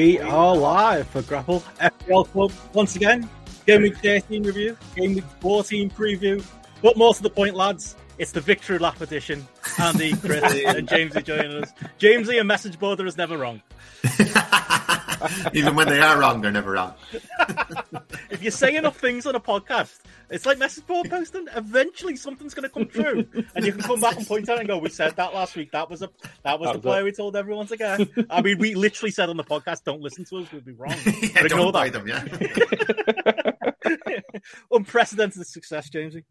We are live for Grapple FPL Club once again. Game week 13 review, game week 14 preview. But more to the point, lads, it's the victory lap edition. Andy, Chris, and Jamesy joining us. Jamesy, a message boarder is never wrong. Even when they are wrong, they're never wrong. if you say enough things on a podcast, it's like message board posting. Eventually, something's going to come true, and you can come back and point out and go, "We said that last week. That was a that was that the was play it. we told everyone to get." I mean, we literally said on the podcast, "Don't listen to us. We'll be wrong." yeah, don't buy them. Yeah. Unprecedented success, Jamesy.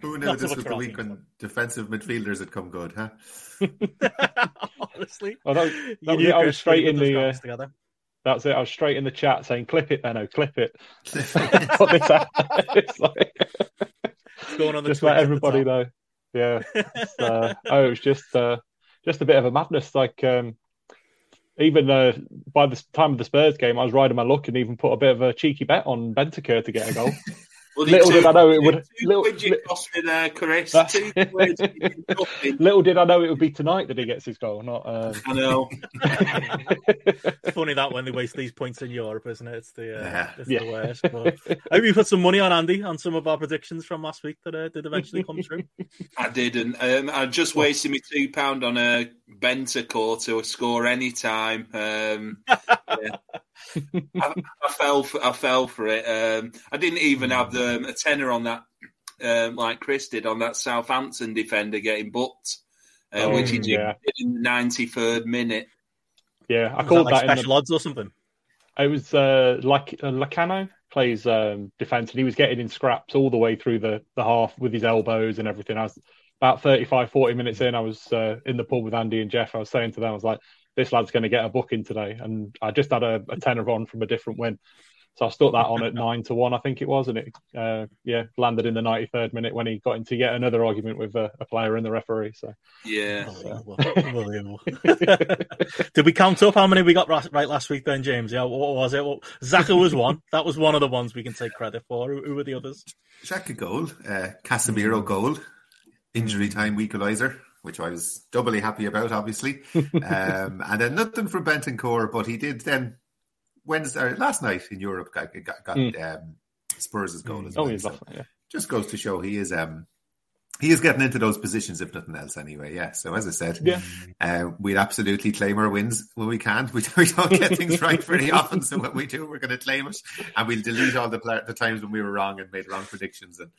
Who knew this was the week when defensive midfielders had come good, huh? Honestly, oh, that, that was. I was straight in the. Uh, together. That's it. I was straight in the chat saying, "Clip it, Benno, clip it." Put this out. it's like it's going on the just let everybody know. Yeah. Uh, oh, it was just uh, just a bit of a madness. Like um, even uh, by the time of the Spurs game, I was riding my luck and even put a bit of a cheeky bet on Bentancur to get a goal. Little did I know it would. Little, cost me there, Chris. little did I know it would be tonight that he gets his goal. Not. Um... I know. it's funny that when they waste these points in Europe, isn't it? It's the uh, yeah. it's yeah. the worst. But I hope you put some money on Andy on some of our predictions from last week that uh, did eventually come true. I didn't. Um, I just wasted me two pound on a Bentancur to score any time. Um, yeah. I, I, fell for I fell for it. Um, I didn't even have the, a tenner on that, um, like Chris did on that Southampton defender getting booked, uh, oh, which he did yeah. in the ninety third minute. Yeah, I called that, like that special the... odds or something. It was uh, like uh, Lyanco plays um, defense, and he was getting in scraps all the way through the, the half with his elbows and everything. I was about 35, 40 minutes in. I was uh, in the pub with Andy and Jeff. I was saying to them, I was like, this lad's going to get a booking today. And I just had a, a tenner on from a different win. So I stuck that on at nine to one, I think it was, and it uh, yeah landed in the ninety third minute when he got into yet another argument with a, a player and the referee. So yeah, did we count up how many we got right last week then, James? Yeah, what was it? Well, Xhaka was one. That was one of the ones we can take credit for. Who, who were the others? Xhaka goal, uh, Casemiro goal, injury time equaliser which I was doubly happy about, obviously. um, and then nothing from Bentancur, but he did then Wednesday last night in Europe got, got, got mm. um, Spurs' goal mm. as oh, well. Oh, so yeah. Just goes to show he is um, he is getting into those positions, if nothing else, anyway. Yeah. So as I said, yeah, uh, we'd absolutely claim our wins when we can. We, we don't get things right very often, so when we do, we're going to claim it, and we'll delete all the the times when we were wrong and made wrong predictions, and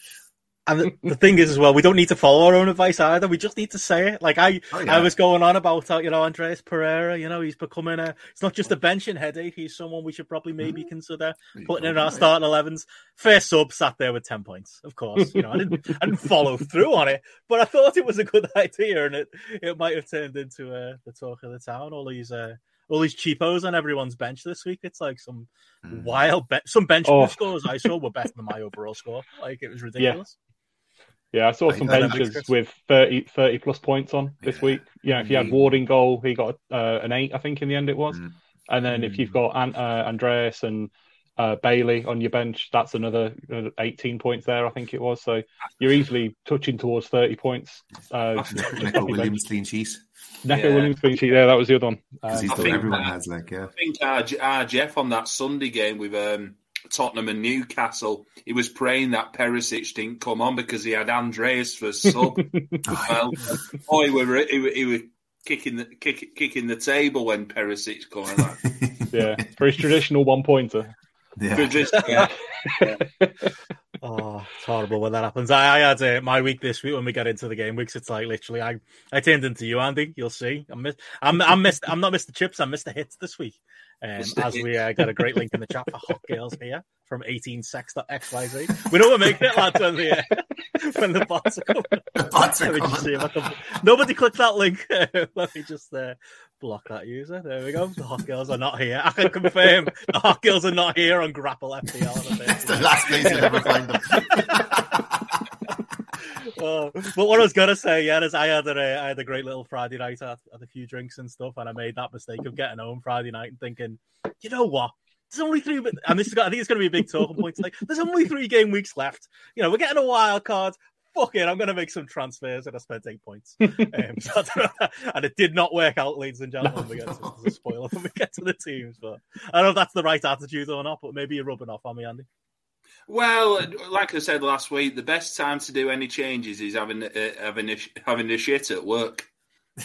and the, the, thing is, as well, we don't need to follow our own advice either. We just need to say it. Like I, oh, yeah. I was going on about, uh, you know, Andreas Pereira. You know, he's becoming a. It's not just a benching headache. He's someone we should probably maybe mm-hmm. consider putting in our starting elevens. First sub sat there with ten points. Of course, you know, I didn't, I didn't follow through on it, but I thought it was a good idea, and it, it might have turned into uh, the talk of the town. All these, uh, all these cheapos on everyone's bench this week. It's like some mm. wild bet. Some bench oh. scores I saw were better than my overall score. Like it was ridiculous. Yeah. Yeah, I saw some benches with 30, 30 plus points on this yeah. week. Yeah, if you had mm. Ward in goal, he got uh, an eight, I think, in the end it was. Mm. And then mm. if you've got An- uh, Andreas and uh, Bailey on your bench, that's another uh, 18 points there, I think it was. So you're easily touching towards 30 points. Uh, Neco Williams clean sheet. Neco yeah. Williams clean sheet, yeah, that was the other one. Um, I think everyone has, like, yeah. I think our, our Jeff on that Sunday game with um, Tottenham and Newcastle, he was praying that Perisic didn't come on because he had Andreas for sub. well, boy, we were he, he was kicking the kick, kicking the table when Perisic came on. yeah, for his traditional one pointer. Yeah. yeah. yeah. oh, it's horrible when that happens. I, I had uh, my week this week when we get into the game weeks. It's like literally, I I turned into you, Andy. You'll see. I'm miss, I'm I'm missed. I'm not Mr. Chips. I'm Mr. Hits this week. Um, as we uh, got a great link in the chat for Hot Girls here from 18sex.xyz. We know we're making it, lads, when the, uh, when the bots are coming. The bots are coming. Can... Nobody click that link. Let me just uh, block that user. There we go. The Hot Girls are not here. I can confirm the Hot Girls are not here on Grapple FPL. It's the last place you'll ever find them. Uh, but what I was gonna say, yeah, is I had a I had a great little Friday night. I had, had a few drinks and stuff, and I made that mistake of getting home Friday night and thinking, you know what? There's only three, and this is, I think it's going to be a big talking point. Like, there's only three game weeks left. You know, we're getting a wild card. fuck it, I'm going to make some transfers and I spent eight points. Um, so and it did not work out, ladies and gentlemen. We get to, a spoiler when we get to the teams, but I don't know if that's the right attitude or not, but maybe you're rubbing off on me, Andy. Well, like I said last week, the best time to do any changes is having uh, having a, having a shit at work.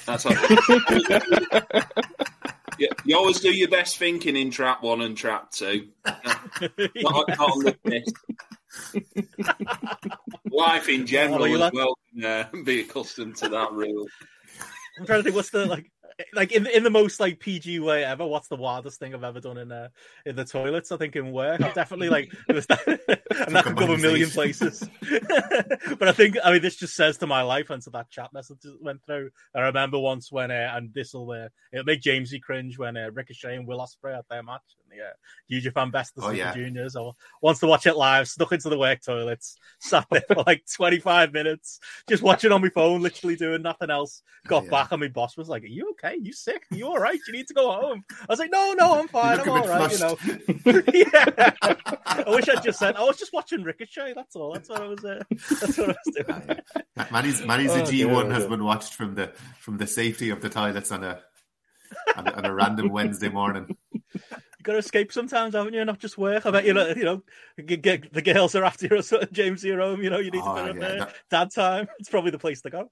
That's how. you, you always do your best thinking in trap one and trap two. not, not Life in general oh, as well can uh, be accustomed to that rule. I'm trying to think what's the like like in in the most like PG way ever. What's the wildest thing I've ever done in uh, in the toilets? I think in work, I've definitely like, and that could go a million places. but I think I mean this just says to my life and to that chat message that went through. I remember once when uh, and this will uh, it'll make Jamesy cringe when uh, Ricochet and Will Ospreay had their match the uh, New Japan Best of oh, yeah. Juniors. Or wants to watch it live, snuck into the work toilets, sat there for like twenty five minutes, just watching on my phone, literally doing nothing else. Got yeah. back and my boss was like, "Are you okay? You sick? Are you all right? You need to go home." I was like, "No, no, I'm fine. I'm all right." You know. yeah. I wish I'd just said I was just watching Ricochet. That's all. That's what I was. Uh, that's what I was doing. Manny's Manny's oh, a G one has been watched from the from the safety of the toilets on a on a, on a random Wednesday morning. Got to escape sometimes, haven't you? Not just work. I bet you know. You know, get, the girls are after you. So James, you're home. You know, you need oh, to go yeah, there. Dad time. It's probably the place to go.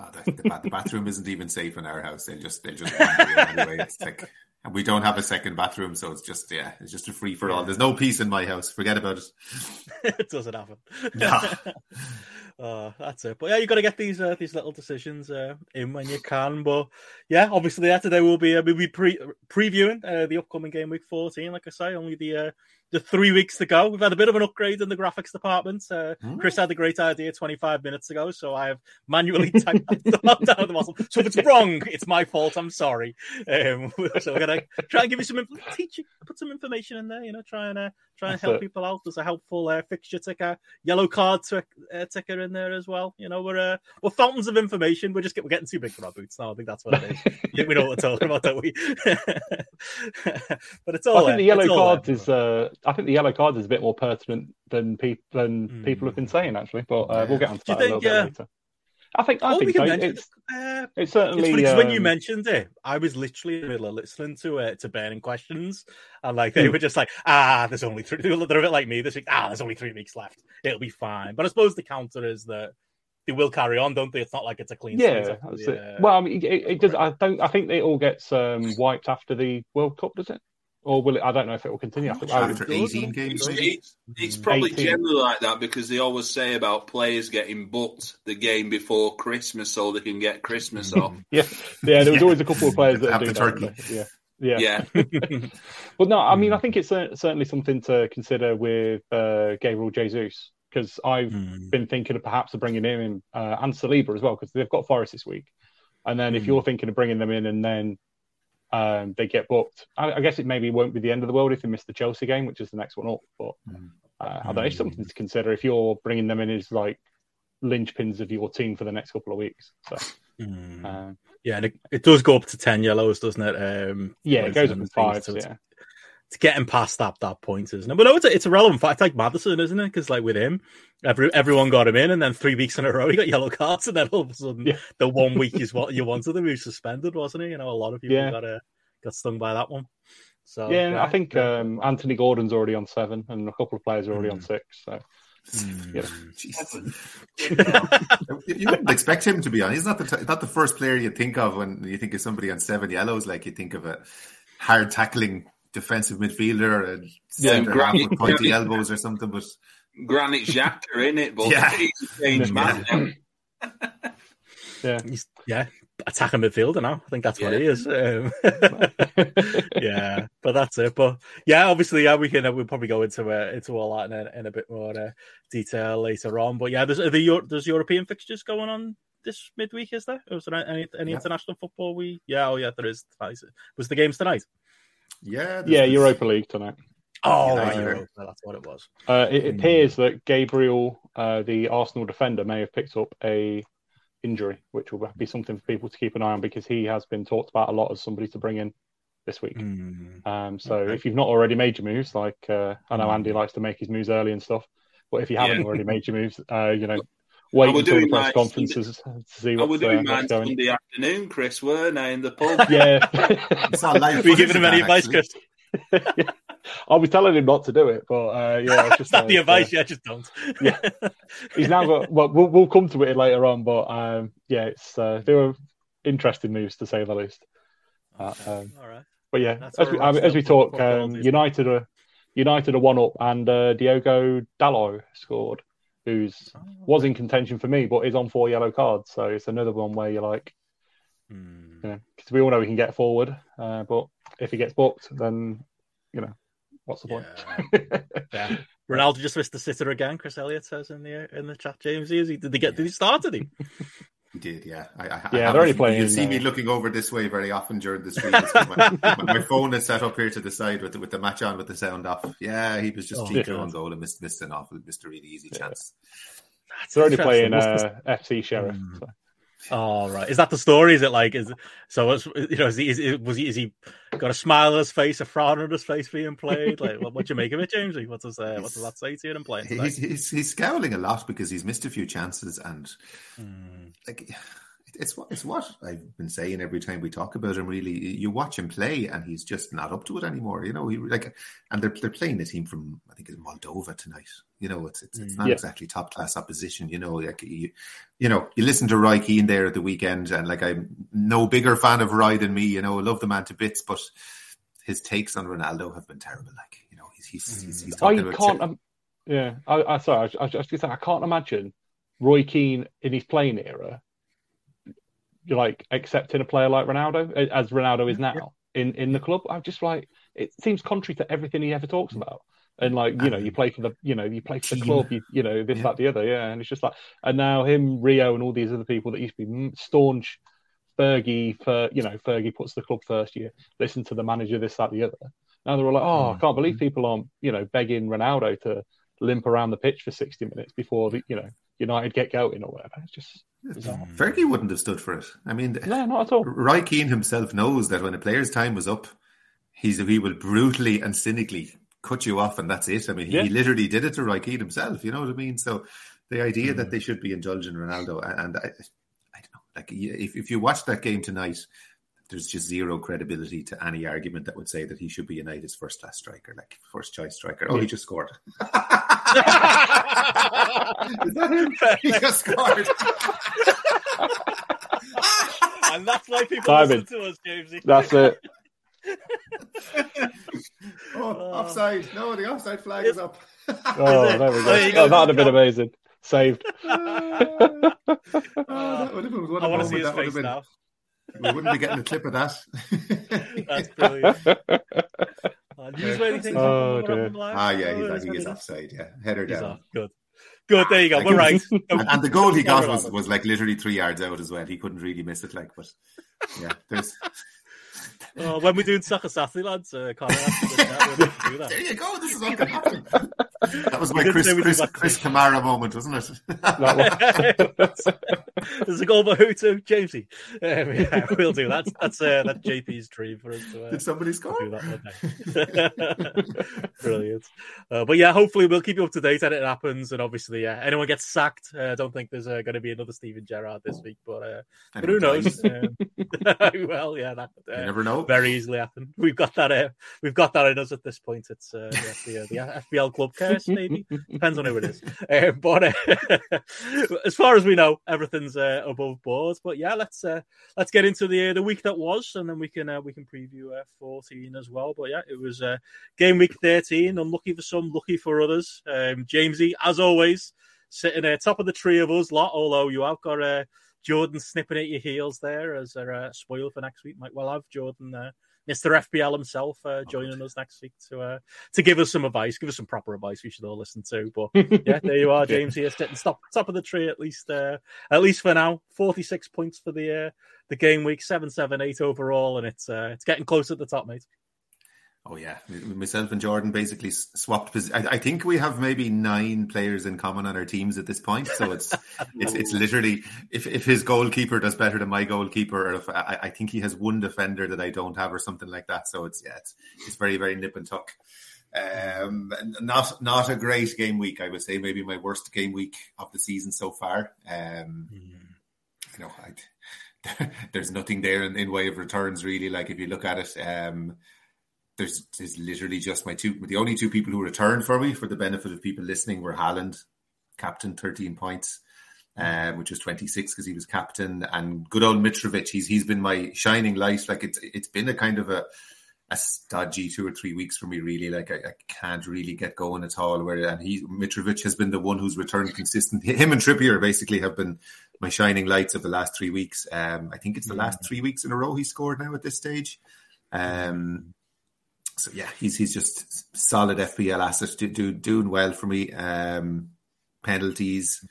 Oh, the, the, the, bathroom isn't even safe in our house. They'll just they'll just anyway. It's like, and we don't have a second bathroom, so it's just yeah, it's just a free for all. There's no peace in my house. Forget about it. it doesn't happen. No. oh, that's it. But yeah, you've got to get these uh, these little decisions uh, in when you can. But yeah, obviously, yeah, today we'll be uh, we'll be pre- previewing uh, the upcoming game week 14. Like I say, only the uh, the three weeks to go. We've had a bit of an upgrade in the graphics department. Uh, mm. Chris had a great idea 25 minutes ago, so I have manually typed that down at the bottom. So if it's wrong, it's my fault. I'm sorry. Um, so we're gonna try and give you some teach you, put some information in there. You know, try and uh, try and That's help it. people out. There's a helpful uh, fixture ticker, yellow card t- uh, ticker in there as well. You know, we're uh, we're fountains of information. We're just get, we're getting too big for our boots now. I think that's what it is. Think we know what we're talking about, don't we? but it's all. I think the yellow card is. Uh, I think the yellow card is a bit more pertinent than people than mm. people have been saying actually. But uh, we'll get on to that think, a little yeah. bit later. I think I oh, think so. It's, uh, it's certainly it's um... when you um, mentioned it, I was literally in the middle of listening to it to burning questions, and like they hmm. were just like, ah, there's only three. They're a bit like me this week. Ah, there's only three weeks left. It'll be fine. But I suppose the counter is that they will carry on, don't they? It's not like it's a clean. Yeah, yeah. Well, I mean, it, it, does. I don't. I think it all gets um, wiped after the World Cup, does it? Or will it? I don't know if it will continue after, after 18 games. It's, it's probably 18. generally like that because they always say about players getting booked the game before Christmas so they can get Christmas off. yeah, yeah. There was yeah. always a couple of players that have the turkey. Yeah. Yeah, yeah. but no, I mean, I think it's certainly something to consider with uh, Gabriel Jesus because I've mm. been thinking of perhaps of bringing him in uh, and Saliba as well because they've got Forest this week, and then mm. if you're thinking of bringing them in and then um, they get booked. I, I, guess it maybe won't be the end of the world if they miss the Chelsea game, which is the next one up. But mm. uh, I don't know, something to consider if you're bringing them in as like linchpins of your team for the next couple of weeks. So. Mm. Uh, yeah, and it, it, does go up to ten yellows, doesn't it? Um, yeah, it goes up to five. So yeah, it's getting past that that point, isn't it? But no, it's a, it's a relevant fact. Like Maddison, isn't it? Because like with him, every everyone got him in, and then three weeks in a row he got yellow cards, and then all of a sudden yeah. the one week is what you wanted him. He was suspended, wasn't he? You know, a lot of people yeah. got a got stung by that one. So yeah, yeah I think um, Anthony Gordon's already on seven, and a couple of players are already mm. on six. So. Mm. you wouldn't expect him to be on. He's not the t- not the first player you think of when you think of somebody on seven yellows. Like you think of a hard tackling defensive midfielder and yeah, granite, with pointy elbows or something. But Granit Xhaka in it, but yeah. he's a changed man. yeah, he's, yeah, attacking midfielder now. I think that's yeah. what he is. Um, yeah, but that's it. But yeah, obviously, yeah, we can uh, we'll probably go into uh, into all that in a, in a bit more uh, detail later on. But yeah, there's the there's European fixtures going on this midweek. Is there? Was there any any yeah. international football? We yeah, oh yeah, there is. Was the games tonight? Yeah, yeah, Europa League tonight. Oh, right, Europa. that's what it was. Uh, it, it appears that Gabriel, uh, the Arsenal defender, may have picked up a injury, which will be something for people to keep an eye on because he has been talked about a lot as somebody to bring in this week. Mm. Um, so okay. if you've not already made your moves, like uh, I know Andy hmm. likes to make his moves early and stuff, but if you haven't yeah. already made your moves, uh, you know, wait until the press conferences Sunday, to see what's, we doing uh, what's going. Sunday afternoon, Chris, weren't I, in the pub? yeah. Were you giving him any advice, Chris? yeah. I was telling him not to do it, but uh, yeah, just not the advice. Uh, yeah, just don't. yeah, he's now got. Well, we'll, we'll come to it later on, but um, yeah, it's uh, they were interesting moves to say the least. Uh, um, All right. But yeah, That's as we, I mean, as we talk, um, United are United are one up, and uh, Diogo Dalot scored, who's was in contention for me, but is on four yellow cards. So it's another one where you're like, mm. you know, because we all know he can get forward, uh, but if he gets booked, then you know, what's the point? Yeah. yeah. Ronaldo just missed the sitter again. Chris Elliott says in the in the chat. James, is he? Did they get? Yeah. Did he start? Did he? He did, yeah. I, I, yeah, I they're only playing. You see uh... me looking over this way very often during the stream. my, my, phone is set up here to the side with the, with the match on with the sound off. Yeah, he was just oh, cheeky on goal and missed, missed an awful, missed a really easy yeah. chance. That's they're only playing uh, FC Sheriff. Mm. So. Oh right, is that the story? Is it like is so? It's, you know, is he, is, was he? Is he got a smile on his face, a frown on his face being played? Like, what, what do you make of it, Jamesy? What does uh, what does that say to you in playing? He's, he's, he's scowling a lot because he's missed a few chances and mm. like it's what it's what I've been saying every time we talk about him. Really, you watch him play, and he's just not up to it anymore. You know, he like, and they're they're playing the team from I think it's Moldova tonight. You know, it's it's, it's mm, not yeah. exactly top class opposition. You know, like you, you know, you listen to Roy Keane there at the weekend, and like I'm no bigger fan of Roy than me. You know, I love the man to bits, but his takes on Ronaldo have been terrible. Like, you know, he's he's he's, he's talking I can't. Um, yeah, I, I sorry, I, I, I, I, I can't imagine Roy Keane in his playing era like accepting a player like Ronaldo as Ronaldo is now in in the club. I'm just like it seems contrary to everything he ever talks about. And like you know, you play for the you know you play for the club, you, you know this yeah. that the other, yeah. And it's just like and now him, Rio, and all these other people that used to be staunch Fergie for you know Fergie puts the club first. You listen to the manager, this that the other. Now they're all like, oh, I can't believe mm. people aren't you know begging Ronaldo to limp around the pitch for 60 minutes before the, you know United get going or whatever. It's just bizarre. Fergie wouldn't have stood for it. I mean, no, not at all. Roy Keane himself knows that when a player's time was up, he's he will brutally and cynically cut you off, and that's it. I mean, he, yeah. he literally did it to Roy Keane himself. You know what I mean? So the idea mm. that they should be indulging Ronaldo, and I, I don't know, like if if you watch that game tonight, there's just zero credibility to any argument that would say that he should be United's first class striker, like first choice striker. Oh, he just scored. Is that him? He just scored. and that's why people Simon. listen to us, Jamesy. That's it. Oh, oh, offside. No, the offside flag is up. oh, there we go. There oh, that would have been amazing. Saved. oh, that would have been, I want to see his face now we wouldn't be getting a clip of that. That's brilliant. Uh, anything oh, ah, yeah, he's, he is offside. Yeah, header down. Off. Good. Good, there you go. We're right. and, and, the goal he got was, was like literally three yards out as well. He couldn't really miss it, like, but yeah, there's Oh, when we're doing soccer Saturday, lads, uh, Connor, there you go. This is what can happen. That was my Chris, Chris, Chris Kamara moment, wasn't it? There's a goal by who too, Jamesy. Um, yeah, we'll do that. That's uh, that's JP's dream for us to. Uh, Did somebody score? Do that. Brilliant. Uh, but yeah, hopefully we'll keep you up to date as it happens, and obviously, yeah, anyone gets sacked. Uh, I don't think there's uh, going to be another Steven Gerrard this week, but uh, but who knows? Um, well, yeah, that you never know very easily happen. We've got that. Uh, we've got that in us at this point. It's uh, the, uh, the FPL club curse, maybe depends on who it is. Uh, but uh, as far as we know, everything's uh, above board. But yeah, let's let's get into the the week that was, and then we can we can preview 14 as well. But yeah, it was game week 13. Unlucky for some, lucky for others. Um, Jamesy, as always, sitting at top of the tree of us lot. Although you have got a Jordan snipping at your heels there as a uh, spoil for next week. Might well have Jordan, uh, Mr. FPL himself, uh, oh, joining us next week to uh, to give us some advice, give us some proper advice we should all listen to. But yeah, there you are, James here, sitting top top of the tree at least uh, at least for now. Forty six points for the uh, the game week, seven seven eight overall, and it's uh, it's getting close at the top, mate. Oh yeah, myself and Jordan basically swapped. I, I, think we have maybe nine players in common on our teams at this point. So it's it's it's literally if, if his goalkeeper does better than my goalkeeper, or if I, I, think he has one defender that I don't have, or something like that. So it's yeah, it's it's very very nip and tuck. Um, not not a great game week, I would say. Maybe my worst game week of the season so far. Um, mm. You know, I, there's nothing there in, in, way of returns really. Like if you look at it, um, there's there's literally just my two. The only two people who returned for me, for the benefit of people listening, were Haaland, captain, 13 points. Um, which was 26 because he was captain, and good old Mitrovic. He's he's been my shining light. Like it's it's been a kind of a a stodgy two or three weeks for me. Really, like I, I can't really get going at all. Where and he Mitrovic has been the one who's returned consistent. Him and Trippier basically have been my shining lights of the last three weeks. Um, I think it's the last mm. three weeks in a row he scored now at this stage. Um, so yeah, he's he's just solid FPL asset, do, do, doing well for me. Um, penalties,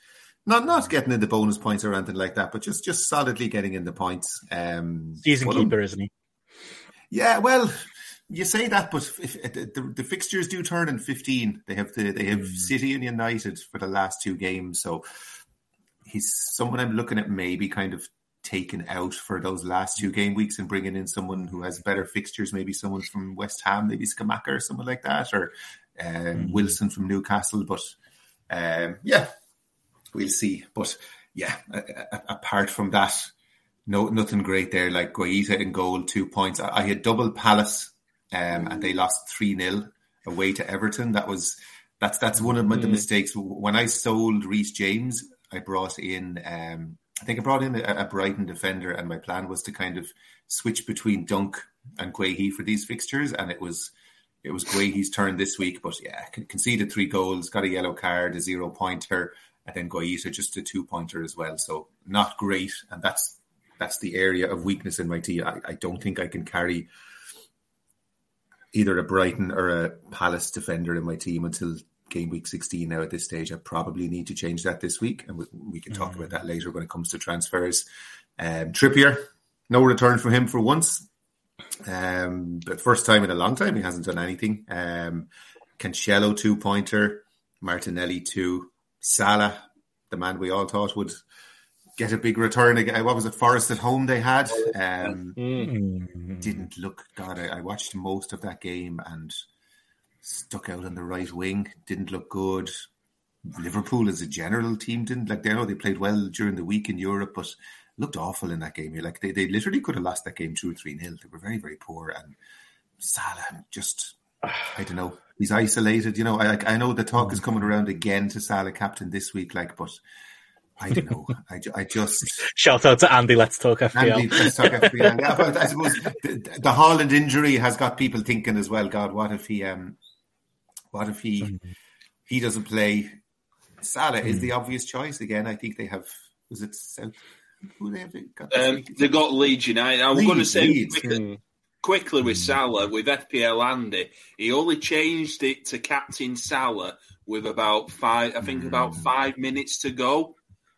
not not getting in the bonus points or anything like that, but just just solidly getting in the points. Um, Season keeper, isn't he? Yeah, well, you say that, but if, if the, the, fixtures do turn in fifteen. They have the they have mm. City and United for the last two games, so he's someone I'm looking at maybe kind of taken out for those last two game weeks and bringing in someone who has better fixtures, maybe someone from West Ham, maybe Scamacca or someone like that, or um, mm. Wilson from Newcastle. But um, yeah, we'll see. But yeah, apart from that, no, nothing great there. Like Guaita in goal, two points. I, I had double Palace, um, and they lost three 0 away to Everton. That was that's that's one of my, the mm. mistakes. When I sold Reece James, I brought in. Um, I think I brought in a, a, Brighton defender, and my plan was to kind of switch between Dunk and Guehi for these fixtures, and it was it was Guehi's turn this week. But yeah, conceded three goals, got a yellow card, a zero pointer, and then Guaita just a two pointer as well. So not great, and that's that's the area of weakness in my team. I, I don't think I can carry either a Brighton or a Palace defender in my team until game week 16 now at this stage. I probably need to change that this week, and we, we can talk mm. about that later when it comes to transfers. Um, Trippier, no return from him for once. Um, but first time in a long time, he hasn't done anything. Um, Cancelo, two pointer. Martinelli, two. Salah, the man we all thought would get a big return again. What was it? Forest at home they had. Um, mm. Didn't look. God, I, I, watched most of that game and stuck out on the right wing. Didn't look good. Liverpool as a general team didn't like. They know they played well during the week in Europe, but looked awful in that game. You're like they, they literally could have lost that game two or three nil. They were very very poor and Salah just. I don't know. He's isolated. You know, I I know the talk is coming around again to Salah captain this week. Like, but I don't know. I, I just shout out to Andy. Let's talk FPL. Andy, let's talk FPL. I suppose the, the Haaland injury has got people thinking as well. God, what if he um, what if he mm-hmm. he doesn't play? Salah mm-hmm. is the mm. obvious choice again. I think they have. Was it South? Who they have got? Um, they got Leeds United. I was going to say quickly, mm. quickly with mm. Salah with FPL Andy. He only changed it to captain Salah with about five. I think about five minutes to go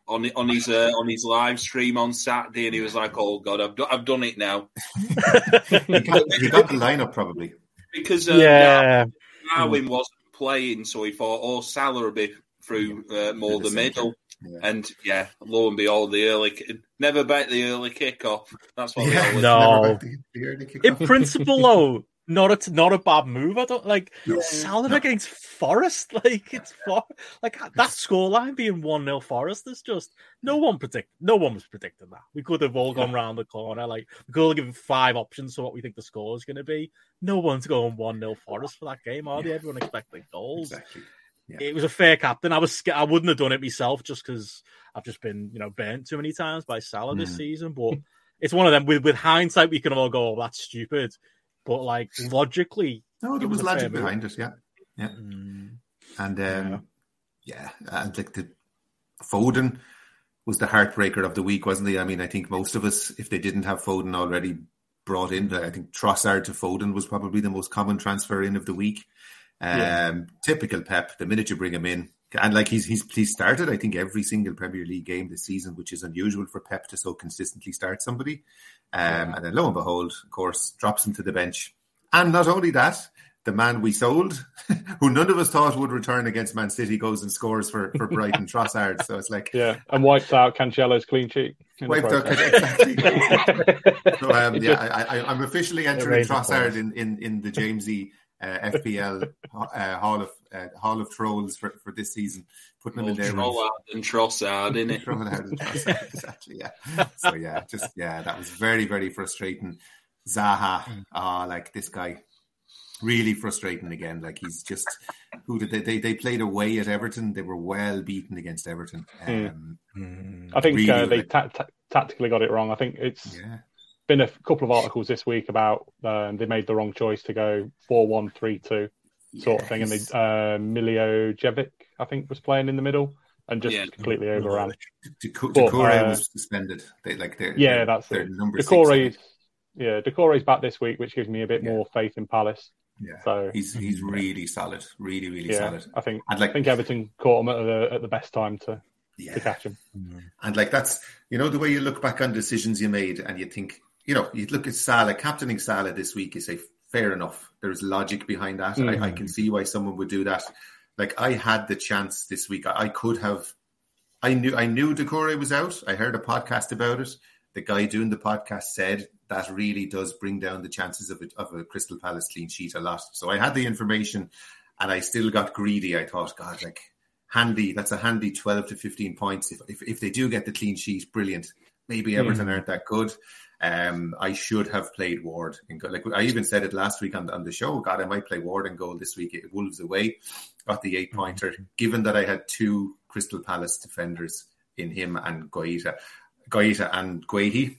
on on his uh, on his live stream on Saturday, and he was like, "Oh God, I've do- I've done it now." he, got, he, got, the lineup probably because uh, yeah, Darwin wasn't playing, so he thought, "Oh, Salah will be through uh, more the middle." Yeah. And yeah, lo and behold, the early never bet the early kickoff. That's what yeah, no. The, the In principle, though, not a not a bad move. I don't like yeah. Salah no. against Forest. Like it's for like that scoreline being one 0 Forest is just no one predict. No one was predicting that. We could have all gone round the corner. Like we could have given five options for what we think the score is going to be. No one's going one 0 Forest for that game, are they? Everyone expecting goals. Exactly. Yeah. It was a fair captain. I was I wouldn't have done it myself just because I've just been you know burnt too many times by Salah mm. this season. But it's one of them with with hindsight we can all go, oh, that's stupid but like logically, no, there was, was logic behind it. Yeah, yeah, mm. and um, yeah. yeah, and like the Foden was the heartbreaker of the week, wasn't he? I mean, I think most of us, if they didn't have Foden already brought in, I think Trossard to Foden was probably the most common transfer in of the week. Um, yeah. Typical Pep. The minute you bring him in, and like he's he's he's started, I think every single Premier League game this season, which is unusual for Pep to so consistently start somebody. Um, and then lo and behold, of course, drops him to the bench. And not only that, the man we sold, who none of us thought would return against Man City, goes and scores for, for Brighton Trossard. So it's like yeah, and wipes out Cancelo's clean sheet. Wiped out exactly. so um, yeah, I, am officially entering Trossard in, in in the Jamesy uh, FPL uh, Hall of uh, Hall of Trolls for, for this season, putting them in there. Trollard and Trossard, in it? Trollard and Trossard, exactly. Yeah. So yeah, just yeah, that was very very frustrating. Zaha, ah, uh, like this guy, really frustrating again. Like he's just who did they, they they played away at Everton. They were well beaten against Everton. Um, mm. I think really, uh, they ta- ta- tactically got it wrong. I think it's yeah. Been a couple of articles this week about um, they made the wrong choice to go four one three two sort yes. of thing, and they uh, Milivojevic I think was playing in the middle and just yeah. completely overran. Doucouré uh, was suspended. They like their yeah, their, that's their it. number Doucouré's, yeah, Doucouré's back this week, which gives me a bit yeah. more faith in Palace. Yeah, so he's he's really solid, really really yeah, solid. I think like, I think Everton caught him at the at the best time to yeah. to catch him. Mm-hmm. And like that's you know the way you look back on decisions you made, and you think you know you look at Salah captaining Salah this week. You say fair enough. There's logic behind that. Mm-hmm. I, I, can see why someone would do that. Like I had the chance this week. I, I could have. I knew I knew Doucouré was out. I heard a podcast about it. The guy doing the podcast said that really does bring down the chances of a, of a Crystal Palace clean sheet a lot. So I had the information, and I still got greedy. I thought, God, like handy. That's a handy twelve to fifteen points. If if, if they do get the clean sheet, brilliant. Maybe Everton mm. aren't that good. Um, I should have played Ward. In, goal. like I even said it last week on, on the show. God, I might play Ward in goal this week. It Wolves away, got the eight pointer. Mm-hmm. Given that I had two Crystal Palace defenders in him and Guaita, Guaita and Guehi,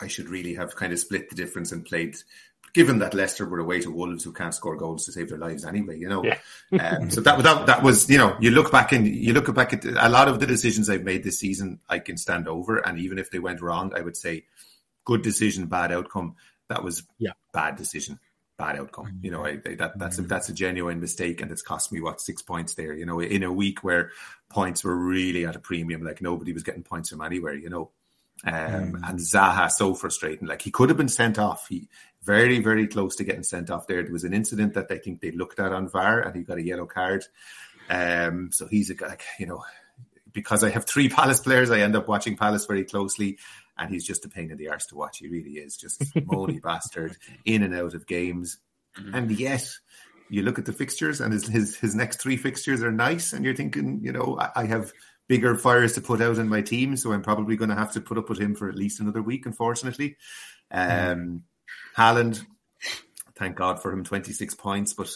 I should really have kind of split the difference and played. Given that Leicester were away to Wolves, who can't score goals to save their lives anyway, you know. Yeah. um, so that, that that was, you know, you look back and you look back at a lot of the decisions I've made this season. I can stand over, and even if they went wrong, I would say good decision, bad outcome. That was yeah. bad decision, bad outcome. Mm-hmm. You know, I, I, that that's a, mm-hmm. that's a genuine mistake, and it's cost me what six points there. You know, in a week where points were really at a premium, like nobody was getting points from anywhere. You know, um, mm. and Zaha so frustrating. Like he could have been sent off. He very very close to getting sent off. There, there was an incident that I think they looked at on VAR, and he got a yellow card. Um, so he's a like you know because I have three Palace players, I end up watching Palace very closely and he's just a pain in the arse to watch. He really is just moany bastard in and out of games. Mm-hmm. And yet, you look at the fixtures, and his, his his next three fixtures are nice, and you're thinking, you know, I, I have bigger fires to put out in my team, so I'm probably going to have to put up with him for at least another week. Unfortunately, mm-hmm. um, Haaland, thank God for him, 26 points, but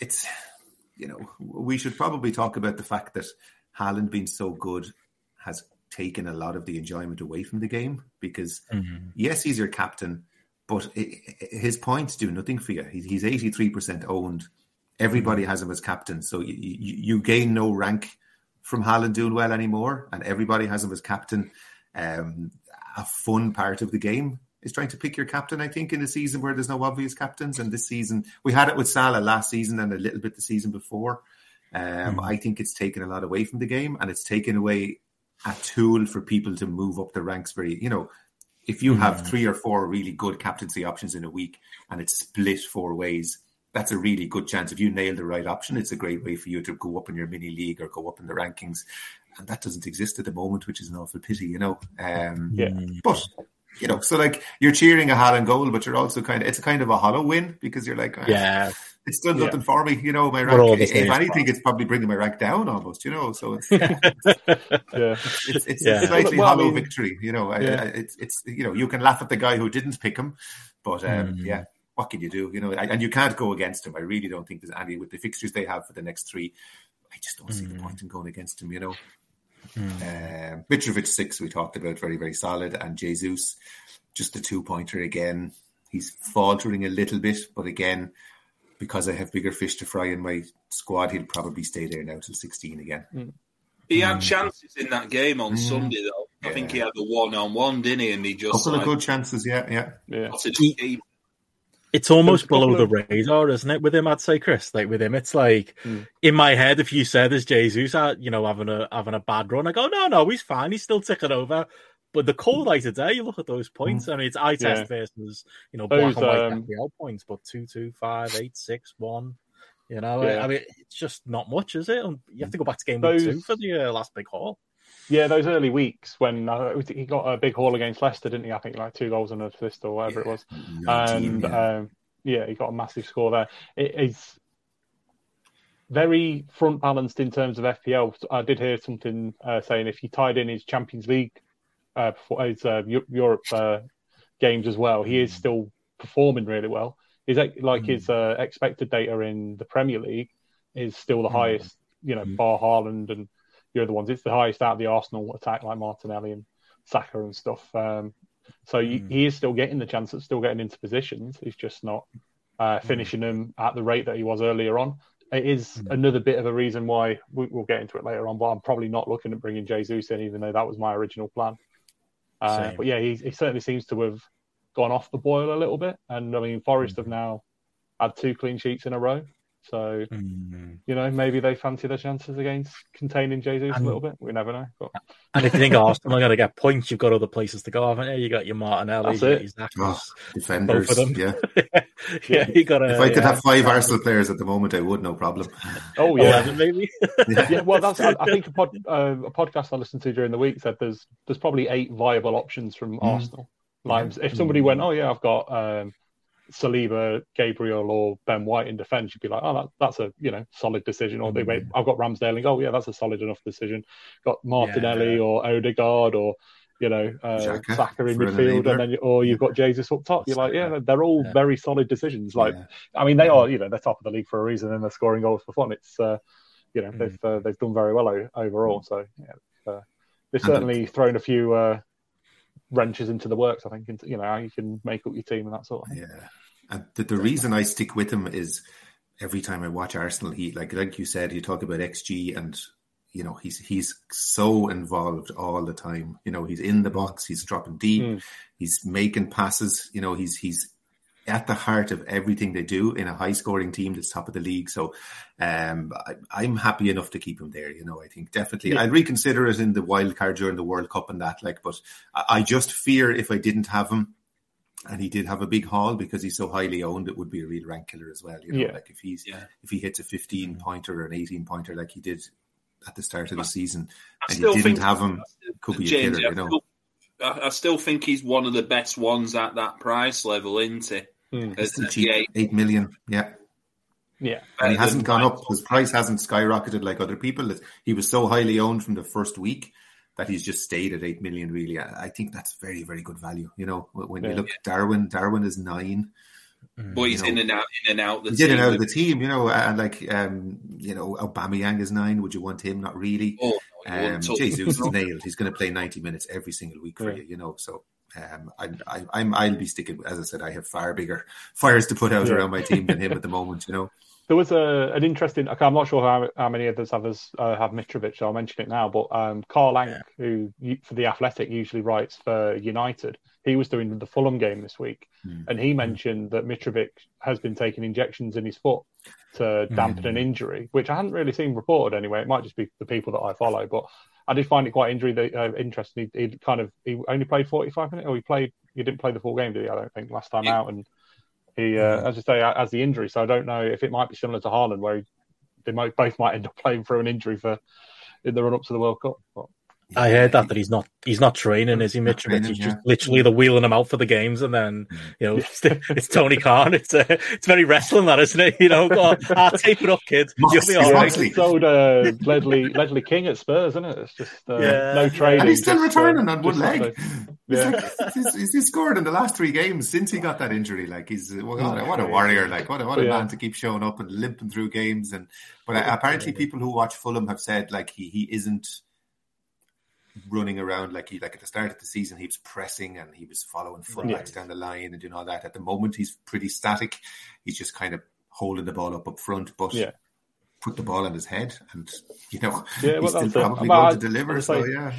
it's you know we should probably talk about the fact that Haaland being so good has taken a lot of the enjoyment away from the game because mm-hmm. yes, he's your captain, but it, it, his points do nothing for you. he's eighty three percent owned. Everybody mm-hmm. has him as captain, so you, you, you, gain no rank from Haaland doing well anymore, and everybody has him as captain. Um, a fun part of the game is trying to pick your captain. I think in a season where there's no obvious captains, and this season we had it with Salah last season and a little bit the season before. Um, mm-hmm. I think it's taken a lot away from the game, and it's taken away a tool for people to move up the ranks very, you know, if you have mm. three or four really good captaincy options in a week and it's split four ways, that's a really good chance. If you nail the right option, it's a great way for you to go up in your mini league or go up in the rankings. And that doesn't exist at the moment, which is an awful pity, you know. Um, yeah. But you know, so like you're cheering a Haaland goal, but you're also kind of it's kind of a hollow win because you're like, ah, yeah, it's done nothing yeah. for me. You know, my rank. If anything, it's probably bringing my rank down almost. You know, so it's yeah, it's, it's yeah. a slightly well, hollow I mean, victory. You know, yeah. it's it's you know you can laugh at the guy who didn't pick him, but um, mm. yeah, what can you do? You know, and you can't go against him. I really don't think there's any with the fixtures they have for the next three. I just don't mm. see the mm. point in going against him. You know. Mm. Um, Mitrovic six we talked about very very solid, and Jesus just a two pointer again. He's faltering a little bit, but again, because I have bigger fish to fry in my squad, he'll probably stay there now till 16 again. Mm. He had chances in that game on mm. Sunday, though. I yeah. think he had a one on one, didn't he? And he just. couple like, of good chances, yeah, yeah. yeah. He, it's almost below of... the radar, isn't it? With him, I'd say, Chris. Like with him, it's like mm. in my head. If you said there's Jesus, you know, having a having a bad run, I go, no, no, he's fine. He's still ticking over. But the cold light today, you look at those points. Mm. I mean, it's eye test yeah. versus you know black those, and white um, FPL points, but two, two, five, eight, six, one. You know, yeah. I mean, it's just not much, is it? You have to go back to game those, two for the uh, last big haul. Yeah, those early weeks when uh, he got a big haul against Leicester, didn't he? I think like two goals and an assist or whatever yeah. it was. 19, and yeah. Um, Yeah, he got a massive score there. It is very front balanced in terms of FPL. I did hear something uh, saying if he tied in his Champions League, uh, his uh, Europe uh, games as well, he is hmm. still performing really well. His like mm. his uh, expected data in the Premier League is still the mm. highest. You know, mm. bar Haaland and the other ones. It's the highest out of the Arsenal attack, like Martinelli and Saka and stuff. Um, so mm. he is still getting the chance of still getting into positions. He's just not uh, hmm. finishing them at the rate that he was earlier on. It is another bit of a reason why we, will get into it later on. But I'm probably not looking at bringing Jesus in, even though that was my original plan. Uh, but yeah, he, he certainly seems to have gone off the boil a little bit. And I mean, Forest mm. have now had two clean sheets in a row. So, mm. you know, maybe they fancy their chances against containing Jesus and, a little bit. We never know. But... And if you think Arsenal are going to get points, you've got other places to go, haven't you? You got your Martinelli, you got your oh, defenders. Both of them. Yeah. yeah, you got If I could yeah, have five Arsenal players at the moment, I would, no problem. Oh, yeah. maybe. yeah. yeah. well, that's, I, I think a, pod, uh, a, podcast I listened to during the week said there's there's probably eight viable options from mm. Arsenal. Like, if somebody went, oh, yeah, I've got. Um, Saliba, Gabriel, or Ben White in defence, you'd be like, oh, that, that's a you know solid decision. Or they mm. wait, I've got Ramsdale, and oh yeah, that's a solid enough decision. Got Martinelli yeah. or Odegaard or you know uh, Saka in midfield, and then or you've got Jesus up top. You're like, yeah, they're all yeah. very solid decisions. Like, yeah. I mean, they are you know they're top of the league for a reason, and they're scoring goals for fun. It's uh, you know mm. they've uh, they've done very well o- overall. So yeah, uh, they've certainly thrown a few uh, wrenches into the works. I think into, you know how you can make up your team and that sort of thing. Yeah, and the, the reason I stick with him is every time I watch Arsenal, he like like you said, you talk about XG and you know he's he's so involved all the time. You know he's in the box, he's dropping deep, mm. he's making passes. You know he's he's at the heart of everything they do in a high scoring team that's top of the league. So um, I, am happy enough to keep him there. You know, I think definitely yeah. I'd reconsider it in the wild card during the World Cup and that. Like, but I just fear if I didn't have him. And he did have a big haul because he's so highly owned. It would be a real rank killer as well. You know, yeah. like if he's yeah. if he hits a 15 pointer or an 18 pointer like he did at the start of the season, I and you didn't have him, could be James, a killer. You know, I still think he's one of the best ones at that price level, isn't he? Mm. cheap, eight. eight million. Yeah. Yeah. And he hasn't gone up. His price hasn't skyrocketed like other people. He was so highly owned from the first week that he's just stayed at 8 million, really. I think that's very, very good value. You know, when yeah. you look at Darwin, Darwin is nine. But he's know, in and out, in and out. The he's team. in and out of the team, you know, and like, um, you know, Aubameyang is nine. Would you want him? Not really. Oh, no, um, Jesus is nailed. He's going to play 90 minutes every single week for yeah. you, you know, so um, I, I, am I'll be sticking. As I said, I have far bigger fires to put out yeah. around my team than him at the moment. You know. There was a, an interesting. Okay, I'm not sure how, how many others others uh, have Mitrovic, so I'll mention it now. But um, Carl Anka, yeah. who for the Athletic usually writes for United, he was doing the Fulham game this week, mm. and he mentioned that Mitrovic has been taking injections in his foot to dampen mm. an injury, which I hadn't really seen reported anyway. It might just be the people that I follow, but I did find it quite injury that, uh, interesting. He, he, kind of he only played 45 minutes, or he played. He didn't play the full game, did he? I don't think last time yeah. out, and he, uh, as I say, as the injury. So I don't know if it might be similar to Haaland, where he, they might both might end up playing through an injury for in the run up to the World Cup. But, I heard that that he's not he's not training, is he, Mitrovic? He's just literally the wheeling him out for the games, and then mm. you know it's, it's Tony Khan. It's uh, it's very wrestling, that isn't it? You know, go on, ah, tape it up, kid. You'll be all right. Sold uh, Ledley Ledley King at Spurs, isn't it? It's just uh, yeah. no training. And he's still returning uh, on one leg. Yeah. Like, he's, he's, scored in the last three games since he got that injury. Like he's what a, what a warrior! Like what a, what a yeah. man to keep showing up and limping through games. And but apparently, people who watch Fulham have said like he he isn't running around like he like at the start of the season he was pressing and he was following fullbacks down the line and doing all that. At the moment he's pretty static. He's just kind of holding the ball up up front, but yeah. put the ball in his head and you know yeah, he's still probably going to deliver. So yeah.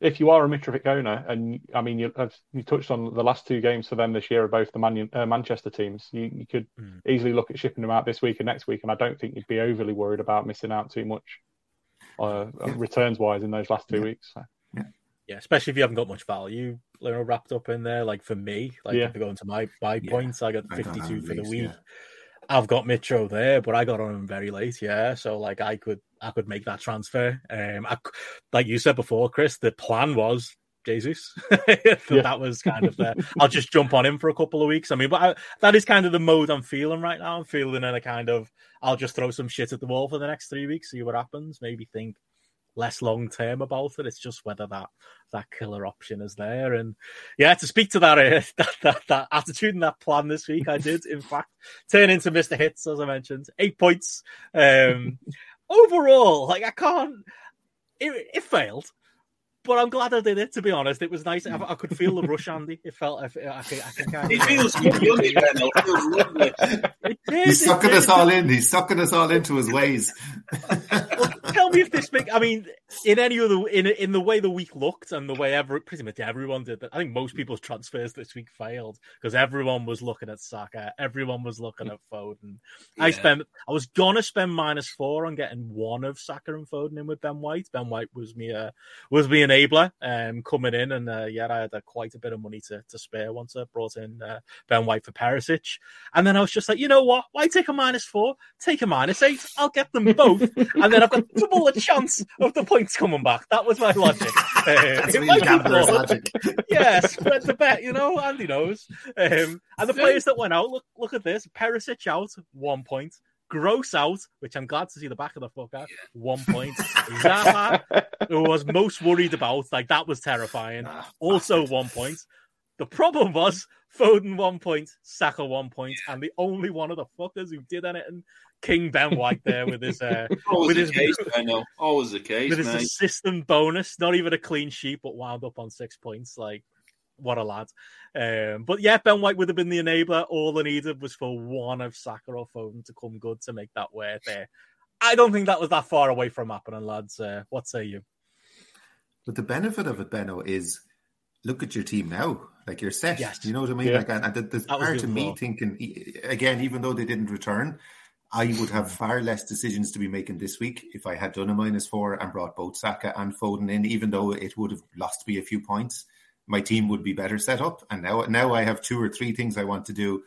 If you are a Mitrovic owner, and I mean, you, you touched on the last two games for them this year of both the Man, uh, Manchester teams, you, you could mm. easily look at shipping them out this week and next week, and I don't think you'd be overly worried about missing out too much uh, yeah. returns wise in those last two yeah. weeks. So. Yeah. yeah, especially if you haven't got much value, you know, wrapped up in there. Like for me, like yeah. if you go into my buy points, I got 52 for the week. I've got Mitro there, but I got on him very late. Yeah, so like I could I could make that transfer. Um, I, like you said before, Chris, the plan was Jesus. That was kind of the. I'll just jump on him for a couple of weeks. I mean, but I, that is kind of the mode I'm feeling right now. I'm feeling in a kind of. I'll just throw some shit at the wall for the next three weeks, see what happens. Maybe think less long term about it. It's just whether that that killer option is there. And yeah, to speak to that uh, that, that, that attitude and that plan this week, I did in fact turn into Mister Hits as I mentioned, eight points. Um, overall, like I can't. It, it failed but I'm glad I did it. To be honest, it was nice. I, I could feel the rush, Andy. It felt. I, I, I, can kind of, it feels yummy, man. It feels lovely. He's sucking us all in. He's sucking us all into his ways. tell me if this make. I mean, in any other in in the way the week looked and the way every pretty much everyone did. But I think most people's transfers this week failed because everyone was looking at Saka. Everyone was looking at Foden. Yeah. I spent. I was gonna spend minus four on getting one of Saka and Foden in with Ben White. Ben White was me. Uh, was me enabler um, coming in, and uh, yeah, I had uh, quite a bit of money to, to spare once I brought in uh, Ben White for Perisic. And then I was just like, you know what? Why take a minus four? Take a minus eight. I'll get them both, and then I've got double the chance of the points coming back. That was my logic. That's really gambler's logic. yeah, spread the bet. You know, Andy knows. Um, and the players that went out, look, look at this: Perisic out, one point. Gross out, which I'm glad to see the back of the fucker. One point. Zaha, who was most worried about, like that was terrifying. Ah, also one point. The problem was Foden one point, Saka one point. point, and the only one of the fuckers who did anything, King Ben White there with his uh, with his case, I know, always the case, with his mate. assistant bonus, not even a clean sheet, but wound up on six points. Like what a lad. Um, but yeah, Ben White would have been the enabler. All I needed was for one of Saka or Foden to come good to make that work there. I don't think that was that far away from happening, lads. Uh, what say you? But the benefit of it, Benno, is look at your team now. Like you're set. Yes. You know what I mean? Yeah. Like, and there's part of me thinking, again, even though they didn't return, I would have far less decisions to be making this week if I had done a minus four and brought both Saka and Foden in, even though it would have lost me a few points my team would be better set up. And now, now I have two or three things I want to do,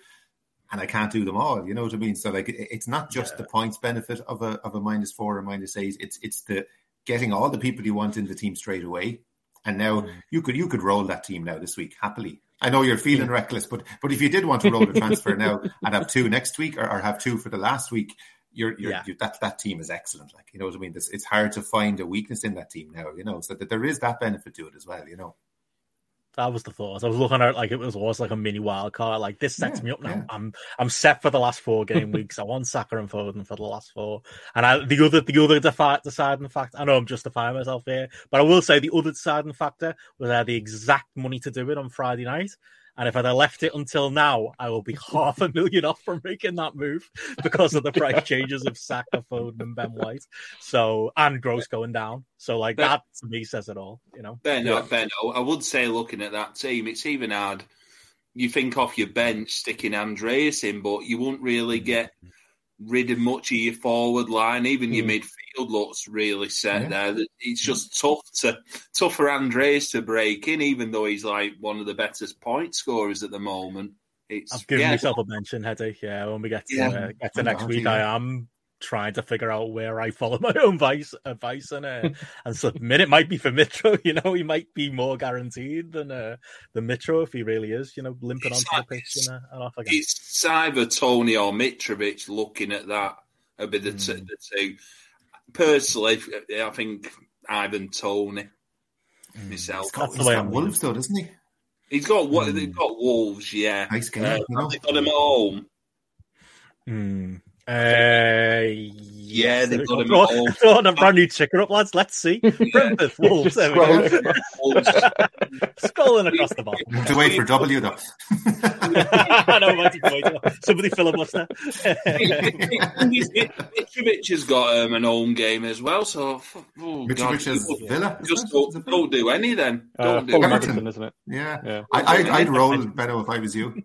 and I can't do them all. You know what I mean? So like, it's not just yeah. the points benefit of a of a minus four or minus eight. It's it's the getting all the people you want in the team straight away. And now mm. you could you could roll that team now this week happily. I know you're feeling reckless, but but if you did want to roll a transfer now and have two next week or, or have two for the last week, you're, you're, yeah. you're, that that team is excellent. Like you know what I mean. It's, it's hard to find a weakness in that team now. You know, so that there is that benefit to it as well. You know. That was the thought. I was looking at it like it was was like a mini wild card. Like this sets yeah, me up now. Yeah. I'm I'm set for the last four game weeks. I want Saka and Foden for the last four. And I, the other the other defi- deciding factor. I know I'm justifying myself here, but I will say the other deciding factor was I had the exact money to do it on Friday night. And if I'd have left it until now, I will be half a million off from making that move because of the price changes of Saka, Foden, and Ben White. So and Gross going down. So like ben, that to me says it all. You know, Ben, yeah. Ben, I would say looking at that team, it's even hard. You think off your bench sticking Andreas in, but you won't really mm. get rid of much of your forward line. Even mm. your midfield looks really set yeah. there. It's just tough to tough for Andreas to break in, even though he's like one of the better point scorers at the moment. It's, I've given yeah. myself a mention headache. Yeah, when we get to, yeah. uh, get to next week, I am trying to figure out where I follow my own advice, advice and uh, and submit. It might be for Mitro, you know, he might be more guaranteed than uh, the Mitro if he really is, you know, limping it's onto the pitch and, uh, and off again. It's either Toney or Mitrovic looking at that a bit of mm. the two. Personally, I think Ivan Toney mm. myself. He's got, he's got Wolves though, doesn't he? He's got what mm. they've got Wolves, yeah. Nice game. Uh, you know? They got him at home. Mm. Uh, yeah, they've got him throwing a brand new ticker up, lads. Let's see. Brentford Wolves. There we go. Scrolling across the bottom. To wait for W though. I know, might wait. Somebody filibuster. Mitrovic has got um, an home game as well, so oh, Mitrovic is Villa. Just don't, don't, do any then. Uh, don't do Everton, isn't it? Yeah, yeah. I, I'd, I'd roll better if I was you.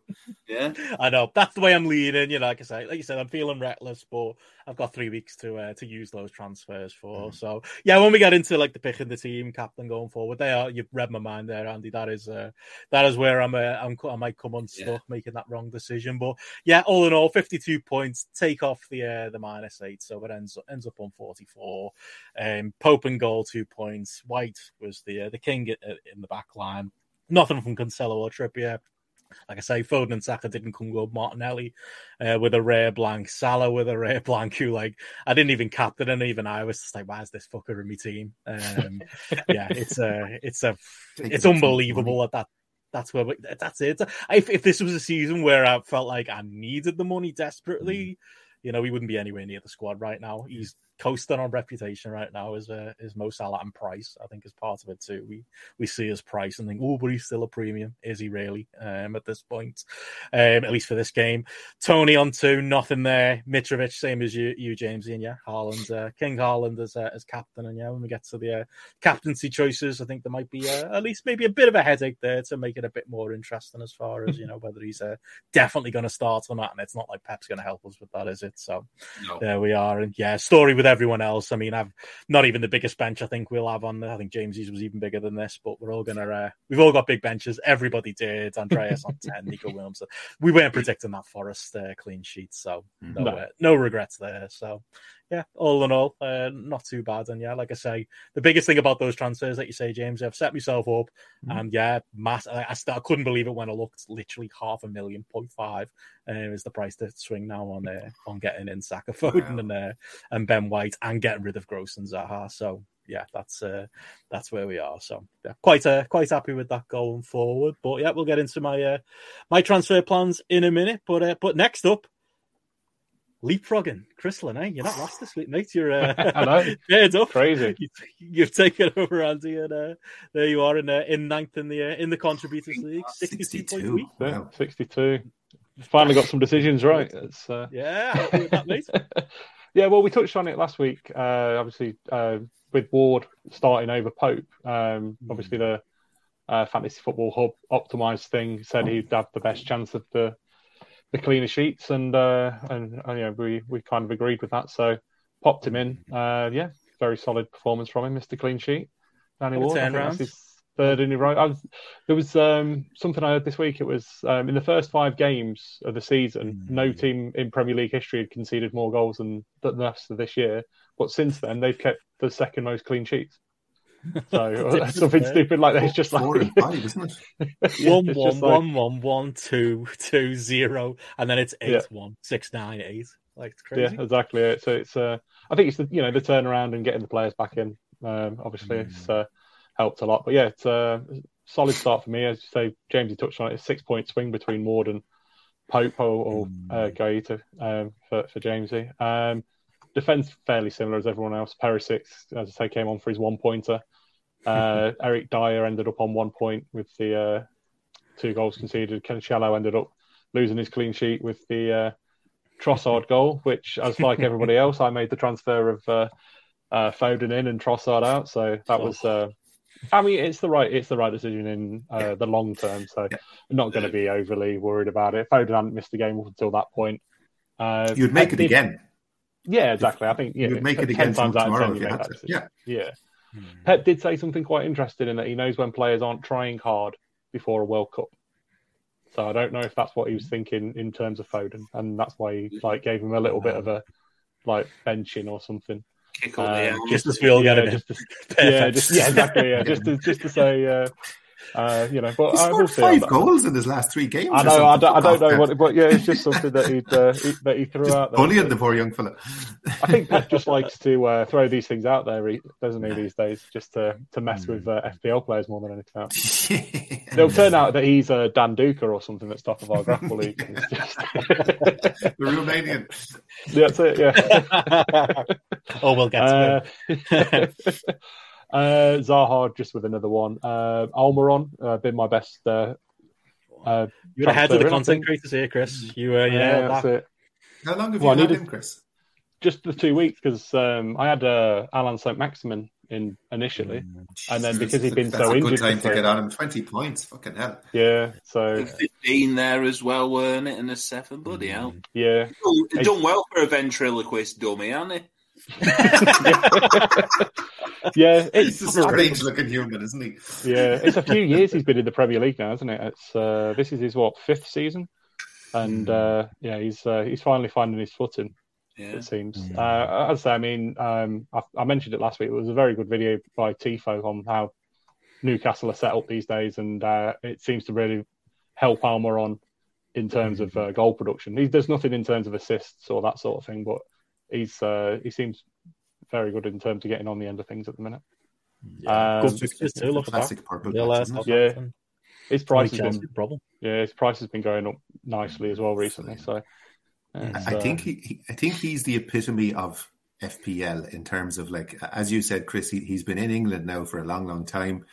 Yeah, I know that's the way I'm leaning. You know, like I say, like you said, I'm feeling reckless, but I've got three weeks to uh, to use those transfers for. Mm. So yeah, when we get into like the picking the team captain going forward, they are you've read my mind there, Andy. That is uh, that is where I'm, uh, I'm I might come unstuck yeah. making that wrong decision. But yeah, all in all, 52 points. Take off the uh, the minus eight, so it ends ends up on 44. Um, Pope and goal two points. White was the uh, the king in the back line. Nothing from Cancelo or Trippier like I say, Foden and Saka didn't come good. Martinelli uh, with a rare blank, Salah with a rare blank. Who like I didn't even captain, and even I was just like, "Why is this fucker in my team?" Um, yeah, it's a, it's a, it's unbelievable that that that's where we, that's it. If if this was a season where I felt like I needed the money desperately, mm. you know, he wouldn't be anywhere near the squad right now. He's coasting on reputation right now is uh, is Mo Salah and Price. I think is part of it too. We we see his price and think, oh, but he's still a premium. Is he really? Um, at this point, um, at least for this game. Toney on two, nothing there. Mitrovic, same as you, you Jamesy, and yeah, Haaland, uh, King Haaland as uh, as captain. And yeah, when we get to the uh, captaincy choices, I think there might be uh, at least maybe a bit of a headache there to make it a bit more interesting as far as you know whether he's uh, definitely going to start or not. And it's not like Pep's going to help us with that, is it? So no. there we are. And yeah, story with everyone else. I mean, I've not even the biggest bench I think we'll have on. I think James's was even bigger than this, but we're all gonna. Uh, we've all got big benches. Everybody did. Andreas on ten, Neco Williams. We weren't predicting that Forest uh, clean sheet, so no, no. Uh, no regrets there. So yeah, all in all, uh, not too bad. And yeah, like I say, the biggest thing about those transfers that you say, James, I've set myself up, mm. and yeah, mass. I, I, I, couldn't believe it when I looked. Literally half a million, point five, uh, is the price to swing now on uh, on getting in Saka, Foden, wow. and uh, and Ben White, and getting rid of Gross and Zaha. So yeah, that's uh, that's where we are. So yeah, quite uh, quite happy with that going forward. But yeah, we'll get into my uh, my transfer plans in a minute. But uh, but next up, leapfrogging. Chris eh? you're not lost this week, mate. You're uh, I know. up. Crazy. You, have taken over Andy, and uh, there you are in uh, in ninth in the uh, in the contributors league. Sixty-two point. Yeah, Sixty-two. Finally got some decisions right. It's, uh... Yeah, that, mate. yeah, well, we touched on it last week. Uh, obviously, uh, with Ward starting over Pope. Um, mm. Obviously, the uh, fantasy football hub optimized thing said he'd have the best chance of the the cleaner sheets, and uh, and, and yeah, we we kind of agreed with that. So popped him in. Uh, yeah, very solid performance from him, Mister Clean Sheet. Danny Ward, think his third in a row. I was, there was um, something I heard this week. It was um, in the first five games of the season, mm. no team in Premier League history had conceded more goals than, than the rest of this year. But since then, they've kept the second most clean sheets. So something stupid like that. It's just like four and five, isn't it? one, one, like... one, one, one, two, two, zero, and then it's eight, yeah. one, six, nine, eight. Like it's crazy. Yeah, exactly. It. So it's uh, I think it's the you know the turnaround and getting the players back in. Um, obviously, mm. it's uh, helped a lot. But yeah, it's a solid start for me. As you say, James, you touched on it. It's six point swing between Ward and Pope or, or mm. uh, Guaita um, for for Jamesy. Um, defense fairly similar as everyone else. Perisic, as I say, came on for his one pointer. Uh, Eric Dier ended up on one point with the uh, two goals conceded. Cancelo ended up losing his clean sheet with the uh, Trossard goal, which, as like everybody else, I made the transfer of uh, uh, Foden in and Trossard out. So that was. Uh, I mean, it's the right it's the right decision in uh, the long term. So I'm not going to be overly worried about it. Foden hadn't missed a game up until that point. Uh, You'd make it again. Yeah, exactly. I think yeah, you'd make it again times tomorrow out of 10 you make that Yeah, yeah. Hmm. Pep did say something quite interesting in that he knows when players aren't trying hard before a World Cup. So I don't know if that's what he was thinking in terms of Foden, and that's why he like gave him a little bit of a like benching or something. Uh, just to feel yeah, just to, yeah, just, yeah, exactly, yeah, just to just to say, uh, uh, you know, but he scored five goals in his last three games. I know, I don't, I don't know what, but yeah, it's just something that he uh, that he threw just out. There, bullying the poor young fella. I think Pep just likes to uh, throw these things out there, doesn't he? These days, just to to mess mm. with uh, FPL players more than anything else. It'll turn out that he's a Dan Duca or something that's top of our grapple league. Just... the Romanian. Yeah, that's it. Yeah. oh, we'll get to it. Uh, Zaha just with another one. Uh, Almiron, uh, been my best. Uh, uh, You're ahead of the content creators here, Chris. You, uh, yeah, that's it. How long have well, you had him, Chris? Just the two weeks because um, I had uh, Allan St. Maximin in initially, mm, and then because he'd been That's so a injured, good time to get on him. Twenty points, fucking hell. Yeah, so fifteen there as well, weren't it? And a seven, bloody hell. Yeah, oh, done well for a ventriloquist dummy, hasn't he? yeah, it's a strange looking human, isn't he? Yeah, it's a few years he's been in the Premier League now, isn't it? It's uh, this is his what fifth season, and hmm. uh, yeah, he's uh, he's finally finding his footing. Yeah. It seems. Mm. Uh, as I say, I mean, um, I, I, mentioned it last week. It was a very good video by Tifo on how Newcastle are set up these days, and uh, it seems to really help Almiron in terms of uh, goal production. He, there's nothing in terms of assists or that sort of thing, but he's uh, he seems very good in terms of getting on the end of things at the minute. Yeah, um, too. Classic purple. Yeah, yeah. His price has been problem. Yeah, his price has been going up nicely as well recently. So I uh, think he, he, I think he's the epitome of FPL in terms of like as you said, Chris. He, has been in England now for a long, long time,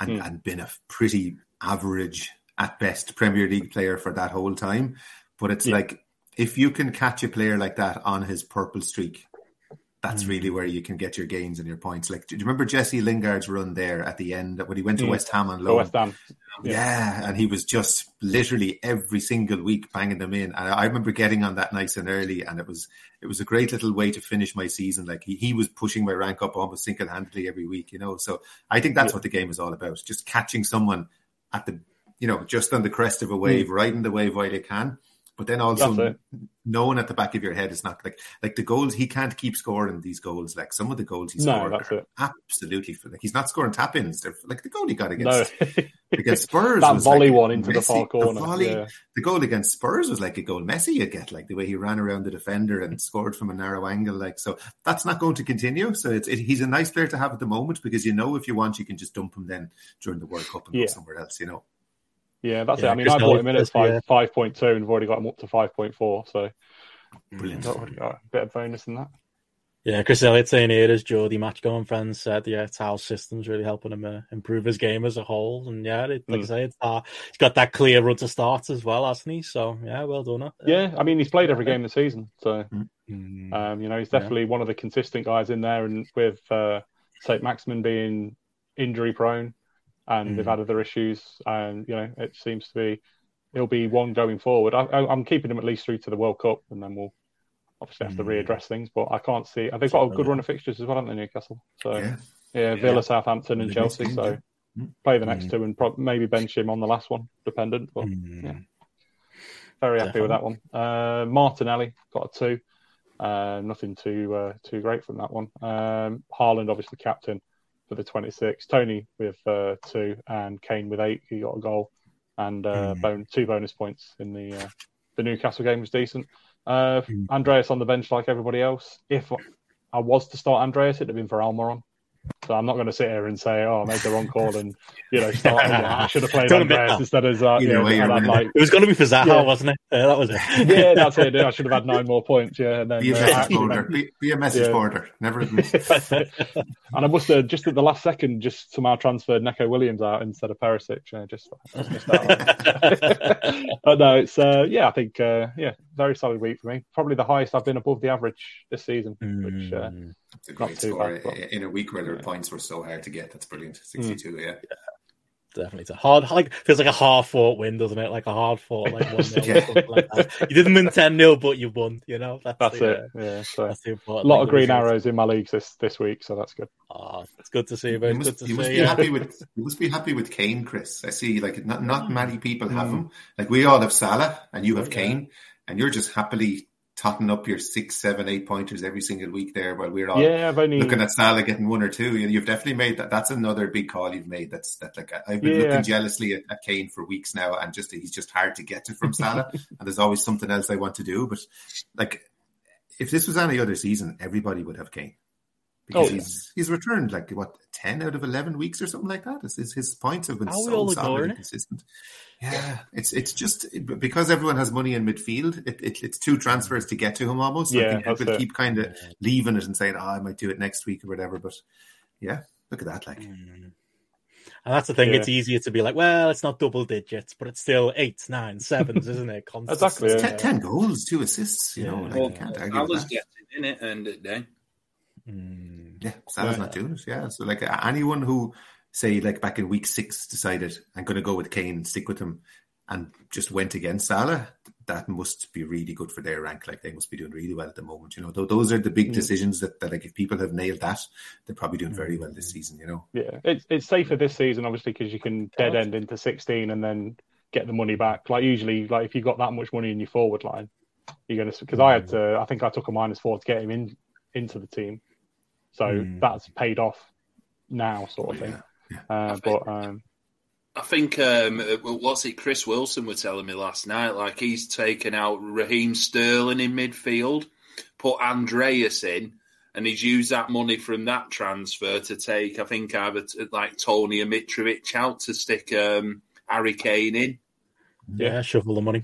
and mm. and been a pretty average at best Premier League player for that whole time. But it's yeah. like if you can catch a player like that on his purple streak, that's really where you can get your gains and your points. Like, do you remember Jesse Lingard's run there at the end when he went to mm. West Ham on loan? West Ham. Yeah. yeah. and he was just literally every single week banging them in. And I remember getting on that nice and early, and it was it was a great little way to finish my season. Like he, he was pushing my rank up almost single handedly every week, you know. So I think that's yeah. what the game is all about: just catching someone at the you know just on the crest of a wave, mm. riding the wave while they can but then also knowing at the back of your head is not like like the goals he can't keep scoring these goals. Like some of the goals he's no, scored absolutely like he's not scoring tap ins. They're like the goal he got against no. against Spurs. that volley like one into Messi, the far corner. The, volley, yeah. the goal against Spurs was like a goal Messi you get, like the way he ran around the defender and scored from a narrow angle. Like so, that's not going to continue. So it's it, he's a nice player to have at the moment because you know if you want you can just dump him then during the World Cup and yeah. go somewhere else. You know. Yeah, that's yeah, it. I mean, I bought him in at five five point two, and we've already got him up to five point four. So brilliant. Already got a bit of bonus in that. Yeah, Chris Elliott saying here is Geordie match going friends said, yeah, Tal's system's really helping him uh, improve his game as a whole. And yeah, it, like mm. I say, it's, uh, he's got that clear run to start as well, hasn't he? So yeah, well done. Uh, yeah, I mean, he's played every game this season. So, mm. um, you know, he's definitely yeah. one of the consistent guys in there. And with uh, St. Maximin being injury prone, and mm. they've had other issues. And you know, it seems to be it'll be one going forward. I, am keeping them at least through to the World Cup, and then we'll obviously have to mm. readdress things. But I can't see they've got a good run of fixtures as well, haven't they, Newcastle? So yeah, yeah Villa, yeah. Southampton, and Chelsea. So mm. play the next mm. two and pro- maybe bench him on the last one, dependent. But mm. yeah, very happy Definitely. with that one. Uh, Martinelli got a two. Uh, nothing too uh, too great from that one. Um, Haaland, obviously captain for the 26. Toney with uh, two, and Kane with eight. He got a goal and uh, mm. bon- two bonus points in the uh, the Newcastle game was decent. Uh, mm. Andreas on the bench like everybody else. If I was to start Andreas, it'd have been for Almiron. So I'm not going to sit here and say, "Oh, I made the wrong call," and you know, start, I should have played Andreas instead of uh, you know, like, it was going to be for Zaha, yeah. wasn't it? Uh, that was it. yeah, that's it. I should have had nine more points. Yeah, and then be a uh. Be, be, a message yeah. boarder. Never. and I must have just at the last second just somehow transferred Neco Williams out instead of Perisic. Uh, just, just but no, it's uh, yeah. I think uh, yeah, very solid week for me. Probably the highest I've been above the average this season, mm. which. Uh, hmm. It's a great score bad, in a week where the yeah. points were so hard to get. That's brilliant. Hmm. Sixty-two, mm. yeah. yeah. Definitely, it's a hard, like feels like a hard fought win, doesn't it? Like a hard fought, like one yeah. like You didn't win ten 0 but you won. You know, that's, that's the, it. Yeah, so that's the important. A lot of green arrows in my leagues this this week, so that's good. Oh, it's good to see. Very must, good to you see. Must be happy with, you must be happy with Kane, Chris. I see. Like not not many people have mm. him. Like we all have Salah, and you have Kane, and you're just happily totting up your six, seven, eight pointers every single week there while we're all yeah, only... looking at Salah getting one or two. You have definitely made that. That's another big call you've made. That's that like I've been yeah. looking jealously at, at, Kane for weeks now, and just he's just hard to get to from Salah, and there's always something else I want to do. But like, if this was any other season, everybody would have Kane because oh, yeah. he's he's returned like what ten out of eleven weeks or something like that. His, his points have been How so solid and consistent. Yeah, it's it's just because everyone has money in midfield. It, it, it's two transfers to get to him almost. So yeah, I think keep kind of leaving it and saying, "Oh, I might do it next week or whatever." But yeah, look at that, like. Mm. And that's the thing; yeah. it's easier to be like, "Well, it's not double digits, but it's still eights, nine, sevens, isn't it?" exactly. Yeah. Ten, ten, goals, two assists. You know, like, well, you can't argue with that. getting in it, and it then. Mm. Yeah, Salah's not doing it. Yeah, so like anyone who say like back in week six decided I'm going to go with Kane, stick with him, and just went against Salah, that must be really good for their rank. Like they must be doing really well at the moment. You know, those are the big mm. decisions that, that like if people have nailed that, they're probably doing very well this season. You know. Yeah, it's it's safer this season obviously because you can dead end into 16 and then get the money back. Like usually, like if you got that much money in your forward line, you're gonna because I had to. I think I took a minus four to get him in into the team, so mm. that's paid off now, sort of oh, thing. Yeah. Uh, but um, I think um, what's it? Chris Wilson was telling me last night. Like he's taken out Raheem Sterling in midfield, put Andreas in, and he's used that money from that transfer to take. I think either like Toney and Mitrovic out to stick um, Harry Kane in. Yeah, shuffle the money.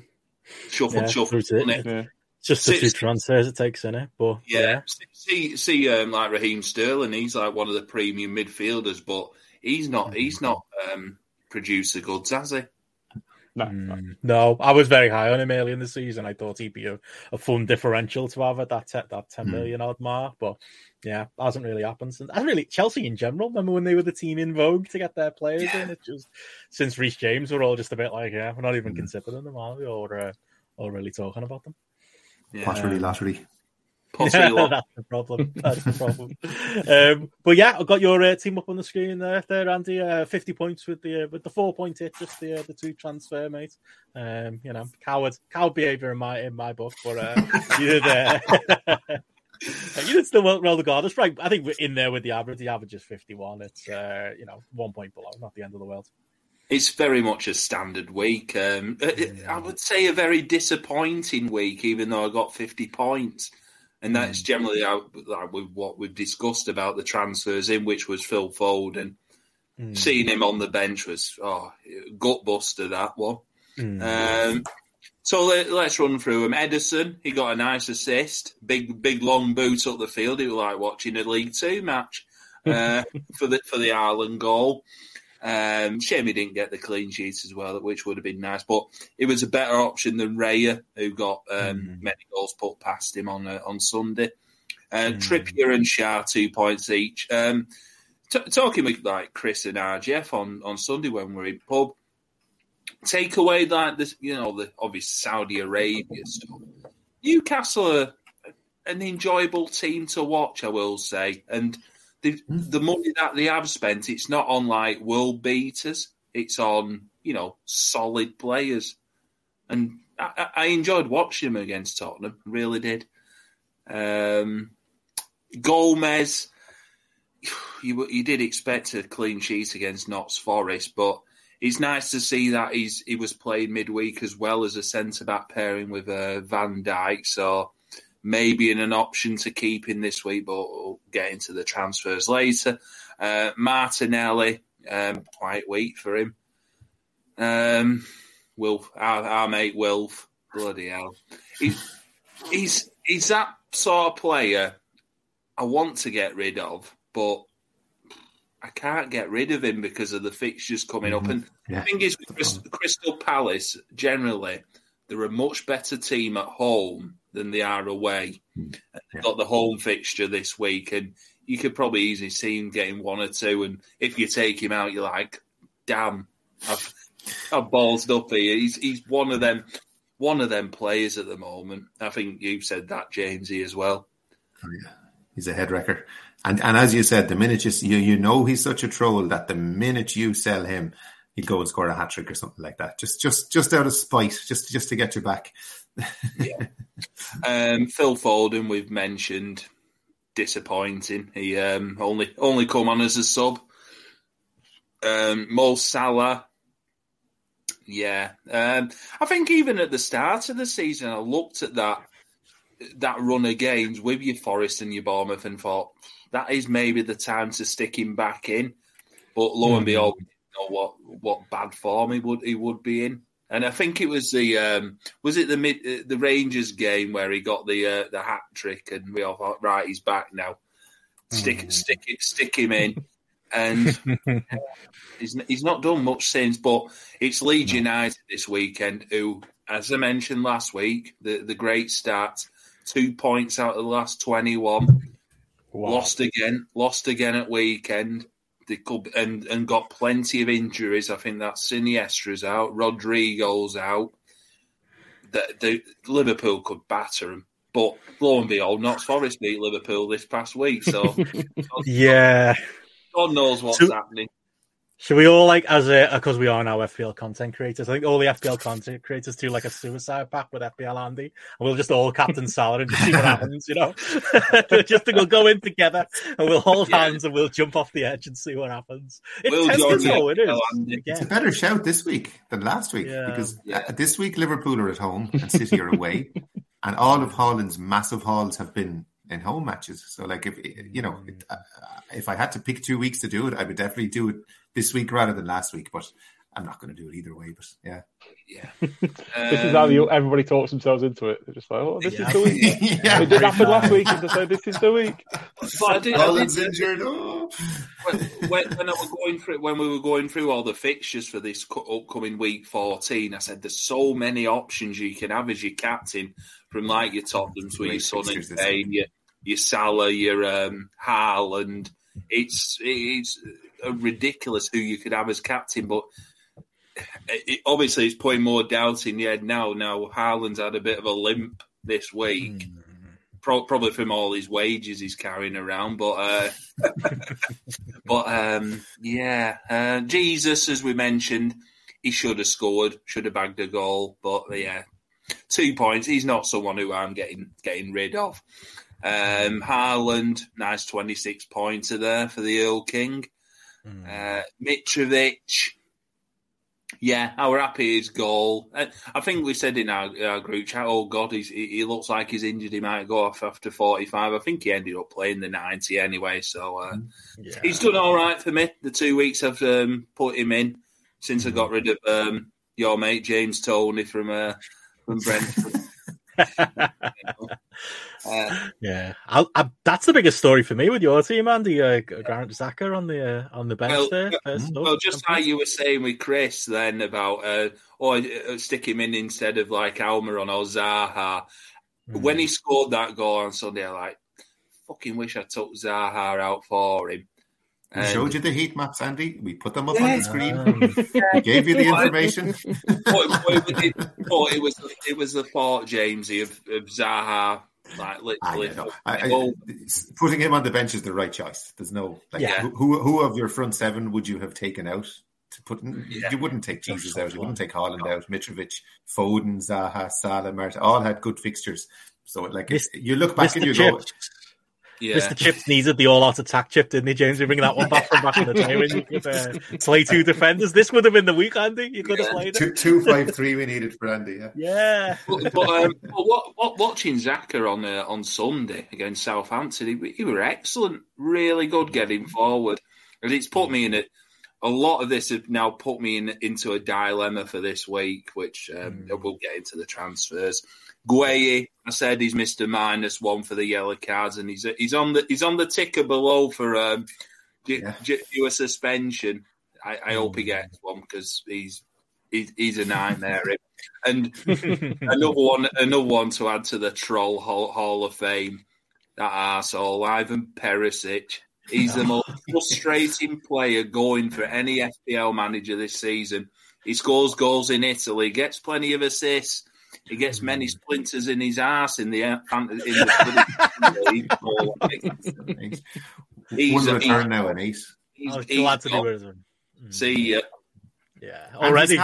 Shuffle, yeah, shuffle money. Yeah. Just the two transfers it takes in it, but yeah, yeah. see, see, um, like Raheem Sterling, he's like one of the premium midfielders, but he's not, he's not um, producer goods, has he? No, mm, no, I was very high on him early in the season. I thought he'd be a, a fun differential to have at that te- that ten mm. million odd mark, but yeah, hasn't really happened since. Hasn't really Chelsea in general. Remember when they were the team in vogue to get their players yeah. in? It just since Reece James, we're all just a bit like, yeah, we're not even mm. considering them, are we? Or uh, or really talking about them? Yeah. Lottery, lottery. Possibly that's the problem. That's the problem. um, but yeah, I've got your uh, team up on the screen there, there Andy. Uh, Fifty points with the uh, with the four point hit, just the uh, the two transfer mate. Um, you know, coward coward behaviour in my in my book, but uh, you did. Uh, you did still well, well regardless, right? I think we're in there with the average. The average is fifty one. It's uh, you know one point below, not the end of the world. It's very much a standard week. Um, I would say a very disappointing week, even though I got fifty points. And that's mm. generally how, like, with what we've discussed about the transfers in, which was Phil Foden. Mm. Seeing him on the bench was oh gut buster that one. Mm. Um, so let, us run through him. Ederson, he got a nice assist, big big long boot up the field. It was like watching a League Two match uh, for the for the Haaland goal. Um, shame he didn't get the clean sheets as well, which would have been nice. But it was a better option than Raya, who got um, mm. many goals put past him on uh, on Sunday. Uh, mm. Trippier and Schär two points each. Um, t- talking with like Chris and RGF on, on Sunday when we were in pub, take away that this, you know, the obvious Saudi Arabia stuff. Newcastle are an enjoyable team to watch, I will say, and the, hmm. money that they have spent, it's not on like world beaters. It's on you know solid players, and I, I enjoyed watching them against Tottenham. Really did. Um, Gomez, you you did expect a clean sheet against Notts Forest, but it's nice to see that he's he was playing midweek as well as a centre back pairing with uh, Van Dijk. So maybe in an option to keep in this week, but we'll get into the transfers later. Uh, Martinelli, um, quite weak for him. Um, Wilf, our, our mate Wilf, bloody hell, he's he's he's that sort of player I want to get rid of, but I can't get rid of him because of the fixtures coming mm-hmm. up. And yeah. the thing is, Crystal Palace generally they're a much better team at home than they are away. Mm. Yeah. Got the home fixture this week, and you could probably easily see him getting one or two. And if you take him out, you're like, damn, I've, I've ballsed up here. He's he's one of them, one of them players at the moment. I think you've said that, Jamesy, as well. Oh, yeah. He's a head wrecker. And and as you said, the minute you, you you know he's such a troll that the minute you sell him, he'd go and score a hat trick or something like that. Just just just out of spite, just just to get you back yeah. Um, Phil Foden, we've mentioned, disappointing. He um, only only come on as a sub. Um, Mo Salah, yeah. Um, I think even at the start of the season, I looked at that that run of games with your Forest and your Bournemouth and thought that is maybe the time to stick him back in. But lo and hmm. behold, you know what what bad form he would he would be in. And I think it was the um, was it the mid, uh, the Rangers game where he got the uh, the hat trick, and we all thought, right, he's back now. Stick mm. stick it, stick him in, and he's he's not done much since. But it's Leeds United this weekend, who, as I mentioned last week, the the great start, two points out of the last twenty one. Wow. Lost again, lost again at weekend. They could and and got plenty of injuries. I think that Sinisterra's out, Rodrigo's out. The, the Liverpool could batter them, but lo and behold, Notts Forest beat Liverpool this past week. So yeah, God knows what's so, happening. Should we all like as a because we are now FPL content creators? I think all the FPL content creators do like a suicide pact with FPL Andy, and we'll just all Captain Salah and just see what happens. You know, just we'll go in together and we'll hold yeah. hands and we'll jump off the edge and see what happens. It we'll tends to go. It is. It's a better shout this week than last week yeah. because yeah. Uh, this week Liverpool are at home and City are away, and all of Haaland's massive hauls have been in home matches. So, like, if you know, uh, if I had to pick two weeks to do it, I would definitely do it this week rather than last week. But I'm not going to do it either way. But yeah, yeah. this is how you, um, everybody talks themselves into it. They're just like, oh, this yeah. is the week. yeah, it did happen last week, and they said this is the week. But I did, I did, injured. Oh. When, when, when, I was going through, when we were going through all the fixtures for this upcoming week 14, I said there's so many options you can have as your captain, from like your Tottenham to your Son and Kane, your your Salah, your um, Haaland. It's it's ridiculous who you could have as captain, but it, obviously it's putting more doubt in your head now. Now Haaland's had a bit of a limp this week, mm. Pro- probably from all his wages he's carrying around. But uh, but um, yeah, uh, Jesus, as we mentioned, he should have scored, should have bagged a goal, but yeah, two points. He's not someone who I'm getting getting rid of. Um, Haaland, nice 26 pointer there for the Earl King. Mm. Uh, Mitrovic, yeah, our happy his goal. Uh, I think we said in our, our group chat, oh God, he, he looks like he's injured. He might go off after 45. I think he ended up playing the 90 anyway. So uh, mm. yeah. he's done all right for me. The two weeks I've um, put him in since I got rid of um, your mate James Toney from uh, from Brentford. Uh, yeah, I, I, that's the biggest story for me with your team, Andy. Uh, Granit Xhaka on the uh, on the bench well, there. well, just like you were saying with Chris then about, uh, or uh, stick him in instead of like Almiron or Zaha. Mm. When he scored that goal on Sunday, I like fucking wish I took Zaha out for him. We showed you the heat maps, Andy. We put them up yeah. on the screen. Um, we gave you the information. but, but, it, but it was it was the thought, Jamesy, of, of Zaha like literally, I, I, putting him on the bench is the right choice. There's no like, yeah. who who of your front seven would you have taken out to put? In, yeah. You wouldn't take Jesus out. You wouldn't take Haaland out. Mitrovic, Foden, Zaha, Salah, Marta, all had good fixtures. So like, you look back and you go, yeah. Mr. Chips needed the all-out attack chip, didn't he, James? We bring that one back from back in the day when you could uh, play two defenders. This would have been the week, Andy. You could yeah. have played two, two, five, three. We needed for Andy. Yeah. Yeah. But, but, um, but what, what, watching Xhaka on uh, on Sunday against Southampton, he, he were excellent. Really good getting forward, and it's put me in it. A lot of this has now put me in into a dilemma for this week, which um, mm. we'll get into the transfers. Gueye, I said he's Mister Minus One for the yellow cards, and he's he's on the he's on the ticker below for um, yeah. due a suspension. I, I hope he gets one because he's, he's he's a nightmare. and another one, another one to add to the troll hall, hall of fame. That arsehole, Ivan Perisic. He's the most frustrating player going for any FPL manager this season. He scores goals in Italy, gets plenty of assists, he gets many splinters in his ass in the in the he's a return now, and he's he's, oh, glad to do it. Mm. See ya. Yeah, already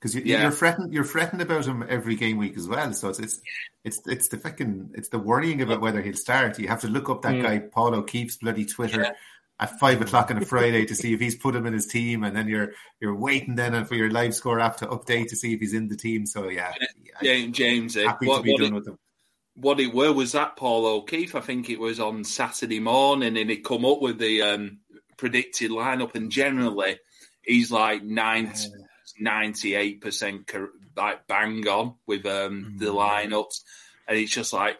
because you, are fretting you're fretting about him every game week as well. So it's it's it's, it's the fucking it's the worrying about whether he'll start. You have to look up that mm. guy Paul O'Keefe's bloody Twitter. Yeah at five o'clock on a Friday to see if he's put him in his team, and then you're you're waiting then for your live score app to update to see if he's in the team. So yeah, yeah James, eh, happy what, to be done it, with him. What it were was that Paul O'Keefe. I think it was on Saturday morning, and he come up with the um, predicted lineup, and generally he's like 98 percent like bang on with um, the mm. lineups, and it's just like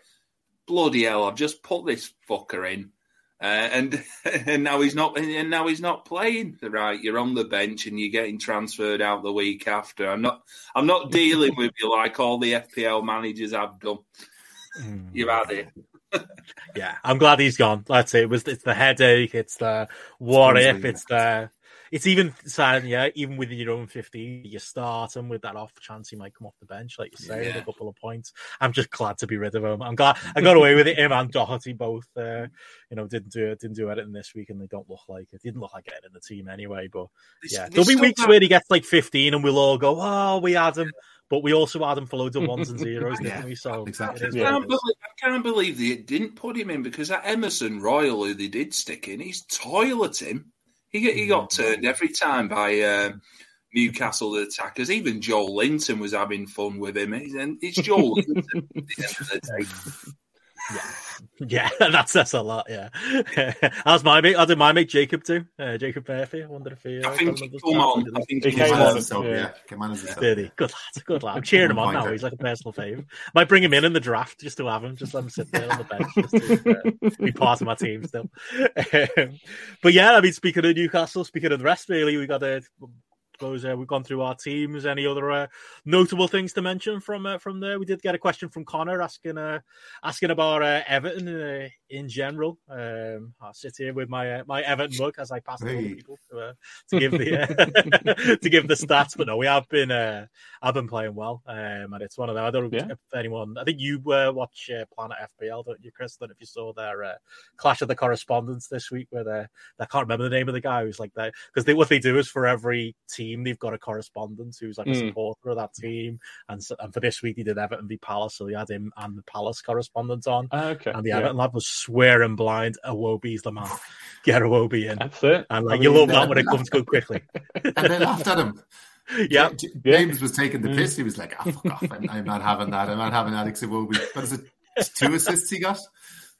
bloody hell! I've just put this fucker in uh, and and now he's not and now he's not playing. Right, you're on the bench and you're getting transferred out the week after. I'm not I'm not dealing with you like all the FPL managers have done. Mm. You've had it. yeah, I'm glad he's gone. That's it. it. was it's the headache, it's the what if, it's the it's even sad, yeah, even within your own 15, you start him with that off chance he might come off the bench, like you say, yeah. with a couple of points. I'm just glad to be rid of him. I'm glad I got away with it. Him and Doherty both, uh, you know, didn't do it, didn't do anything this week, and they don't look like it. Didn't look like getting in the team anyway. But yeah, there'll be weeks where he gets like 15, and we'll all go, "Oh, we had him." But we also had him for loads of ones and zeros, didn't we? So exactly. I, can't believe, I can't believe they didn't put him in because that Emerson Royal, who they did stick in, he's toileting. He, he got turned every time by uh, Newcastle attackers. Even Joelinton was having fun with him. And It's Joelinton at the end of the day. Yeah. Yeah, that's that's a lot. Yeah, how's my mate? I did my mate Jacob too. Uh, Jacob Murphy. I wonder if he. Uh, I think he come on. I think he came on. Yeah, came on Did he? Good lad. Good lad. I'm cheering him on now. He's like a personal favourite. Might bring him in in the draft just to have him. Just let him sit there on the bench, just to uh, be part of my team still. Um, but yeah, I mean, speaking of Newcastle, speaking of the rest, really, we got a suppose uh, we've gone through our teams. Any other uh, notable things to mention from uh, from there? We did get a question from Connor asking uh, asking about uh, Everton in general. Um, I sit here with my my Everton mug as I pass hey. people to, to give the to give the stats. But no, we have been I've been playing well, um, and it's one of them. I don't know yeah. if anyone. I think you were watch Planet FPL, don't you, Chris? That if you saw their Clash of the Correspondents this week, where they I can't remember the name of the guy who's like that because they what they do is for every team team, they've got a correspondent who's like a mm. supporter of that team. And, so, and for this week, he did Everton v Palace, so he had him and the Palace correspondent on. Uh, okay. And the yeah. Everton lad was swearing blind, Iwobi's the man. Get Iwobi in. That's it. And like, I you mean, love that when it comes good quickly. and they laughed at him. Yeah. James was taking the hmm. piss. He was like, oh, fuck off. I'm, I'm not having that. I'm not having Alex Iwobi. What is it? Two assists he got?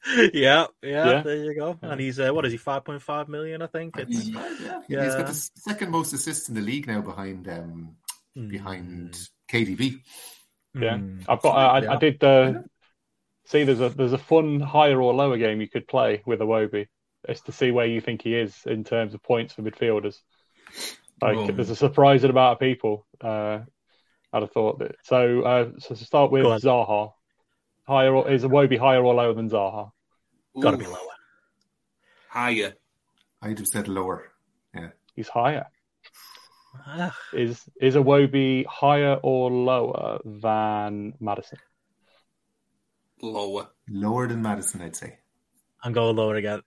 yeah, yeah, yeah, there you go. And he's uh, what is he? Five point five million, I think. It's yeah. yeah. He's got the second most assists in the league now, behind um, mm. behind KDB. Yeah, mm. I've got. I, yeah. I did uh, see. There's a there's a fun higher or lower game you could play with Iwobi. It's to see where you think he is in terms of points for midfielders. Like, oh. there's a surprising amount of people. Uh, I'd have thought that. So, uh, so to start with, Zaha higher or, is Iwobi higher or lower than Zaha? Got to be lower. Higher. I'd have said lower. Yeah, he's higher. Ah. is is Iwobi higher or lower than Maddison? Lower. Lower than Maddison, I'd say. I'm going lower again.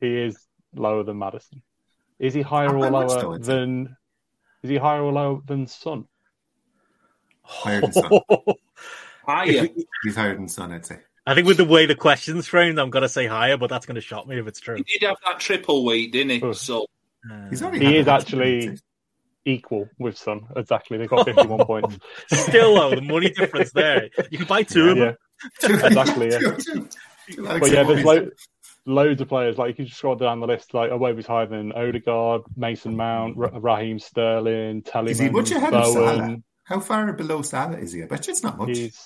He is lower than Maddison. Is he higher or lower though, than? Is he higher or lower than Son? Higher than Son. Higher. He's higher than Son, I'd say. I think with the way the question's framed, I'm gonna say higher, but that's gonna shock me if it's true. He did have that triple weight, didn't he? So uh, he's only he is actually equal with Son. Exactly, they've got 51 points. Still, though, the money difference there. You can buy two yeah, of them. Exactly. Yeah. but yeah, there's lo- loads of players. Like you can just scroll down the list. Like Iwobi's higher than Odegaard, Mason Mount, Raheem Sterling, Tellington, Is he much ahead Bowen. of Salah? How far below Salah is he? I bet you it's not much. He's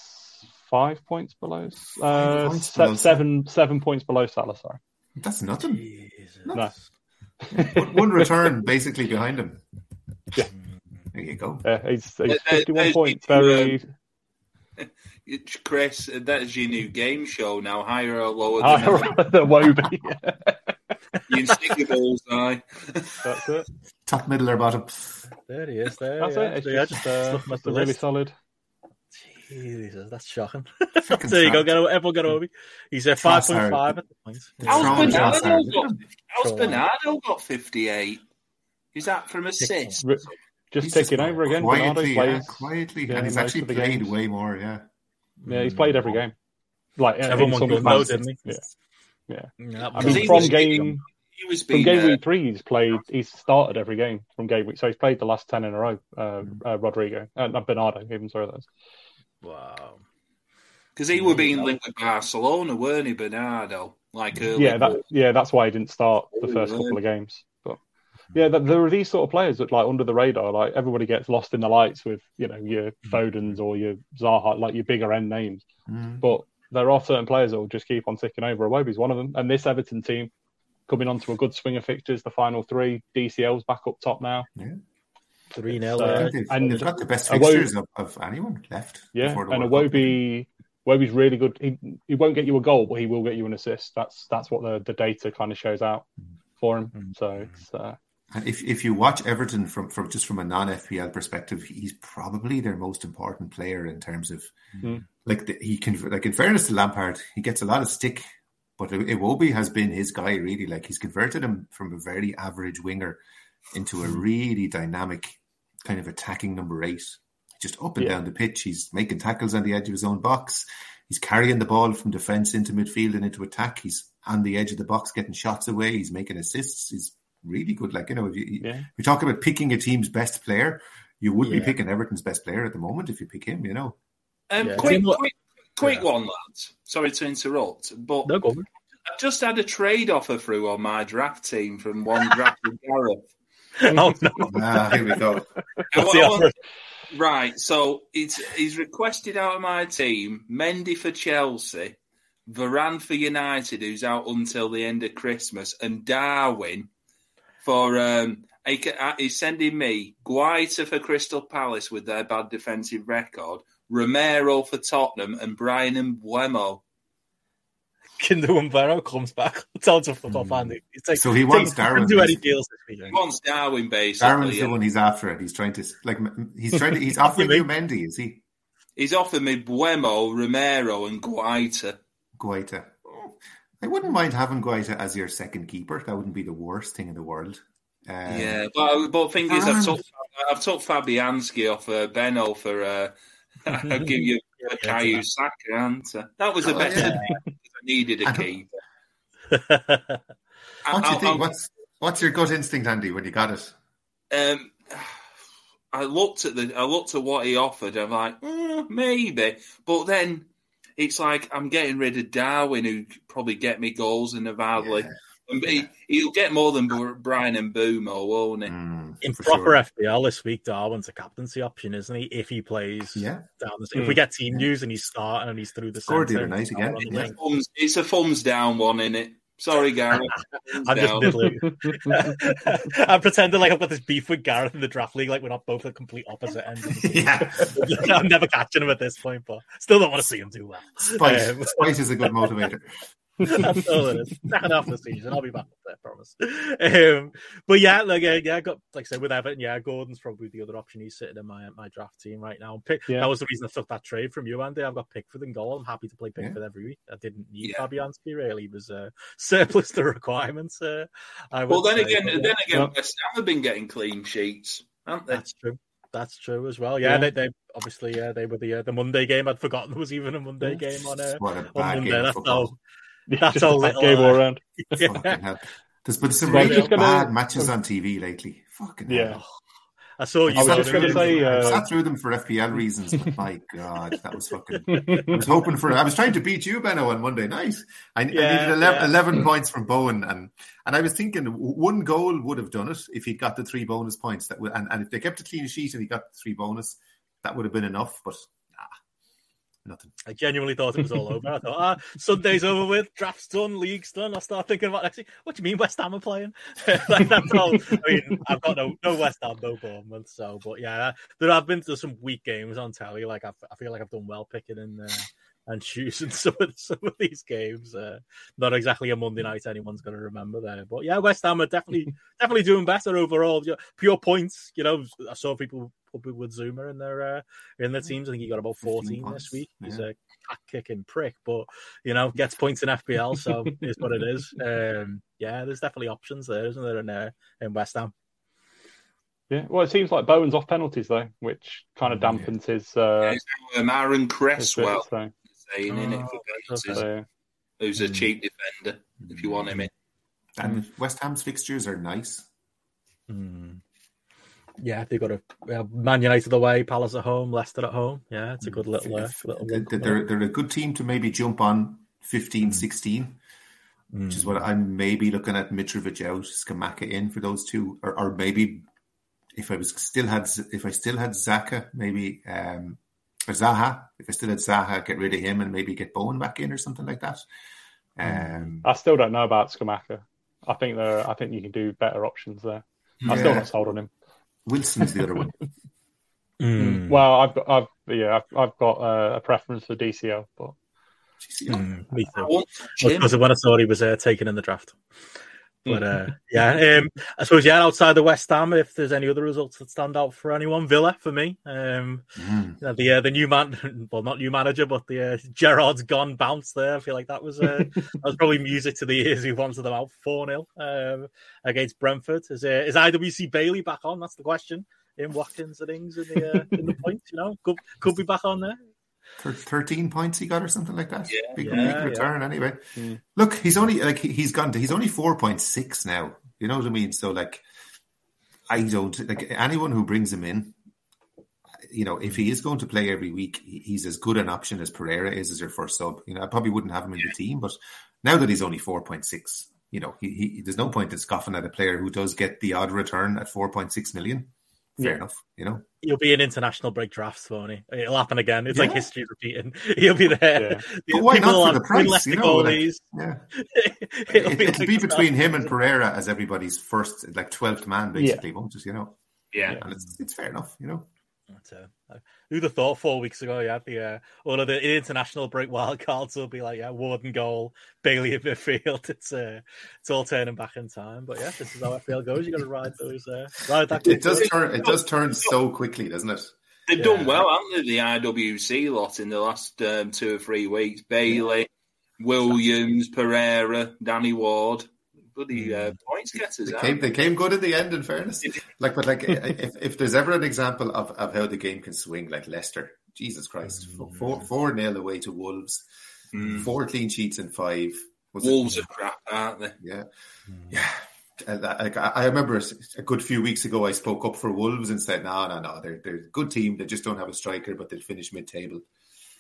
five points below. Uh, points se- below seven seven points below Salah. Sorry, that's nothing. No. One return basically behind him. Yeah. There you go. Yeah, he's, he's fifty-one points. Very. Chris, that is your new game show now. Higher or lower than Higher than Woby. you can stick your bullseye. That's it. Top, middle, or bottom. There he is. There. That's yeah. it. It's so just, uh, it's really solid. Jesus, that's shocking. there you go. Get, everyone get over. He's at five point five at the point. How's Bernardo, got, how's Bernardo got fifty eight? Is that from assist? Just he's taking just over again. Quietly, yeah, quietly, yeah, and he's actually played games. way more. Yeah, yeah, he's played every game. Like everyone good know, didn't he? Yeah, yeah. yeah I mean, from game he was from game uh, week three, he's played. He's started every game from game week, so he's played the last ten in a row. Uh, uh, Rodrigo, uh, not Bernardo, even sorry, that's wow. Because he were being linked with Barcelona, weren't he, Bernardo? Like yeah, that, yeah, that's why he didn't start the first couple of games. But yeah, there are these sort of players that like under the radar. Like everybody gets lost in the lights with you know your mm. Fodens or your Zaha, like your bigger end names. Mm. But there are certain players that will just keep on ticking over. Iwobi's one of them, and this Everton team coming onto a good swing of fixtures. The final three, DCL's back up top now. Yeah. Three 0 uh, they've, and they've got the best fixtures of, of, anyone left. Yeah, and Iwobi, where he's really good. He he won't get you a goal, but he will get you an assist. That's that's what the, the data kind of shows out for him. Mm-hmm. So it's. Uh, and if if you watch Everton from, from just from a non FPL perspective, he's probably their most important player in terms of mm-hmm. like the, he can like in fairness to Lampard, he gets a lot of stick, but Iwobi has been his guy really. Like he's converted him from a very average winger into a really dynamic kind of attacking number eight, just up and yeah. down the pitch. He's making tackles on the edge of his own box. He's carrying the ball from defence into midfield and into attack. He's on the edge of the box getting shots away. He's making assists. He's really good. Like, you know, if you, yeah. we talk about picking a team's best player, you would yeah. be picking Everton's best player at the moment if you pick him, you know. Um, yeah. quick, quick, quick one, lads. Sorry to interrupt, but no, I just had a trade offer through on my draft team from one drafted Gareth. Oh no! ah, here we go. right, so it's he's requested out of my team Mendy for Chelsea, Varane for United, who's out until the end of Christmas, and Darwin for um, uh, he's sending me Guaita for Crystal Palace with their bad defensive record, Romero for Tottenham, and Bryan Mbeumo. Kindu Barrow comes back. Sounds a fuck off. Andy. Like, so he wants Darwin. Do any deals this week? He wants Darwin, basically. Darwin's yeah. the one he's after. It. He's trying to like. He's trying to. He's offering you Mendy. Is he? He's offered me Mbeumo, Romero, and Guaita. Guaita. I wouldn't mind having Guaita as your second keeper. That wouldn't be the worst thing in the world. Um, yeah, but but thing is, I've took I've took Fabianski off uh, Benno for. Uh, I'll give you a Caillou Saka answer. That was the oh, better yeah. I needed a keeper. what do you think? What's what's your gut instinct, Andy, when you got it? Um, I looked at the I looked at what he offered. I'm like, mm, maybe, but then it's like I'm getting rid of Darwin, who probably get me goals in the valley. Yeah. He, will get more than Bryan Mbeumo, won't he? Mm, in proper sure. FPL this week, Darwin's a captaincy option, isn't he? If he plays yeah. down the, mm. if we get team news and he's starting and he's through the Scored the night again. It's, a thumbs, it's a thumbs down one, in it. Sorry, Gareth. I'm just middling. I'm pretending like I've got this beef with Gareth in the draft league, like we're not both the complete opposite ends. yeah, I'm never catching him at this point, but still don't want to see him do well. Spice, um, Spice is a good motivator. That's all it is. Second half of the season, I'll be back there, I promise. Um, but yeah, like uh, yeah, I got like I said with Everton, yeah, Gordon's probably the other option. He's sitting in my my draft team right now. Pick, yeah. That was the reason I took that trade from you, Andy. I've got Pickford and goal. I'm happy to play Pickford yeah. every week. I didn't need yeah. Fabianski really. He was uh, surplus to requirements. Uh, well, then say, again, then again, West Ham have been getting clean sheets, haven't they? That's true. That's true as well. Yeah, yeah. They, they, obviously yeah they were the uh, the Monday game. I'd forgotten there was even a Monday game on uh, on Monday. That's all. That's all little game all around. Yeah. There's been some really bad gonna... matches on TV lately. Fucking yeah. Hell. I saw you. I was just going to say, uh... I sat through them for FPL reasons, but my God, that was fucking. I was hoping for. I was trying to beat you, Benno, on Monday night. I, yeah, I needed 11, yeah. 11, points from Bowen, and and I was thinking one goal would have done it if he got the three bonus points. That would, and, and if they kept a clean sheet and he got the three bonus, that would have been enough. But nothing. I genuinely thought it was all over. I thought, ah, Sunday's over with, draft's done, league's done. I start thinking about next What do you mean West Ham are playing? like that's all. I mean, I've got no no West Ham, no Bournemouth. So, but yeah, there have been some weak games on telly. Like I, I feel like I've done well picking in there. And choosing some of some of these games, uh, not exactly a Monday night anyone's going to remember there, but yeah, West Ham are definitely definitely doing better overall. Pure points, you know. I saw people couple with Zouma in their uh, in their teams. I think he got about fourteen this week. He's yeah. a cat kicking prick, but you know gets points in FPL, so is what it is. Um, yeah, there's definitely options there, isn't there, in uh, in West Ham. Yeah, well, it seems like Bowen's off penalties though, which kind of oh, dampens yeah. his. Uh, yeah, um, Aaron Cresswell saying in it for penalties, who's a hmm. cheap defender if you want him in. And West Ham's fixtures are nice. Mm yeah, they've got a uh, Man United away, Palace at home, Leicester at home. Yeah, it's a good little. Uh, little they're, they're, they're, a good team to maybe jump on 15, mm. 16, mm. which is what I'm maybe looking at Mitrovic out, Scamacca in for those two, or, or maybe if I was still had if I still had Zaka, maybe um, or Zaha, if I still had Zaha, get rid of him and maybe get Bowen back in or something like that. Um, I still don't know about Scamacca. I think there. I think you can do better options there. I'm still not sold on him. Wilson's the other one. Mm. Well, I've got, I've yeah, I've, I've got uh, a preference for DCL, but Mm, me too. Because when I saw he was uh, taken in the draft. But uh, yeah, um, I suppose yeah. Outside the West Ham, if there's any other results that stand out for anyone, Villa for me. Um, mm. the uh, the new man, well, not new manager, but the uh, Gerrard's gone bounce there. I feel like that was uh, that was probably music to the ears who wanted them out four 0 um, against Brentford. Is uh, is IWC Bailey back on? That's the question. In Watkins and things in the uh, in the points, you know, could could be back on there. 13 points he got or something like that. Yeah, big, yeah, big return yeah. anyway. Mm. Look, he's only like he's gone to, he's only 4.6 now. You know what I mean? So like I don't like anyone who brings him in you know, if he is going to play every week, he's as good an option as Pereira is as your first sub. You know, I probably wouldn't have him in the team, but now that he's only 4.6, you know, he, he, there's no point in scoffing at a player who does get the odd return at 4.6 million fair yeah. enough, you know. You'll be in international break drafts, won't he? It'll happen again. It's yeah. like history repeating. He'll be there. Yeah. why not for the price? You know, like, yeah. it'll, be, it'll be between him and Pereira as everybody's first, like twelfth man, basically, won't it? You know. Yeah, and it's it's fair enough, you know. That's, uh, who'd have thought four weeks ago? Yeah, the uh, all of the international break wild cards will be like yeah, Warden goal, Bailey in midfield. It's uh, it's all turning back in time. But yeah, this is how FPL goes. You got to ride those. Uh, ride that. It, it does turn. It does turn so quickly, doesn't it? They've yeah. done well, haven't they? The IWC lot in the last um, two or three weeks. Bailey, Williams, Pereira, Danny Ward bloody uh, hmm. points getters. They came, they came good at the end. In fairness, like, but like, if, if there's ever an example of, of how the game can swing, like Leicester, Jesus Christ, mm. four four nil away to Wolves, mm. four clean sheets in five. Was Wolves it? are crap, aren't they? Yeah, mm. yeah. Like I remember a good few weeks ago, I spoke up for Wolves and said, "No, no, no, they're they're a good team. They just don't have a striker, but they'll finish mid-table."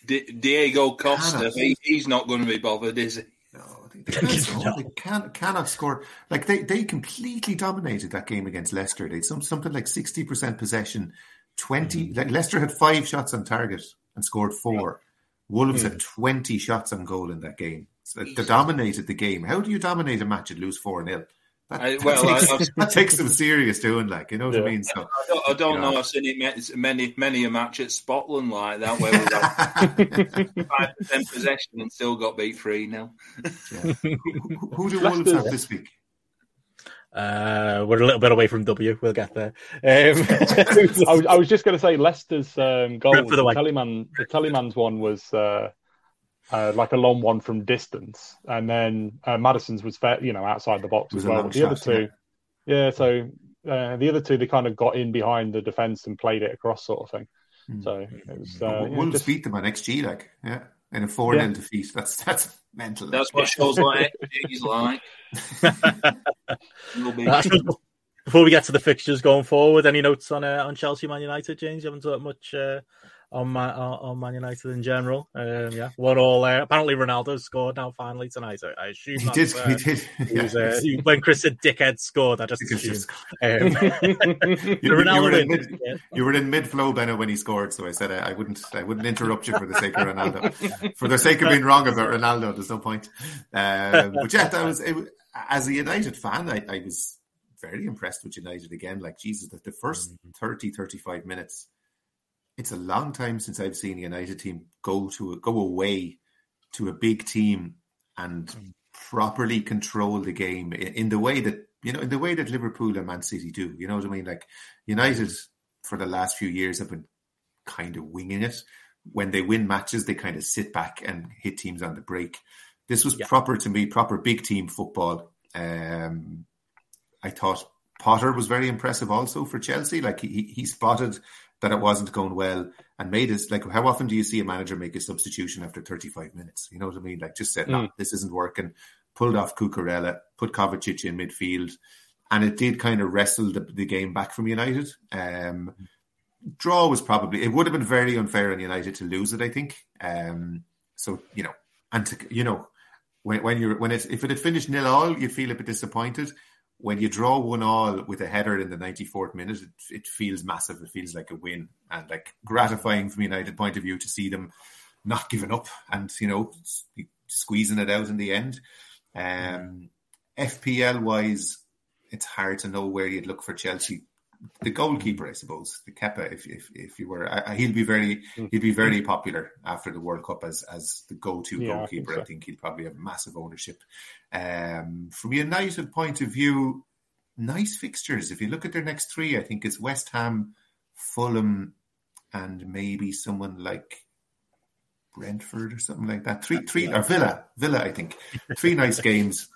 Diego Costa, he, he's not going to be bothered, is he? No, they, they, they can, cannot score. Like they, they completely dominated that game against Leicester. They some something like sixty percent possession. Twenty mm. like Leicester had five shots on target and scored four. Wolves mm. had twenty shots on goal in that game. So they dominated the game. How do you dominate a match and lose four 0 that, I, well, that, takes, I, that, takes, some serious doing, like you know what yeah. I mean. So I don't, I don't you know, know, I've seen it many, many a match at Scotland like that where we got five percent possession and still got beat three now. Yeah. Who, who, do Wolves have this week? Uh, we're a little bit away from W. We'll get there. Um, I, was, I, was, just going to say Leicester's um, goal. The, the Tielemans, the Tielemans's one was uh, uh, like a long one from distance, and then uh, Maddison's was fair, you know outside the box as well. The shot, other two, yeah, yeah so uh, the other two they kind of got in behind the defense and played it across, sort of thing. Mm. So it was. Uh, Wolves just... beat them on XG, like yeah, in a four 0 yeah. defeat. That's that's mental. That's what shows like he's like. Before we get to the fixtures going forward, any notes on uh, on Chelsea Man United, James? You haven't talked much uh, on Man, on Man United in general. Um, yeah, what all? Uh, apparently, Ronaldo scored now finally tonight. I, I assume he did. Uh, he did. Yeah. Was, uh, when Chris said "dickhead" scored, I just assumed. Um, you, Ronaldo you, were in mid, you were in mid flow, Benno, when he scored. So I said I, I, wouldn't. I wouldn't interrupt you for the sake of Ronaldo. for the sake of being wrong about Ronaldo, there's no point. Um, but yeah, that was it, as a United fan. I, I was very impressed with United again. Like Jesus, the, the first mm-hmm. 30, 35 minutes it's a long time since I've seen a United team go to go away to a big team and mm. properly control the game in the way that you know in the way that Liverpool and Man City do. You know what I mean? Like United for the last few years have been kind of winging it. When they win matches, they kind of sit back and hit teams on the break. This was yeah. proper to me, proper big team football. Um, I thought Potter was very impressive also for Chelsea. Like he, he spotted that it wasn't going well and made us like how often do you see a manager make a substitution after 35 minutes? You know what I mean? Like just said, mm. no, this isn't working. Pulled off Cucurella, put Kovacic in midfield, and it did kind of wrestle the, the game back from United. Um, draw was probably it would have been very unfair on United to lose it. I think. Um, so you know, and to, you know when when you're when it's if it had finished nil all, you'd feel a bit disappointed when you draw one all with a header in the 94th minute, it, it, feels massive. It feels like a win and like gratifying from United point of view to see them not giving up and you know squeezing it out in the end. Um, FPL wise, it's hard to know where you'd look for Chelsea the goalkeeper, I suppose, the Kepa. If if if you were, I, he'll be very he'll be very popular after the World Cup as as the go to yeah, goalkeeper. I think, so. I think, he'll probably have massive ownership. Um, from a United point of view, nice fixtures. If you look at their next three, I think it's West Ham, Fulham, and maybe someone like Brentford or something like that. Three, three, or Villa, Villa. I think three nice games.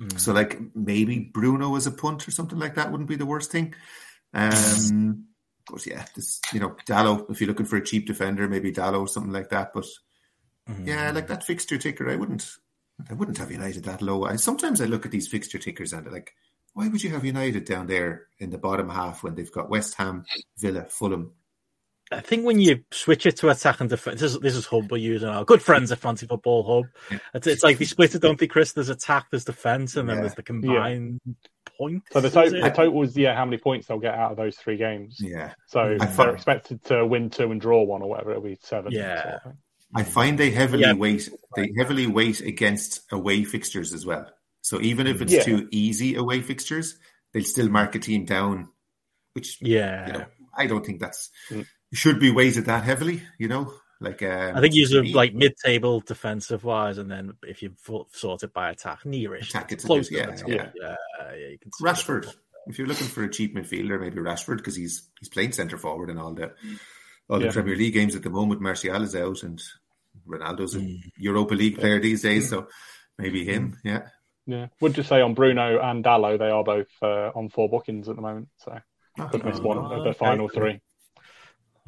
Mm. So like maybe Bruno as a punt or something like that wouldn't be the worst thing. Um, but yeah, this you know Dalot. If you're looking for a cheap defender, maybe Dalot or something like that. But mm. yeah, like that fixture ticker, I wouldn't. I wouldn't have United that low. I sometimes I look at these fixture tickers and like, why would you have United down there in the bottom half when they've got West Ham, Villa, Fulham, I think when you switch it to attack and defense, this is, this is Hub we're using our good friends at Fantasy Football Hub. It's, it's, like they split it, don't they, Chris? There's attack, there's defense, and then yeah. there's the combined yeah. point. So the, to- the total is yeah, how many points they'll get out of those three games. Yeah. So I they're expected to win two and draw one or whatever. It'll be seven. Yeah. Sort of I find they heavily weight they heavily weight against away fixtures as well. So even if it's too easy away fixtures, they'll still mark a team down. Which yeah, you know, I don't think that's. Mm should be weighted that heavily, you know. Like um, I think use like mid-table defensive wise, and then if you sort it by attack, nearish, attack it's close. Yeah, yeah, yeah, yeah, You can Rashford. If you're looking for a cheap midfielder, maybe Rashford because he's he's playing centre forward in all the all the. Premier League games at the moment. Martial is out, and Ronaldo's a mm. Europa League player these days, so maybe him. Mm. Yeah, yeah. Would you say on Bruno and Dalot, they are both uh, on four bookings at the moment, so could miss one of the final three.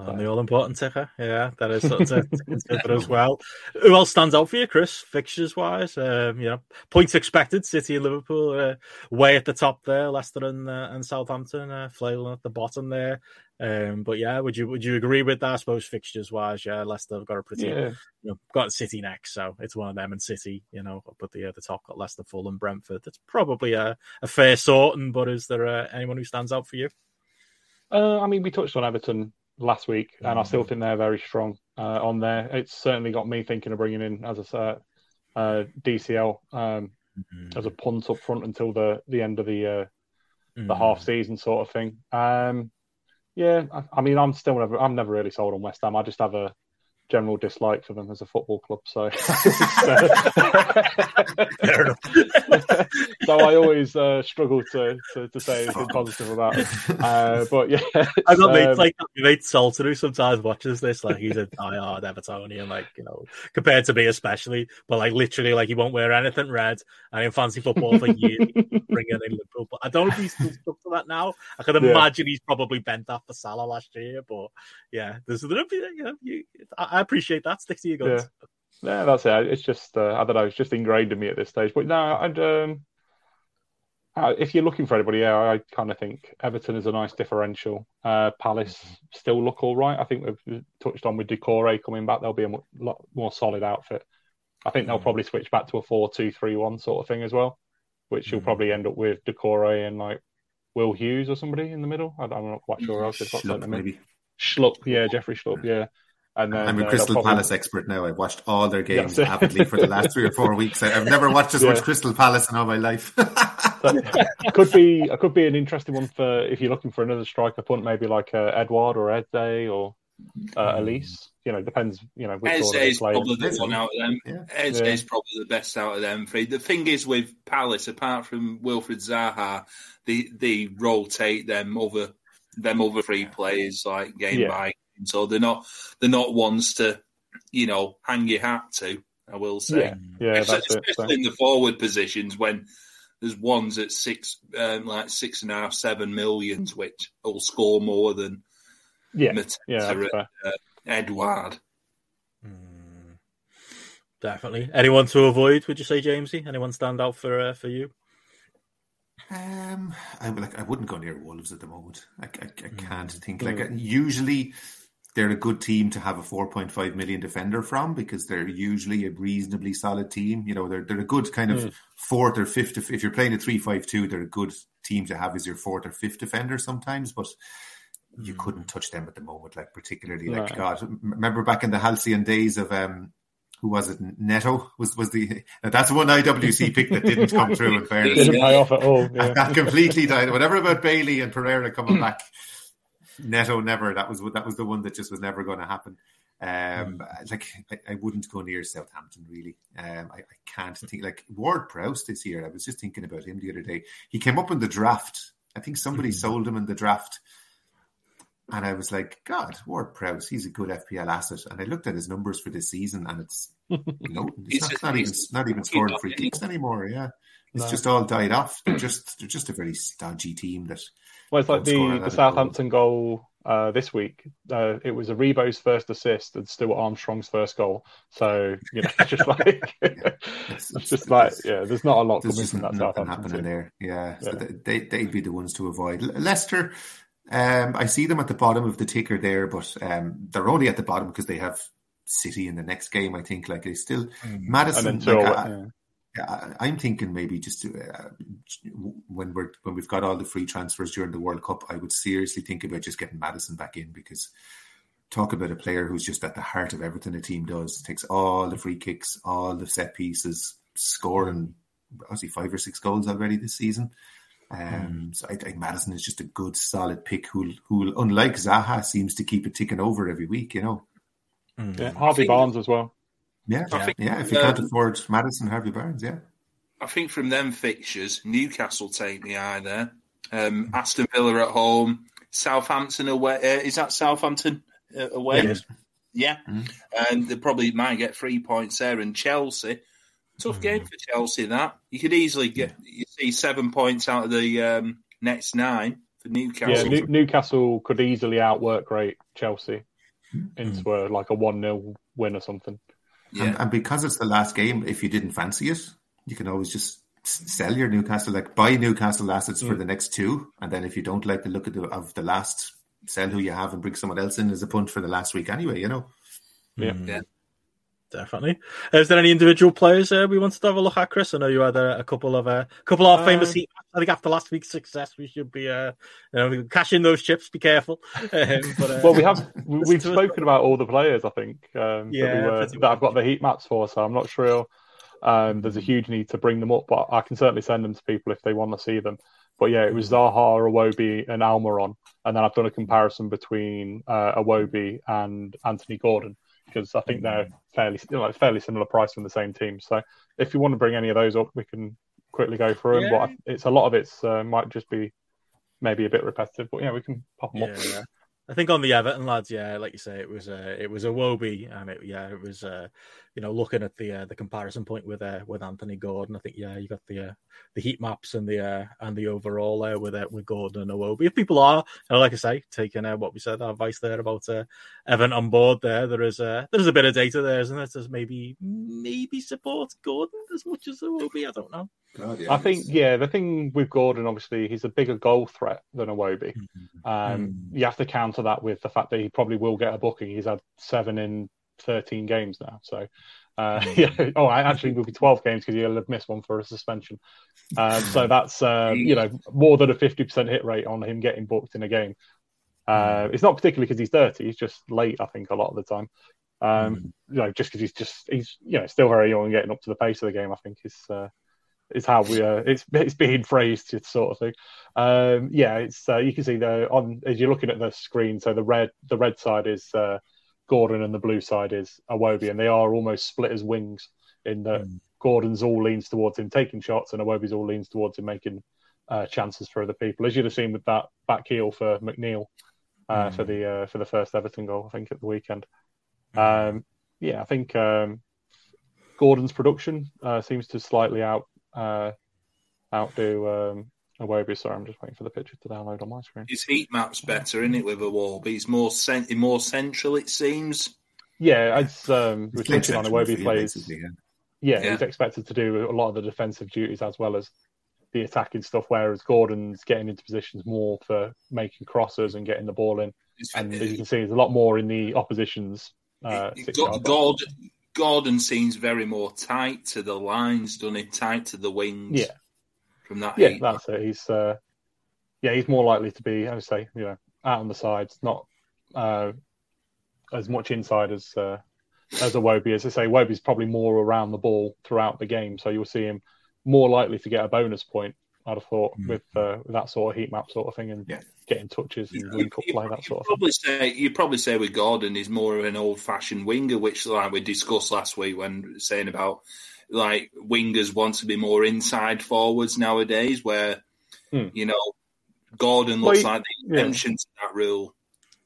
On the all important ticker, yeah, that is something to consider as well. Who else stands out for you, Chris? Fixtures wise, um, you know, points expected. City and Liverpool uh, way at the top there. Leicester and, uh, and Southampton uh, flailing at the bottom there. Um, but yeah, would you would you agree with that? I suppose fixtures wise, yeah, Leicester have got a pretty, yeah. you know, got City next, so it's one of them and City, you know, up at the uh, the top got Leicester, Fulham, Brentford. That's probably a, a fair sorting. But is there uh, anyone who stands out for you? Uh, I mean, we touched on Everton last week, and I still mm. think they're very strong uh, on there. It's certainly got me thinking of bringing in, as I said, uh, DCL um, mm-hmm. as a punt up front until the the end of the uh, mm-hmm. the half season sort of thing. Um, yeah, I, I, mean, I'm still never, I'm never really sold on West Ham. I just have a general dislike for them as a football club. So, so I always uh, struggle to, to, to, say anything positive about it. Uh, but yeah, I've got um, mates like my mate Salter who sometimes watches this. Like he's a diehard Evertonian, like you know, compared to me especially. But like literally, like he won't wear anything red. And in fancy football for years, bringing in Liverpool. But I don't know if he's still stuck to that now. I can imagine yeah. he's probably bent off the Salah last year. But yeah, there's you know, you, I, I appreciate that. Stick to your guns. Yeah, yeah that's it. It's just uh, I don't know. It's just ingrained in me at this stage. But no, I'd. Um, uh, if you're looking for anybody, yeah, I kind of think Everton is a nice differential. Uh, Palace mm-hmm. still look all right. I think we've touched on with Doucouré coming back, they'll be a lot more solid outfit. I think they'll mm-hmm. probably switch back to a 4 2 3 1 sort of thing as well, which mm. you'll probably end up with Doucouré and like Will Hughes or somebody in the middle. I, am not quite sure else Schlupp, maybe. Schlupp, yeah, Jeffrey Schlupp, yeah. And then, I'm a uh, Crystal probably... Palace expert now. I've watched all their games avidly for the last three or four weeks. I've never watched as yeah. much Crystal Palace in all my life. could be could be an interesting one for if you're looking for another striker punt, maybe like uh, Edouard or Eze or uh, hmm. Olise. You know, depends. You know, which Eze is probably the one out of them. Yeah. Eze yeah. is probably the best out of them three. The thing is with Palace, apart from Wilfried Zaha, they they rotate them over them other three players like game yeah. by so they're not they're not ones to you know hang your hat to. I will say, yeah, yeah especially, especially in the forward positions when there's ones at six, um, like six and a half, seven millions, which will score more than yeah, yeah, uh, Edouard. Mm, definitely. Anyone to avoid? Would you say, Jamesy? Anyone stand out for uh, for you? Um, I like I wouldn't go near Wolves at the moment. I, I, I can't mm. think like mm. usually they're a good team to have a 4.5 million defender from because they're usually a reasonably solid team. You know, they're they're a good kind of mm. fourth or fifth. If you're playing a three-five-two, they're a good team to have as your fourth or fifth defender sometimes. But you mm. couldn't touch them at the moment, like particularly like God. Remember back in the halcyon days of um who was it? Neto was was the that's one IWC pick that didn't come through. In fairness, didn't pay off at all. Yeah. that completely died. Whatever about Bailey and Pereira coming back, Neto never. That was that was the one that just was never going to happen. Um, like I, I, wouldn't go near Southampton really. Um, I, I, can't think like Ward Prowse this year. I was just thinking about him the other day. He came up in the draft. I think somebody mm. sold him in the draft and I was like, God, Ward Prowse, he's a good FPL asset. And I looked at his numbers for this season, and it's you know, it's not, not even not even scoring free kicks anymore. Yeah, it's no. just all died off. They're just they're just a very stodgy team. That well, it's like the the Southampton goal uh, this week. Uh, it was Aribo's first assist and Stuart Armstrong's first goal. So you know, just like yeah. it's, it's, just like yeah, there's not a lot coming from that Southampton happening team. there. Yeah, yeah. So they they'd be the ones to avoid. Leicester um, I see them at the bottom of the ticker there, but um, they're only at the bottom because they have City in the next game. I think like they still mm. Maddison. Like, uh, yeah. I, am thinking maybe just to, uh, when we're when we've got all the free transfers during the World Cup, I would seriously think about just getting Maddison back in because talk about a player who's just at the heart of everything a team does. Takes all the free kicks, all the set pieces, scoring obviously five or six goals already this season. Um, so I think Maddison is just a good, solid pick who, who, unlike Zaha, seems to keep it ticking over every week. You know, mm. yeah, Harvey Barnes as well. Yeah, yeah. Think, yeah. If you um, can't afford Maddison, Harvey Barnes, yeah. I think from them fixtures, Newcastle take the eye there. Um, Aston Villa at home, Southampton away. Uh, is that Southampton uh, away? Yeah, yeah. Mm. and they probably might get three points there. And Chelsea, Tough mm. game for Chelsea. That you could easily get you see seven points out of the um, next nine for Newcastle. Yeah, New- Newcastle could easily outwork rate Chelsea mm. into a, like a one 0 win or something. Yeah. And, and, because it's the last game, if you didn't fancy it, you can always just sell your Newcastle, like buy Newcastle assets mm. for the next two, and then if you don't like the look of the, of the last, sell who you have and bring someone else in as a punt for the last week anyway. You know. Yeah. yeah definitely. Is there any individual players uh, we wanted to have a look at, Chris? I know you had a, a couple of a uh, couple of famous. Uh, I think after last week's success, we should be uh, you know cashing those chips. Be careful. Um, but, uh, well, we have we've spoken about all the players. I think um, yeah, that, we were, that I've got the heat maps for, so I'm not sure. Um, there's a huge need to bring them up, but I can certainly send them to people if they want to see them. But yeah, it was Zaha, Iwobi, and Almiron, and then I've done a comparison between uh, Iwobi and Anthony Gordon because I think they're fairly like fairly similar price from the same team. So if you want to bring any of those up, we can quickly go through them. Yeah. But it's a lot of it's uh, might just be maybe a bit repetitive, but yeah, we can pop them yeah, up. Yeah. I think on the Everton lads, yeah, like you say, it was a it was Iwobi, and it, yeah, it was uh, you know looking at the uh, the comparison point with uh, with Anthony Gordon. I think yeah, you got the uh, the heat maps and the uh, and the overall there with uh, with Gordon and Iwobi. If people are, you know, like I say, taking uh, what we said, our advice there about uh, Everton on board, there there is a there is a bit of data there, isn't it? There's maybe maybe support Gordon as much as Iwobi. I don't know. God, yeah, I think yeah, the thing with Gordon, obviously, he's a bigger goal threat than Iwobi. Mm-hmm. Um, mm. You have to counter that with the fact that he probably will get a booking. He's had seven in thirteen games now, so uh, yeah. Oh, actually, it will be twelve games because he'll have missed one for a suspension. Uh, so that's uh, you know more than a fifty percent hit rate on him getting booked in a game. Uh, mm. it's not particularly because he's dirty; he's just late. I think a lot of the time. Um, mm. You know, just because he's just he's you know still very young and getting up to the pace of the game. I think is uh, is how we uh, it's it's being phrased sort of thing. Um, yeah, it's uh, you can see the on as you're looking at the screen. So the red the red side is uh, Gordon and the blue side is Iwobi, and they are almost split as wings. In that mm. Gordon's all leans towards him taking shots, and Iwobi's all leans towards him making uh, chances for other people, as you'd have seen with that back heel for McNeil mm. for the uh, for the first Everton goal, I think at the weekend. Mm. Um, yeah, I think um, Gordon's production uh, seems to slightly out uh, outdo um, Iwobi. Sorry, I'm just waiting for the picture to download on my screen. His heat map's better, isn't it, with Iwobi? He's more cent- more central, it seems. Yeah, it's um, we're touching on Iwobi plays. Yeah. Yeah, yeah, he's expected to do a lot of the defensive duties as well as the attacking stuff, whereas Gordon's getting into positions more for making crosses and getting the ball in. It's, and as you can see, there's a lot more in the opposition's. Uh, Gordon, Gordon seems very more tight to the lines, doesn't he? Tight to the wings. Yeah. From that. Yeah, that's it. He's uh, yeah, he's more likely to be, I would say, you know, out on the sides, not uh, as much inside as uh, as Iwobi. As I say, Iwobi's probably more around the ball throughout the game, so you'll see him more likely to get a bonus point. I'd have thought mm. with, uh, with that sort of heat map sort of thing and yeah. getting touches and link up play that sort of probably thing. Say, you probably say with Gordon he's more of an old fashioned winger, which like we discussed last week when saying about like wingers want to be more inside forwards nowadays, where hmm. you know Gordon looks well, like the extension yeah. to that rule.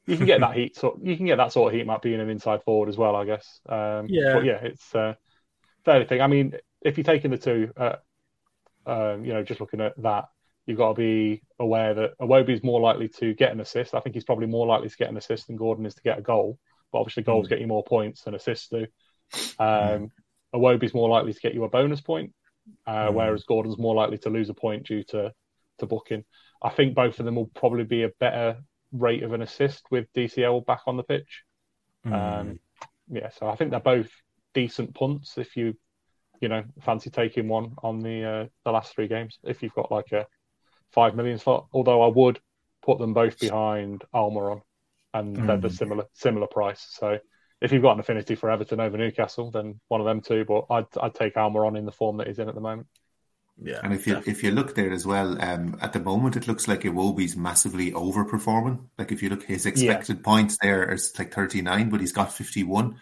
You can get that heat, so you can get that sort of heat map being an inside forward as well, I guess. Um, yeah, but yeah, it's uh, fairly thing. I mean, if you're taking the two, uh, um, you know, just looking at that, you've got to be aware that Iwobi is more likely to get an assist. I think he's probably more likely to get an assist than Gordon is to get a goal. But obviously, goals mm. get you more points than assists do. Um, mm. is more likely to get you a bonus point, uh, mm. whereas Gordon's more likely to lose a point due to to booking. I think both of them will probably be a better rate of an assist with DCL back on the pitch. Mm. Um, yeah, so I think they're both decent punts if you you know, fancy taking one on the uh, the last three games if you've got like a five million slot. Although I would put them both behind Almiron, and mm. they're the similar similar price. So if you've got an affinity for Everton over Newcastle, then one of them two. But I'd I'd take Almiron in the form that he's in at the moment. Yeah, and if you definitely. if you look there as well, um, at the moment it looks like Iwobi's massively overperforming. Like if you look, his expected yeah. points there is like thirty nine, but he's got fifty one,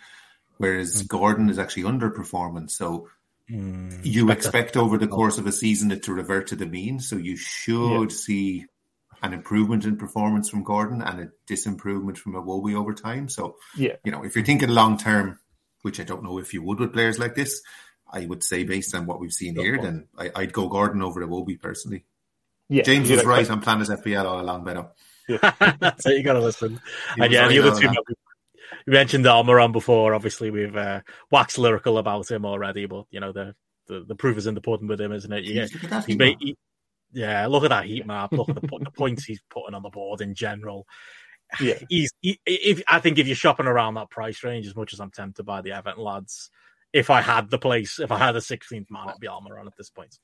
whereas mm. Gordon is actually underperforming. So Mm, you expect over the course of a season it to revert to the mean, so you should yeah. see an improvement in performance from Gordon and a disimprovement from Iwobi over time. So, yeah, you know, if you're thinking long term, which I don't know if you would with players like this, I would say based on what we've seen here, then I, would go Gordon over Iwobi personally. Yeah, James was right on Planet FPL all along, Beto. Yeah. so you got to listen. And yeah, the other two we mentioned Almiron before. Obviously, we've uh, waxed lyrical about him already, but you know the, the, the proof is in the pudding with him, isn't it? You get, he's made, he, yeah, look at that heat map. Look at the, the points he's putting on the board in general. Yeah, he's. He, if I think if you're shopping around that price range, as much as I'm tempted by the Everton lads, if I had the place, if I had a 16th man, it'd be Almiron at this point.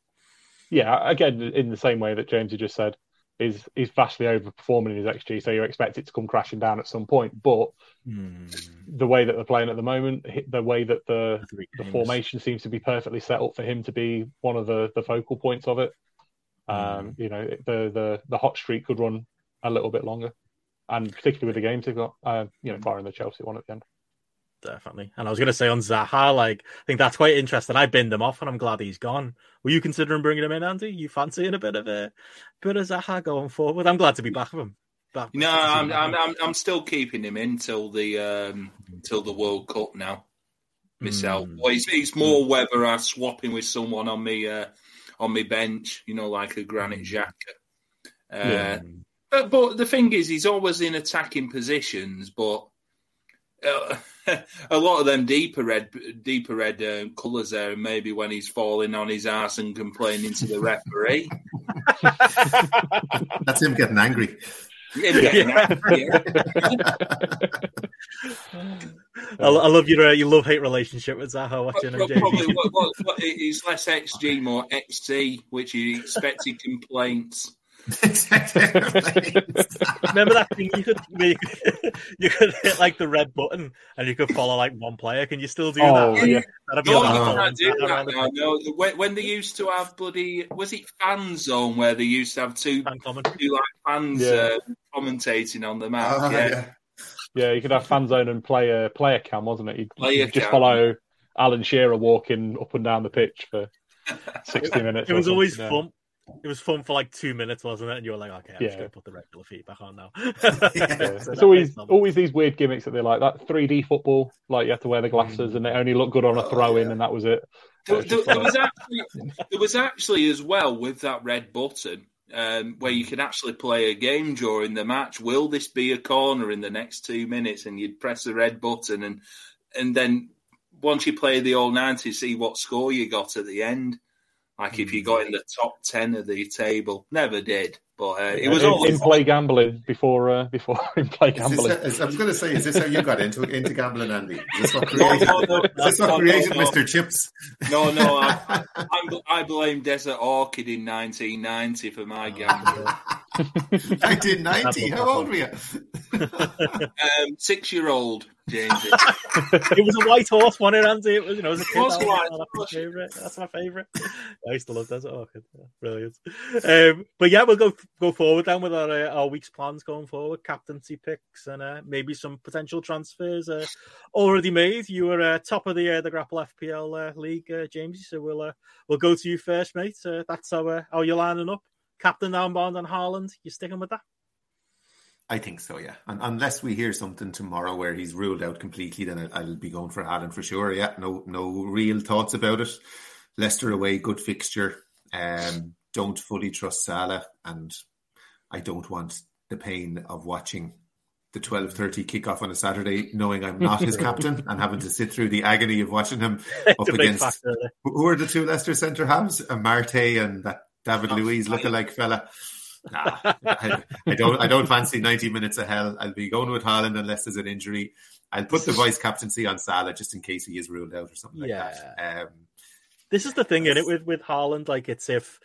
Yeah, again, in the same way that James had just said, is is vastly overperforming in his XG, so you expect it to come crashing down at some point. But mm. the way that they're playing at the moment, the way that the the formation seems to be perfectly set up for him to be one of the the focal points of it. Mm. Um, you know, the the the hot streak could run a little bit longer, and particularly with the games they've got, uh, you know, barring the Chelsea one at the end definitely. And I was going to say on Zaha, like I think that's quite interesting. I binned him off, and I'm glad he's gone. Were you considering bringing him in, Andy? You fancying a bit of a bit of Zaha going forward? I'm glad to be back with him. Back no, I'm, I'm, I'm I'm still keeping him in till the um till the World Cup now. Myself, mm. well, it's, it's more whether I swapping with someone on me uh, on my bench, you know, like a Granit Xhaka. Uh, yeah. but, but the thing is, he's always in attacking positions, but a lot of them deeper red, deeper red uh, colours there. Maybe when he's falling on his ass and complaining to the referee. That's him getting angry. Getting angry I, I, love your uh, your love hate relationship with Zaha watching him. Probably what, what, what, he's less XG, more XC, which he expected complaints. Remember that thing you could make, you could hit like the red button and you could follow like one player. Can you still do oh, that? Yeah. That'd be no, you can't do that now. No, when, when, they used to have bloody was it fan zone where they used to have two, two like fans yeah. uh, commentating on the match? Uh, yeah. yeah. yeah, you could have fan zone and player player cam, wasn't it? You'd, you'd just follow Alan Shearer walking up and down the pitch for sixty minutes. It was always fun it was fun for like two minutes, wasn't it? And you were like, okay, I'm yeah. just gonna put the regular feet back on now. yeah. so it's always always these weird gimmicks that they like. That 3D football, like you have to wear the glasses, and they only look good on a throw in, oh, yeah. and that was it. There, there, there was actually there was actually as well with that red button. Um, where you can actually play a game during the match. Will this be a corner in the next two minutes? And you'd press the red button, and and then once you play the all ninety, see what score you got at the end. Like if you got in the top ten of the table, never did. But uh, it was in, in play gambling before uh, before in play gambling. This, I was going to say, is this how you got into into gambling, Andy? Is this what created, no, no, no, is this what created Mr. Chips? No, no, I, I, I blame Desert Orchid in 1990 for my gambling. 1990. How old were you? um, six year old James. it was a white horse, one in Andy. It was, you know, it was a kid. That was, that's, my favorite. That's my favorite. I used to love Desert Orchid. Yeah, brilliant. Um, but yeah, we'll go go forward then with our uh, our week's plans going forward, captaincy picks, and uh, maybe some potential transfers uh, already made. You were uh, top of the uh, the Grapple FPL uh, league, uh, Jamesy. So we'll uh, we'll go to you first, mate. Uh, that's how uh, how you're lining up. Captain Downbound on Haaland. You sticking with that? I think so, yeah. And unless we hear something tomorrow where he's ruled out completely, then I'll, I'll be going for Haaland for sure. Yeah, no, no real thoughts about it. Leicester away, good fixture. Um, don't fully trust Salah, and I don't want the pain of watching the twelve thirty kickoff on a Saturday, knowing I'm not his captain and having to sit through the agony of watching him up against factor, who are the two Leicester centre halves, Amartey and that David Luiz lookalike fella. Nah, I, I, don't. I don't fancy ninety minutes of hell. I'll be going with Haaland unless there's an injury. I'll put the vice captaincy on Salah just in case he is ruled out or something like yeah. that. Um, this is the thing in it with with Haaland. Like it's if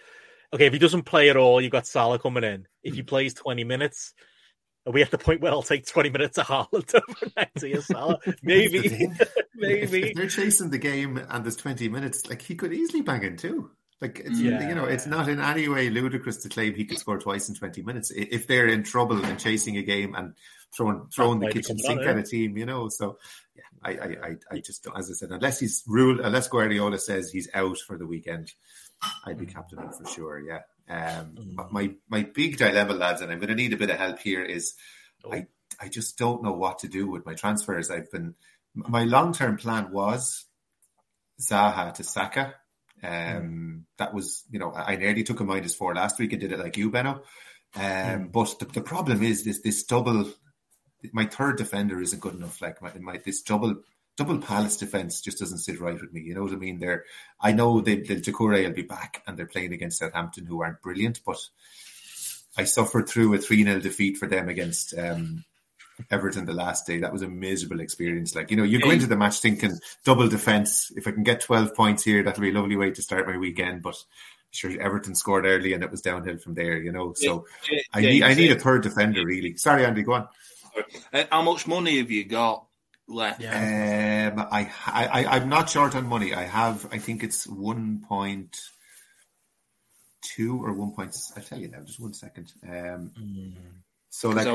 okay, if he doesn't play at all, you have got Salah coming in. If he plays twenty minutes, are we at the point where I'll take 20 minutes of Haaland over next to Salah? Maybe. Maybe. If, if, they're chasing the game and there's 20 minutes, like he could easily bang in too. Like it's yeah. you know, it's not in any way ludicrous to claim he could score twice in twenty minutes if they're in trouble and chasing a game and throwing throwing the kitchen sink at a team, you know. So yeah, I, I I just don't, as I said, unless he's ruled, unless Guardiola says he's out for the weekend, I'd be captaining for sure. Yeah. Um, mm. my my big dilemma, lads, and I'm going to need a bit of help here. Is oh. I I just don't know what to do with my transfers. I've been my long term plan was Zaha to Saka um, mm. That was, you know, I nearly took a minus four last week and did it like you, Benno. Um, mm. But the, the, problem is this this double. My third defender isn't good enough. Like my, my this double double Palace defense just doesn't sit right with me. You know what I mean? They're I know they, the Doucouré will be back and they're playing against Southampton, who aren't brilliant, but I suffered through a three 0 defeat for them against um, Everton the last day. That was a miserable experience. Like, you know, you go into the match thinking double defense. If I can get 12 points here, that'll be a lovely way to start my weekend. But sure, Everton scored early and it was downhill from there, you know. So yeah, I need I need a third defender, really. Sorry, Andy, go on. Uh, how much money have you got left? Yeah. Um, I, I, I'm not short on money. I have, I think it's 1.2 or 1. I'll tell you now, just one second. Um, mm. So like, I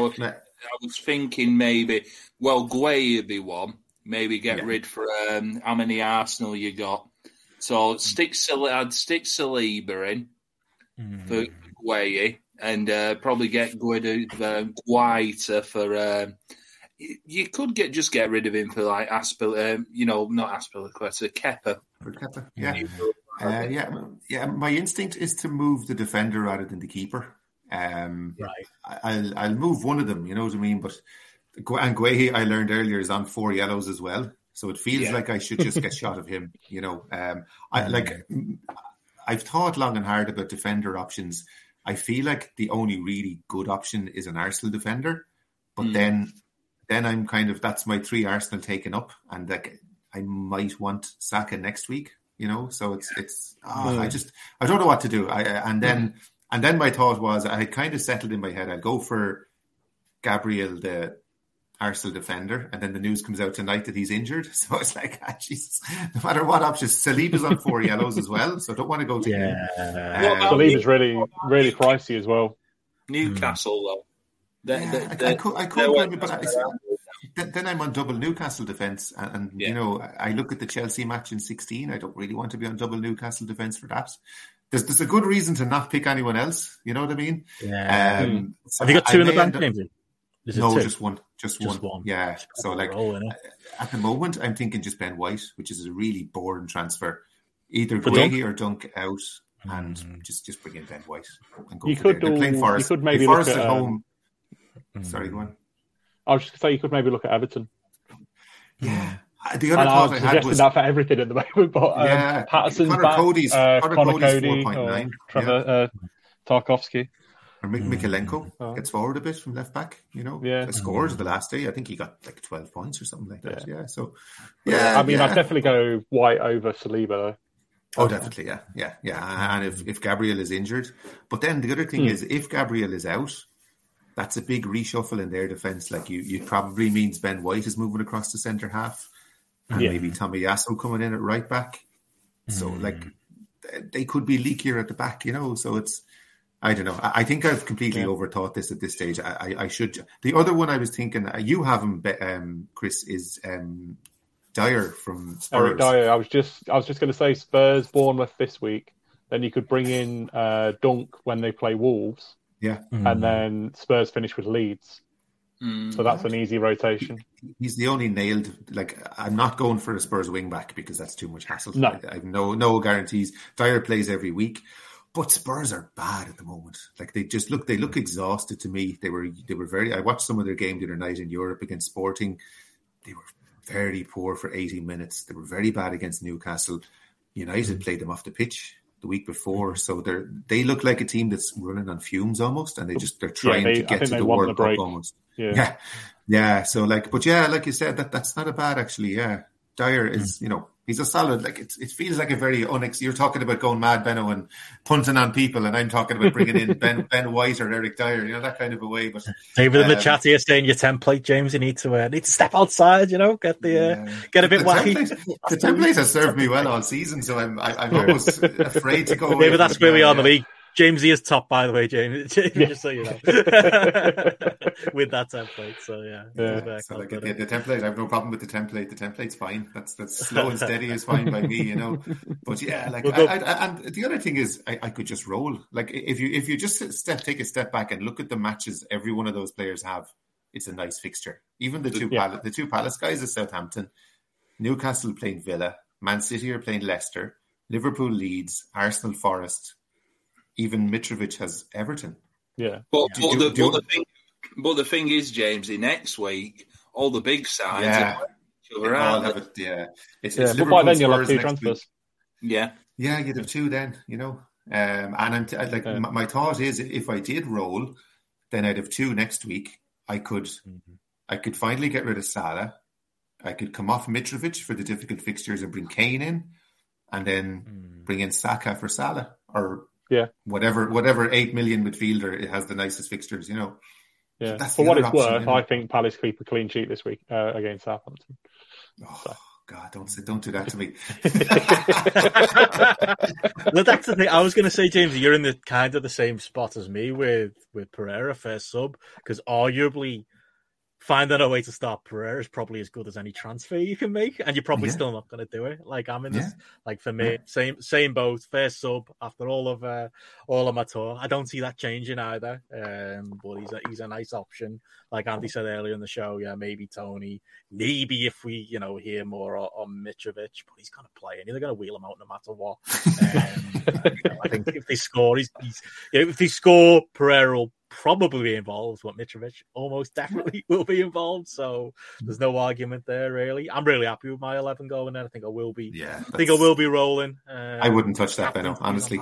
was thinking maybe, well, Guehi would be one. Maybe get yeah. rid for um, how many Arsenal you got. So stick I'd stick Saliba in mm. for Guehi and uh, probably get Guido uh, Guaita for. Uh, you could get just get rid of him for like Aspil, um, you know, not Azpilicueta, Kepa. For Kepa, yeah, uh, yeah, yeah. My instinct is to move the defender rather than the keeper. Um, right. I'll I'll move one of them. You know what I mean? But and Guehi, I learned earlier, is on four yellows as well. So it feels yeah. like I should just get shot of him. You know, um, I mm. like. I've thought long and hard about defender options. I feel like the only really good option is an Arsenal defender, but mm. then then I'm kind of that's my three Arsenal taken up, and like I might want Saka next week. You know, so it's it's oh, I just I don't know what to do. I and then. Mm and then my thought was, I had kind of settled in my head, I'd go for Gabriel, the Arsenal defender, and then the news comes out tonight that he's injured. So it's like, ah, Jesus, no matter what options, Saliba's on four yellows as well, so I don't want to go to yeah. him. Um, Saliba's really, really pricey as well. Newcastle, though. The, yeah, the, the, I, I, could, I could, but I, then I'm on double Newcastle defence, and, and yeah. you know, I look at the Chelsea match in 16. I don't really want to be on double Newcastle defence for that there's, there's a good reason to not pick anyone else. You know what I mean? Yeah. Um, so Have you got two I in the bank, names? No, two? just one. Just, just one. one. Yeah. so like at the moment, I'm thinking just Ben White, which is a really boring transfer. Either Guehi or Dunk out, and mm. just just bring in Ben White and go. You could do. You could maybe Forest look at, at home. Um, Sorry, go on. I was just say you could maybe look at Everton. Yeah, the other I, had was that for everything at the moment, but um, yeah, Patterson's Conor back, Coady's, uh, Conor, Conor Coady's Coady, 4.9, Trevor yeah. uh, Tarkowski. Or M- Mykolenko oh. gets forward a bit from left back, you know. Yeah. scores the last day. I think he got like 12 points or something like that. Yeah. yeah so, yeah. I mean, yeah. I'd definitely go White over Saliba. Oh, definitely, yeah, yeah, yeah. And if, if Gabriel is injured, but then the other thing mm. is, if Gabriel is out, that's a big reshuffle in their defense. Like you, you probably means Ben White is moving across the centre half, and yeah. maybe Tomiyasu coming in at right back. So mm. like they could be leakier at the back, you know. So it's I don't know. I, think I've completely yeah. overthought this at this stage. I, I, I, should. The other one I was thinking, uh, you have him, um, Chris, is um, Dier from Spurs. Eric Dier. I was just, I was just going to say Spurs, Bournemouth this week. Then you could bring in uh, Dunk when they play Wolves. Yeah, mm. and then Spurs finish with Leeds. Mm. So that's an easy rotation. He's the only nailed. Like I'm not going for a Spurs wing back because that's too much hassle. No, I, I have no no guarantees. Dier plays every week. But Spurs are bad at the moment. Like they just look, they look exhausted to me. They were, they were very. I watched some of their game the other night in Europe against Sporting. They were very poor for 80 minutes. They were very bad against Newcastle. United mm-hmm. played them off the pitch the week before, so they're they look like a team that's running on fumes almost, and they just they're trying yeah, they, to get to the World Cup almost. Yeah. yeah, yeah. So like, but yeah, like you said, that that's not a bad actually. Yeah, Dier is mm-hmm. you know he's a solid. Like it, it feels like a very unex. You're talking about going mad, Benno, and punting on people, and I'm talking about bringing in Ben Ben White or Eric Dier, You know that kind of a way. But David um, in the chat here saying your template, James. You need to uh, need to step outside. You know, get the uh, yeah. get a bit the wacky. Template, the template has served me well all season, so I'm I, am i am almost afraid to go. David, that's where we are in the league. James is top, by the way, James. Yeah. Just so you know, with that template. So yeah, yeah. So like the, the, template, I have no problem with the template. The template's fine. That's that's slow and steady is fine by me, you know. But yeah, like I, I, and the other thing is, I, I, could just roll. Like if you if you just step take a step back and look at the matches every one of those players have, it's a nice fixture. Even the two yeah. Palace, the two Palace guys at Southampton, Newcastle playing Villa, Man City are playing Leicester, Liverpool Leeds, Arsenal Forest even Mitrovic has Everton. Yeah. But, yeah. but, the, but, the, thing, but the thing is, James, in next week, all the big sides yeah. around. It, yeah. It's, yeah. It's but by then you'll have two transfers. Yeah. Yeah, you'd have two then, you know. Um, and I'm t- like, yeah. my, my, thought is if I did roll, then I'd have two next week. I could, mm-hmm. I could finally get rid of Salah. I could come off Mitrovic for the difficult fixtures and bring Kane in, and then mm. bring in Saka for Salah, or yeah. Whatever whatever eight million midfielder it has the nicest fixtures, you know. Yeah. For what it's option, worth, you know? I think Palace keep a clean sheet this week uh, against Southampton. Oh. So. God, don't say, don't do that to me. well, that's the thing. I was going to say, James, you're in the kind of the same spot as me with with Pereira first sub because arguably finding a way to start Pereira is probably as good as any transfer you can make, and you're probably yeah. still not going to do it. Like I'm in this, yeah. like for me, yeah. same same boat, first sub after all of uh, all of my tour. I don't see that changing either. Um, but he's a he's a nice option. Like Andy said earlier in the show, yeah, maybe Toney, maybe if we you know hear more on, on Mitrovic, but he's going to play and they're going to wheel him out no matter what. Um, you know, I think if they score, he's, he's if they score, Pereira will probably be involved, but Mitrovic almost definitely will be involved. So there's no argument there, really. I'm really happy with my 11 going there. I think I will be. Yeah, I think I will be rolling. Um, I wouldn't touch that, Benno, honestly.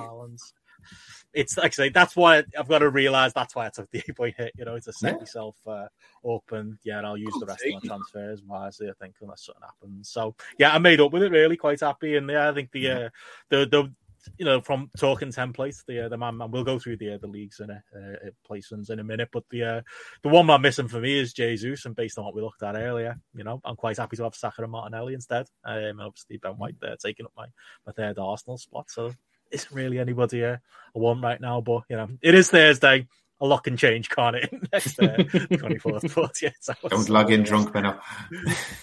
It's actually that's why I've got to realize that's why I took the eight point hit. You know, to set yeah. myself uh, open. Yeah, and I'll use the rest of my transfers wisely. I think unless something happens. So yeah, I made up with it. Really, quite happy. And yeah, I think the uh, the the you know, from talking templates, the uh, the man, man we'll go through the uh, the leagues and uh, uh, placements in a minute, but the uh, the one man missing for me is Jesus, and based on what we looked at earlier, you know, I'm quite happy to have Saka and Martinelli instead. Um, obviously Ben White there taking up my my third Arsenal spot, so isn't really anybody uh, I want right now, but you know, it is Thursday a lock and change, can't it? Next uh, 24th, but yeah. So Don't log in drunk, Benno.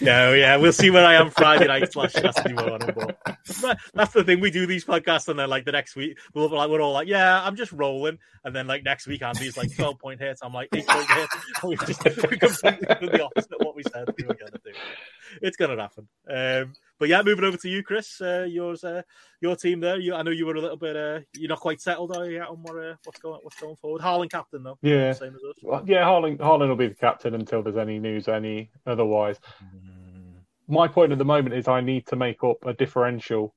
no, yeah, we'll see where I am Friday night slash Saturday morning. But that's the thing. We do these podcasts, and then like the next week, we'll like we're all like, yeah, I'm just rolling, and then like next week, Andy's like 12 point hits. I'm like eight point hits. We just we completely the opposite of what we said we were going to do. It's going to happen. Um, but yeah, moving over to you, Chris. Uh, yours, uh, your team there. You, I know you were a little bit. Uh, you're not quite settled, are you? Yet on what, uh, what's going, what's going forward? Haaland captain though. Yeah, same as us. Well, yeah, Haaland, Haaland will be the captain until there's any news, any otherwise. Mm. My point at the moment is I need to make up a differential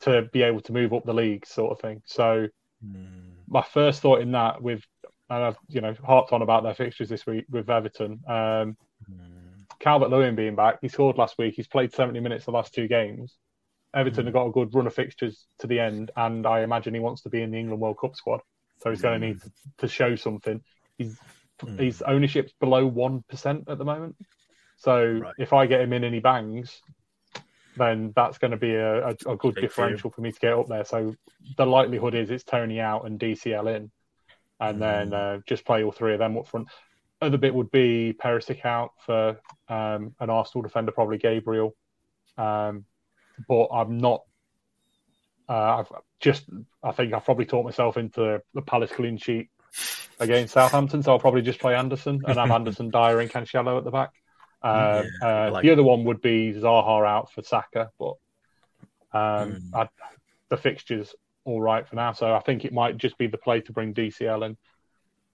to be able to move up the league, sort of thing. So mm. my first thought in that, with and I've you know harped on about their fixtures this week with Everton. Um, mm Calvert Lewin being back, he scored last week. He's played 70 minutes the last two games. Everton have got a good run of fixtures to the end, and I imagine he wants to be in the England World Cup squad. So he's going to need to show something. He's mm. his ownership's below one percent at the moment. So right. if I get him in and he bangs, then that's going to be a, a, a good Big differential for me to get up there. So the likelihood is it's Toney out and DCL in, and mm. then uh, just play all three of them up front. Other bit would be Perisic out for um, an Arsenal defender, probably Gabriel. Um, but I'm not. Uh, I've just, I think I've probably taught myself into the Palace clean sheet against Southampton, so I'll probably just play Andersen and have Andersen, Dier, and Cancelo at the back. Uh, yeah, uh, like the other one would be Zaha out for Saka, but um, mm. the fixture's all right for now. So I think it might just be the play to bring DCL in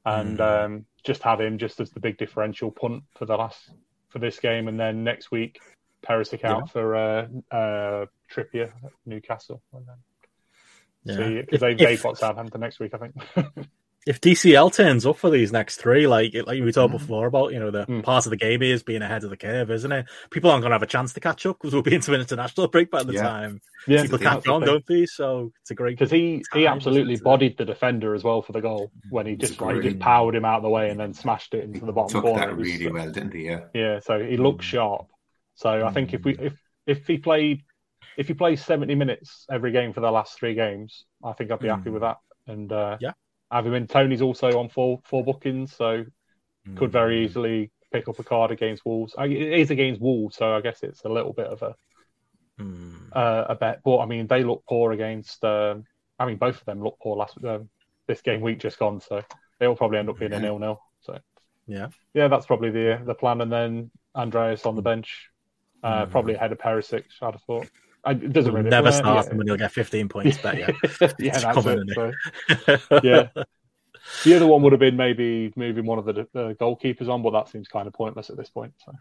and mm. um, just have him just as the big differential punt for the last for this game, and then next week Perisic out yeah. for uh, uh, Trippier Newcastle. Yeah, because they they've got Southampton next week, I think. if DCL turns up for these next three, like like we talked mm. before about, you know, the mm. part of the game is being ahead of the curve, isn't it? People aren't going to have a chance to catch up because we'll be into an international break by the yeah. time. Yeah, people catch on, don't they? So it's a great because he he absolutely bodied the defender as well for the goal when he just like just powered him out of the way and then smashed it into the bottom took corner. That really well, didn't he? Yeah. Yeah. So he looked mm. sharp. So I think if we if if he played if he plays seventy minutes every game for the last three games, I think I'd be happy with that. And uh, yeah him in. Toney's also on four four bookings, so mm. could very hmm. easily pick up a card against Wolves. It is against Wolves, so I guess it's a little bit of a mm. uh, a bet. But I mean, they look poor against. Um, I mean, both of them look poor last um, this game week just gone, so they'll probably end up being yeah. a nil nil. So yeah, yeah, that's probably the the plan. And then Andreas on the bench, uh, mm. probably ahead of Perisic. I'd have thought. It doesn't really never start yeah. when you'll get 15 points bet. Yeah, yeah, that's it, so. yeah. The other one would have been maybe moving one of the, the goalkeepers on, but that seems kind of pointless at this point. So.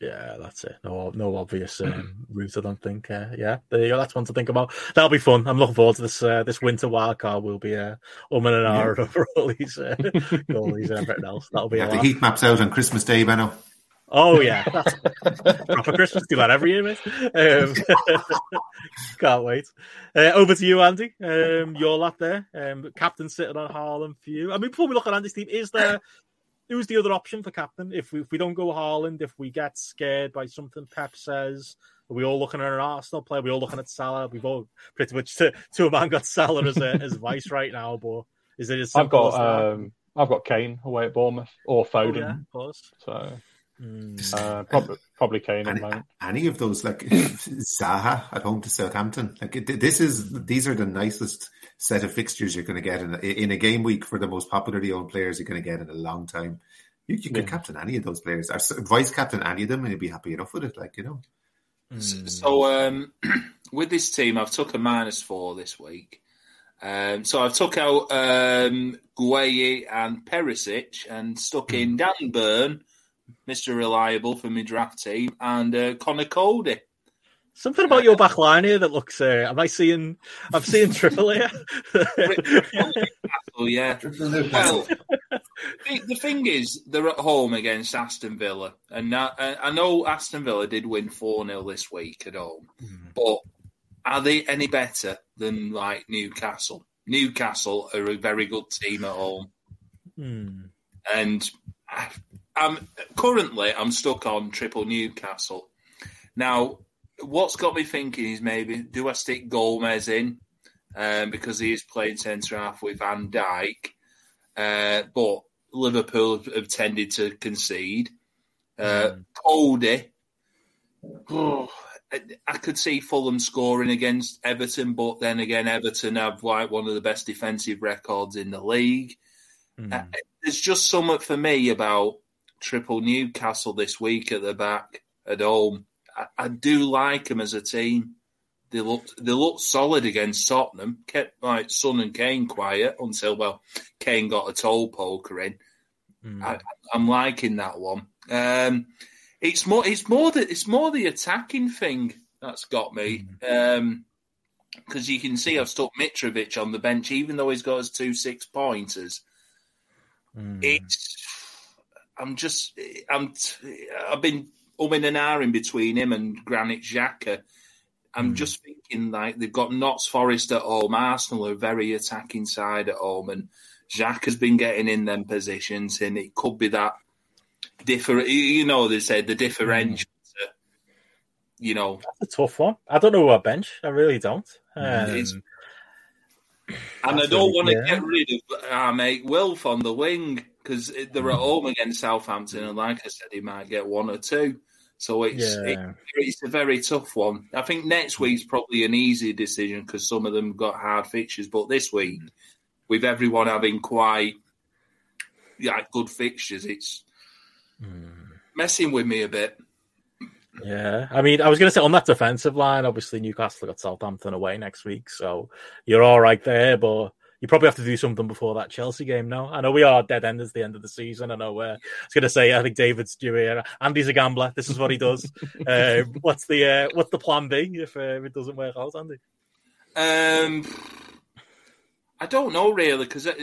Yeah, that's it. No, no obvious um, route. I don't think. Uh, yeah, there you go. That's one to think about. That'll be fun. I'm looking forward to this. Uh, this winter wildcard will be uh, um and an hour yeah. over all these uh, goalies and everything else. That'll be. Yeah, the heat maps out on Christmas Day, Benno. Oh yeah, that's proper Christmas. Do that every year, mate. Um, can't wait. Uh, over to you, Andy. Um, your lap there. Um, captain sitting on Haaland for you. I mean, before we look at Andy's team, is there who's the other option for captain? If we if we don't go Haaland, if we get scared by something Pep says, are we all looking at an Arsenal player? Are we all looking at Salah? We've all pretty much to, to a man got Salah as a as vice right now, but is it as I've got um, I've got Kane away at Bournemouth or Foden. Oh, yeah, of course. So Mm. Uh, probably, probably Kane. Any, any of those, like Zaha at home to Southampton, like this is these are the nicest set of fixtures you're going to get in a, in a game week for the most popularly owned players you're going to get in a long time. You, you can yeah. captain any of those players, or vice captain any of them, and you'd be happy enough with it. Like you know. Mm. So um, with this team, I've took a minus four this week. Um, so I've took out um, Guehi and Perisic and stuck in hmm. Dan Burn Mr. Reliable for my draft team, and uh, Conor Coady. Something about your back line here that looks. Uh, am I seeing? I'm seeing triple here. oh yeah. Well, the, the, thing is, they're at home against Aston Villa, and now, uh, I know Aston Villa did win four 0 this week at home, mm. but are they any better than like Newcastle? Newcastle are a very good team at home, mm. and I'm currently I'm stuck on triple Newcastle. Now, what's got me thinking is maybe do I stick Gomez in um, because he is playing centre half with Van Dijk, uh, but Liverpool have tended to concede. Uh, mm. Coady, oh, I could see Fulham scoring against Everton, but then again, Everton have like one of the best defensive records in the league. Mm. Uh, there's just something for me about triple Newcastle this week at the back at home. I, I do like them as a team. They looked they look solid against Tottenham. Kept like Son and Kane quiet until well Kane got a toe poker in. Mm. I, am liking that one. Um, it's more it's more the it's more the attacking thing that's got me. Mm. Um, because you can see I've stuck Mitrovic on the bench, even though he's got his two six pointers. Mm. It's I'm just I'm I've been umming and ahhing between him and Granit Xhaka. I'm mm. just thinking like they've got Notts Forest at home, Arsenal are very attacking side at home, and Xhaka has been getting in them positions, and it could be that different. You know, they said the differential. Mm. You know, that's a tough one. I don't know what bench. I really don't. Um, and I don't want to get rid of our mate Wilf on the wing because they're at home against Southampton, and like I said, he might get one or two. So it's yeah. it, it's a very tough one. I think next week's probably an easy decision because some of them got hard fixtures, but this week, with everyone having quite yeah good fixtures, it's mm. messing with me a bit. Yeah, I mean, I was going to say on that defensive line, obviously Newcastle got Southampton away next week, so you're all right there. But you probably have to do something before that Chelsea game. now. I know we are dead enders the end of the season. I know. Uh, I was going to say, I think David's due here. Andy's a gambler. This is what he does. uh, what's the uh, what's the plan B if, uh, if it doesn't work out, Andy? Um. I don't know really because I,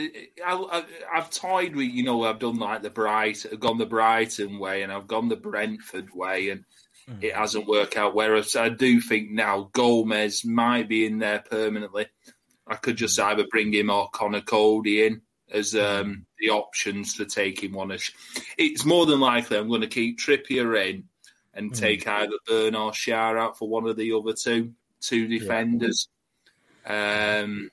I, have toyed with you know I've done like the Bright, I've gone the Brighton way and I've gone the Brentford way and mm. it hasn't worked out. Whereas I do think now Gomez might be in there permanently. I could just mm. either bring him or Conor Coady in as mm. um, the options for taking one. It's more than likely I'm going to keep Trippier in and mm. take either Burn or Schär out for one of the other two two defenders. Yeah. Um,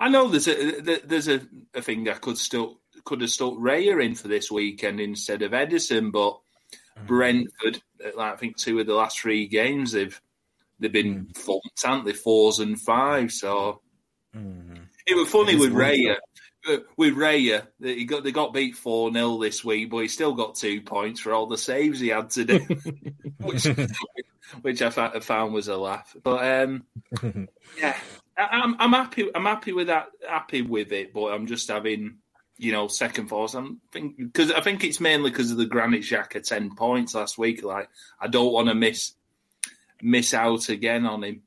I know there's a there's a, a thing I could still could have stuck Raya in for this weekend instead of Ederson, but. Brentford, I think two of the last three games they've they've been mm. thumped, haven't they? Fours and five. So mm. it was funny it with Raya. Uh, with Raya, he got they got beat four 0 this week, but he still got two points for all the saves he had to do, which, which I found was a laugh. But um, yeah, I'm I'm happy. I'm happy with that. Happy with it, but I'm just having you know second thoughts. I'm think because I think it's mainly because of the Granit Xhaka ten points last week. Like I don't want to miss miss out again on him.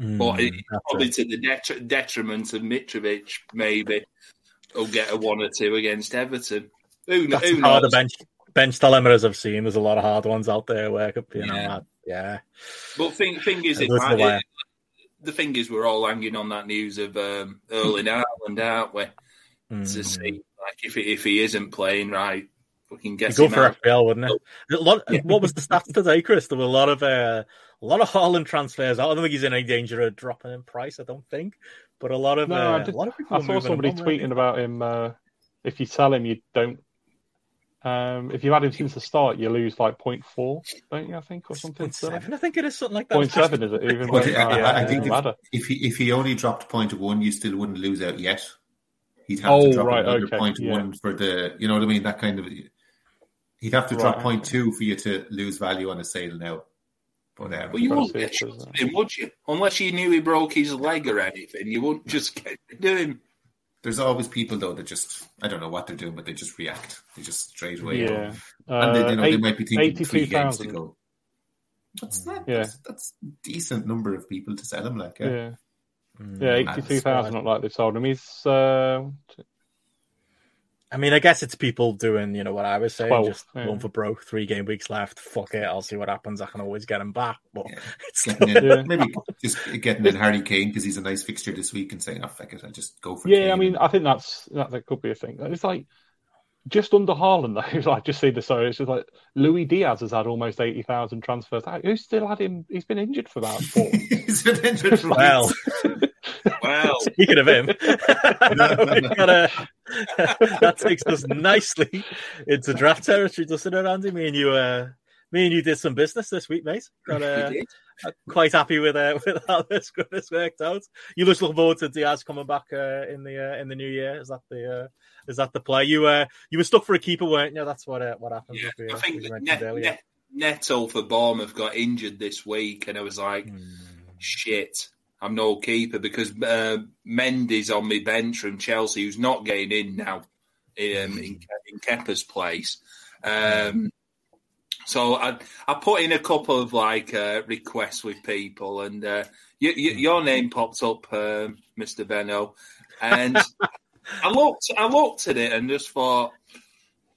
Mm, but it, probably to the detri- detriment of Mitrovic, maybe he'll get a one or two against Everton. Who, That's who knows? bench bench dilemmas I've seen. There's a lot of hard ones out there where you know, yeah. yeah. But thing thing is, it, it, the thing is, we're all hanging on that news of um, Erling Haaland, aren't we? Mm. To see like if if he isn't playing right, we can get go for out. FPL, wouldn't it? Lot, what was the stats today, Chris? There were a lot of uh, a lot of Haaland transfers. I don't think he's in any danger of dropping in price. I don't think, but a lot of no, uh, I, did, a lot of people I saw somebody tweeting about him. Uh, if you sell him, you don't um, if you had him since the start, you lose like 0.4, don't you? I think, or something. Seven, I think it is something like that. 0.7 is it? Even well, I, I, I, think if, if, he if he only dropped point one, you still wouldn't lose out yet. He'd have oh, to drop right, another okay. point yeah. one for the, you know what I mean? That kind of. He'd have to right. drop point two for you to lose value on a sale now. But, um, well, you wouldn't get him, would you? Unless you knew he broke his leg or anything, you wouldn't just get rid of him. There's always people though that just I don't know what they're doing, but they just react. They just straight away. Yeah, and they, you know, uh, they might be thinking three games to go. That's not. Yeah, that's, that's decent number of people to sell him. Like yeah, yeah, yeah eighty-two thousand. Not like they've sold him. He's uh, I mean, I guess it's people doing, you know, what I was saying, 12, just yeah. going for broke, three game weeks left. Fuck it, I'll see what happens. I can always get him back. But yeah. it's in, yeah. maybe just getting in Harry Kane because he's a nice fixture this week and saying, "Oh fuck it, I just go for." Yeah, Kane. I mean, I think that's that, that could be a thing. It's like just under Haaland though. I just see the story. It's just like Luis Diaz has had almost eighty thousand transfers. Who's still had him? He's been injured for about four. he's been injured for well. Wow. Speaking of him, gotta, that takes us nicely into draft territory, doesn't it, Andy? Me and you, uh, me and you did some business this week, mate. Got, uh, quite happy with uh, with how this this worked out. You just look forward to Diaz coming back uh, in the uh, in the new year. Is that the uh, is that the play? You uh, you were stuck for a keeper, weren't you? That's what uh, what happened. Yeah, I think Net, Net, Neto for Bournemouth got injured this week, and I was like, mm. shit. I'm no keeper because uh, Mendy's on my bench from Chelsea, who's not getting in now um, in, in Kepa's place. Um, so I I put in a couple of like uh, requests with people, and uh, y- y- your name popped up, uh, Mister Benno, and I looked I looked at it and just thought,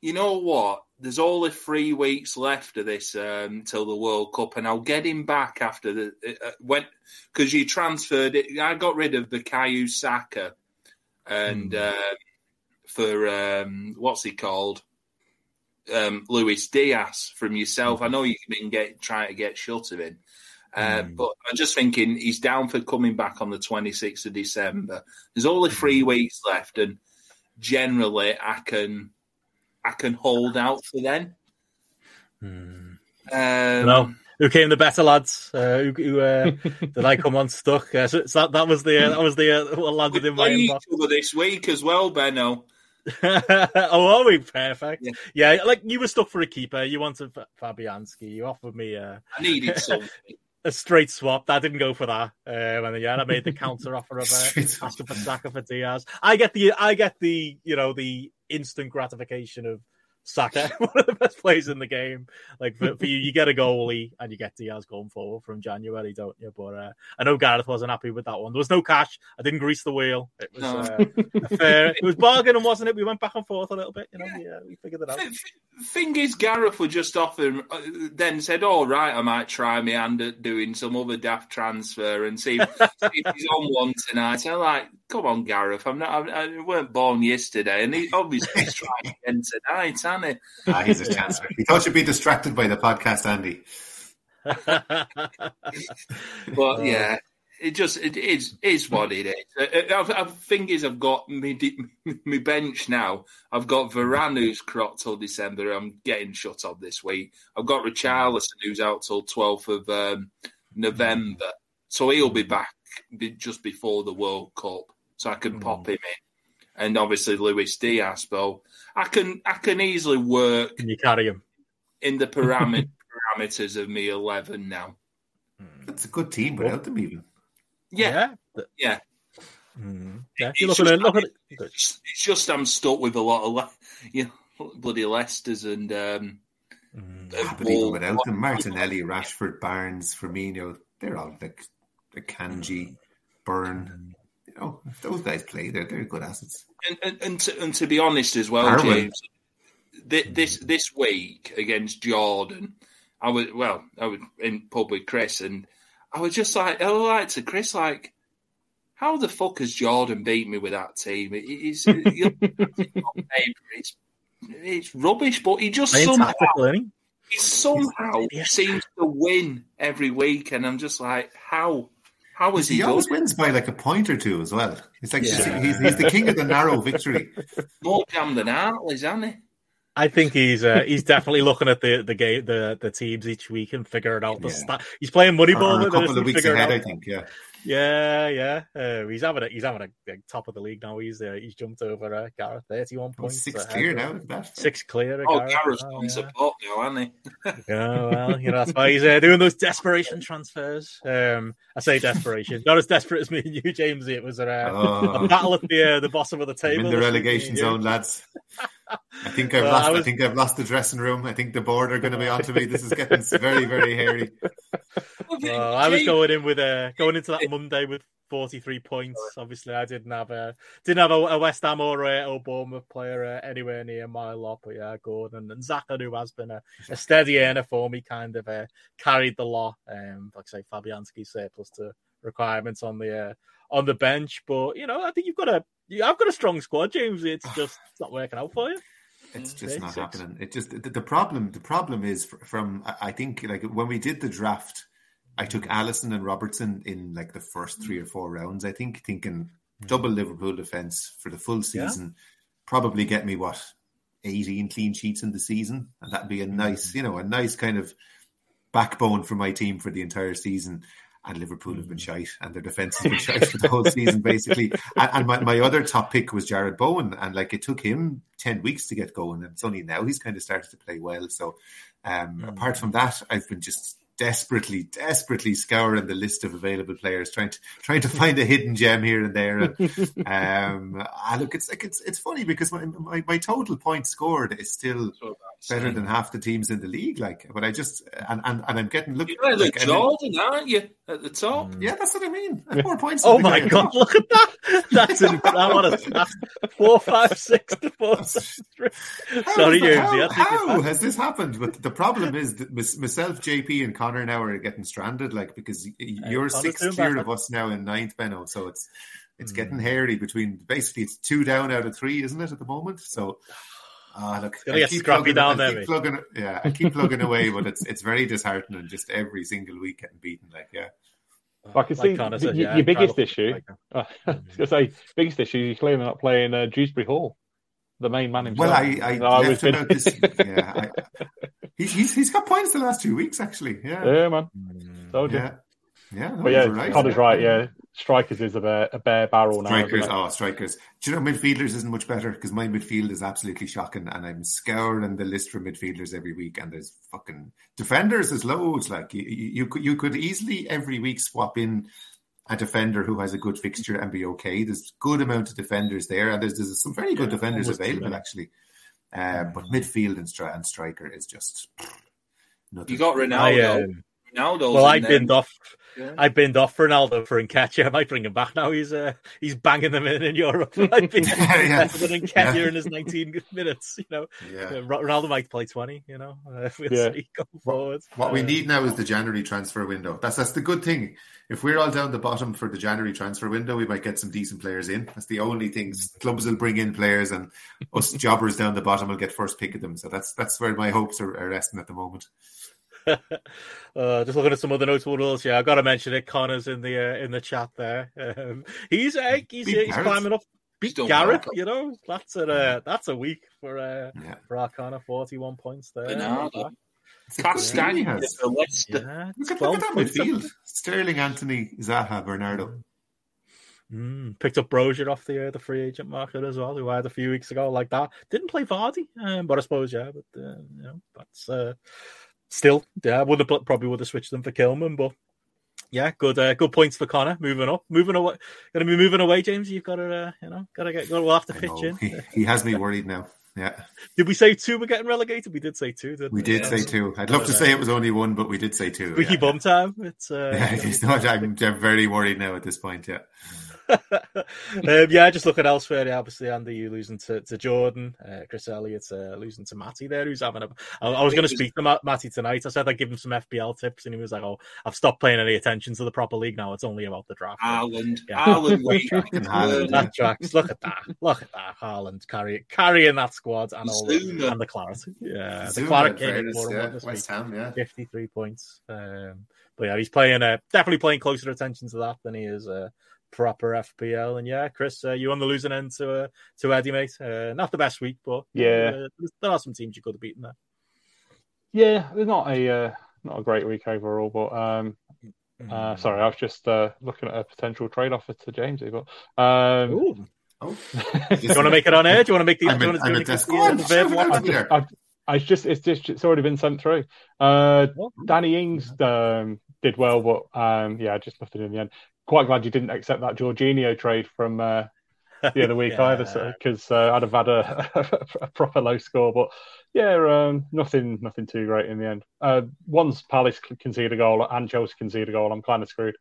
you know what, there's only three weeks left of this um, till the World Cup, and I'll get him back after the uh, uh when because you transferred it. I got rid of the Bukayo Saka and mm. uh, for um, what's he called, um, Luis Diaz from yourself. Mm. I know you've been get trying to get shut of him. Uh, mm. But I'm just thinking he's down for coming back on the 26th of December. There's only three weeks left, and generally I can I can hold out for then. Hmm. Um, no. Who came the better lads? Uh, who, who uh, did I come on stuck? Uh, so, so, that was the uh, that was the uh, what landed in my inbox. this week as well, Benno. oh, are we perfect? Yeah. yeah. like you were stuck for a keeper. You wanted Fabianski. You offered me. Uh, I needed something. a straight swap. That didn't go for that. Um, and yeah, I made the counter offer of uh, asking for Saka for Diaz. I get the I get the you know the instant gratification of Saka, one of the best players in the game. Like for, for, you, you get a goalie and you get Diaz going forward from January, don't you? But uh, I know Gareth wasn't happy with that one. There was no cash. I didn't grease the wheel. It was uh, fair. It was bargaining, wasn't it? We went back and forth a little bit. You know, yeah, we figured it out. Thing is, Gareth would just offer, uh, then said, "All oh, I might try my hand at doing some other daft transfer and see, see if he's on one tonight." I'm like, "Come on, Gareth, I'm not. I, I weren't born yesterday, and he obviously he's trying again tonight." Danny. Ah, he's a chancer. He thought you'd be distracted by the podcast, Andy. but yeah, it just it is is what it is. I, I, I think is I've got me me bench now. I've got Varane who's cropped till December. I'm getting shut up this week. I've got Richarlison who's out till 12th of um, November, so he'll be back just before the World Cup, so I can mm. pop him in. And obviously Luis Diaz, but I can I can easily work. Can you carry him in the paramet- parameters of me eleven now? That's a good team without them even. Yeah, yeah. yeah. Mm. yeah. It's, just, look at it. It's, it's just I'm stuck with a lot of le- you know bloody Leicester's and. Um, mm. yeah, but even without them, Martinelli, Rashford, Barnes, Firmino, they're all like a Kanji, mm. Burn. You know, if those guys play, they're they're good assets. And and, and, to, and to be honest as well, James, this this week against Jordan, I was well, I was in pub with Chris, and I was just like, I was like to Chris, like, how the fuck has Jordan beat me with that team? It, it's, it's it's rubbish, but he just somehow he somehow seems to win every week, and I'm just like, how? How is he? He always wins by like a point or two as well. It's like yeah. he's, he's the king of the narrow victory. More jam than Hartley, isn't he? I think he's uh, he's definitely looking at the the game the the teams each week and figuring out the yeah. stat. He's playing Moneyball. A couple of weeks ahead, I think. Yeah. Yeah, yeah. Uh, he's having a, he's having a, a, top of the league now. He's uh, he's jumped over uh, Gareth, thirty-one points. Six clear now. That. Six clear. Oh, Gareth. Gareth's oh, on yeah. support now, hasn't he? yeah, well, you know that's why he's uh, doing those desperation transfers. Um, I say desperation, not as desperate as me and you, James. It was a, uh, oh. a battle at the uh, the bottom of the table. I'm in the relegation zone, lads. I think I've well, lost. I, was... I, think I've lost the dressing room. I think the board are going to be onto me. This is getting very, very hairy. Well, I was going in with a going into that Monday with 43 points. Obviously, I didn't have a didn't have a, a West Ham or a, or Bournemouth player uh, anywhere near my lot. But yeah, Gordon and Zaka, who has been a, a steady earner for me, kind of uh, carried the lot. Um, like I say, Fabianski surplus to requirements on the uh, on the bench. But you know, I think you've got a I've got a strong squad, James. It's just it's not working out for you. It's just not happening. It just the, the problem. The problem is from I think like when we did the draft I took mm-hmm. Alisson and Robertson in like the first three or mm-hmm. four rounds. I think thinking hmm. double Liverpool defense for the full season, yeah. probably get me what eighteen clean sheets in the season, and that'd be a nice, mm-hmm. you know, a nice kind of backbone for my team for the entire season. And Liverpool have been hmm. shite, and their defense has been shite for the whole season, basically. And, and my, my other top pick was Jarrod Bowen, and like it took him ten weeks to get going, and it's only now he's kind of started to play well. So, um, mm. apart from that, I've been just desperately, desperately scouring the list of available players, trying to trying to find a hidden gem here and there. And, um, ah, look, it's like it's it's funny because my, my, my total points scored is still better than half the teams in the league. Like, but I just and and, and I'm getting look. You're like Jordan, aren't you? At the top. Yeah, that's what I mean. Four points. Oh my god! Look at that. That's in, I want to four, five, six to four. Sorry, how, how, how has this happened? But the problem is that myself, JP, and Connor now are getting stranded. Like because you're sixth clear of us now in ninth, Benno. So it's it's mm. getting hairy between basically it's two down out of three, isn't it, at the moment? So uh, look, I keep plugging, down I keep plugging, yeah, I keep plugging away, but it's it's very disheartening just every single week getting beaten. Like, yeah. I can see like said, yeah, your biggest issue. Uh, I was going to say, biggest issue. You're clearly not playing uh, Dewsbury Hall, the main man himself. Well, I, I, I left him out this. yeah, I, he's he's got points the last two weeks actually. Yeah, yeah, man. Told you. Yeah, yeah. But yeah, right. Connor's right. Yeah, strikers is a bare, a bare barrel now. Strikers, oh, strikers. Do you know midfielders isn't much better because my midfield is absolutely shocking, and I'm scouring the list for midfielders every week, and there's fucking defenders is loads. Like you, you, could you could easily every week swap in a defender who has a good fixture and be okay. There's good amount of defenders there, and there's, there's some very good yeah, defenders available actually. Uh, but midfield and, stri- and striker is just. Nothing. You got Ronaldo. I, um, Ronaldo's well, I binned off yeah. I binned off Ronaldo for Nketiah. I might bring him back now. He's uh, he's banging them in in Europe. I'd be yeah, yeah. better than Nketiah yeah. in his 19 minutes. You know, yeah. Uh, Ronaldo might play 20. You know, uh, we'll yeah. see going forward. What uh, we need now is the January transfer window. That's that's the good thing. If we're all down the bottom for the January transfer window, we might get some decent players in. That's the only thing. Clubs will bring in players, and us jobbers down the bottom will get first pick of them. So that's that's where my hopes are, are resting at the moment. uh, just looking at some other notable rules. Yeah, I got to mention it. Connor's in the uh, in the chat there. Um, he's uh, he's, he's climbing up. Beat Gareth, you know that's a uh, that's a week for uh, yeah. for our Connor. Forty one points there. Bernardo. Castagne has the Leicester. Yeah, look, at, look at that midfield: Sterling, Antony, Zaha, Bernardo. Mm, picked up Brozier off the uh, the free agent market as well, who I had a few weeks ago like that. Didn't play Vardy, um, but I suppose yeah, but uh, you know that's uh, still, yeah, I would have probably would have switched them for Kilman, but yeah, good uh, good points for Connor. Moving up, moving away, going to be moving away, James. You've got to, uh, you know, got to get. We'll have to pitch in. He, he, has me worried now. Yeah. Did we say two were getting relegated? We did say two. Didn't we? We did yeah. say two. I'd love to say it was only one, but we did say two. Squeaky yeah. bum time. It's uh, yeah, it's not. I'm, I'm very worried now at this point. Yeah. Um, yeah, just looking elsewhere. Yeah, obviously, Andy, you losing to, to Jordan. Uh, Chris Elliott uh, losing to Matty there, who's having a. I, I was going to speak to Matty tonight. I said I'd give him some FPL tips, and he was like, "Oh, I've stopped paying any attention to the proper league now. It's only about the draft." Haaland, yeah. Haaland, that tracks. Look at that. Look at that. Haaland carry, carrying that squad and all the, and the claret. Yeah, the claret came yeah. West Ham, yeah, fifty-three points. Um, but yeah, he's playing uh, definitely playing closer attention to that than he is uh, proper FPL. And yeah, Chris, uh, you on the losing end to uh, to Eddie, mate. Uh, not the best week, but yeah, uh, there are some teams you could have beaten there. Yeah, it's not a uh, not a great week overall, but um, uh, mm. sorry, I was just looking at a potential trade offer to James. But um, Ooh. Oh. do you want to make it on air? Do you want to make the? I'm, I'm a the, I, I just it's just it's already been sent through. Uh, Danny Ings um, did well, but um, yeah, just nothing in the end quite glad you didn't accept that Jorginho trade from uh, the other week yeah. either, because uh, I'd have had a, a, proper low score. But yeah, um, nothing, nothing too great in the end. Uh, once Palace concede a goal and Chelsea concede a goal, I'm kind of screwed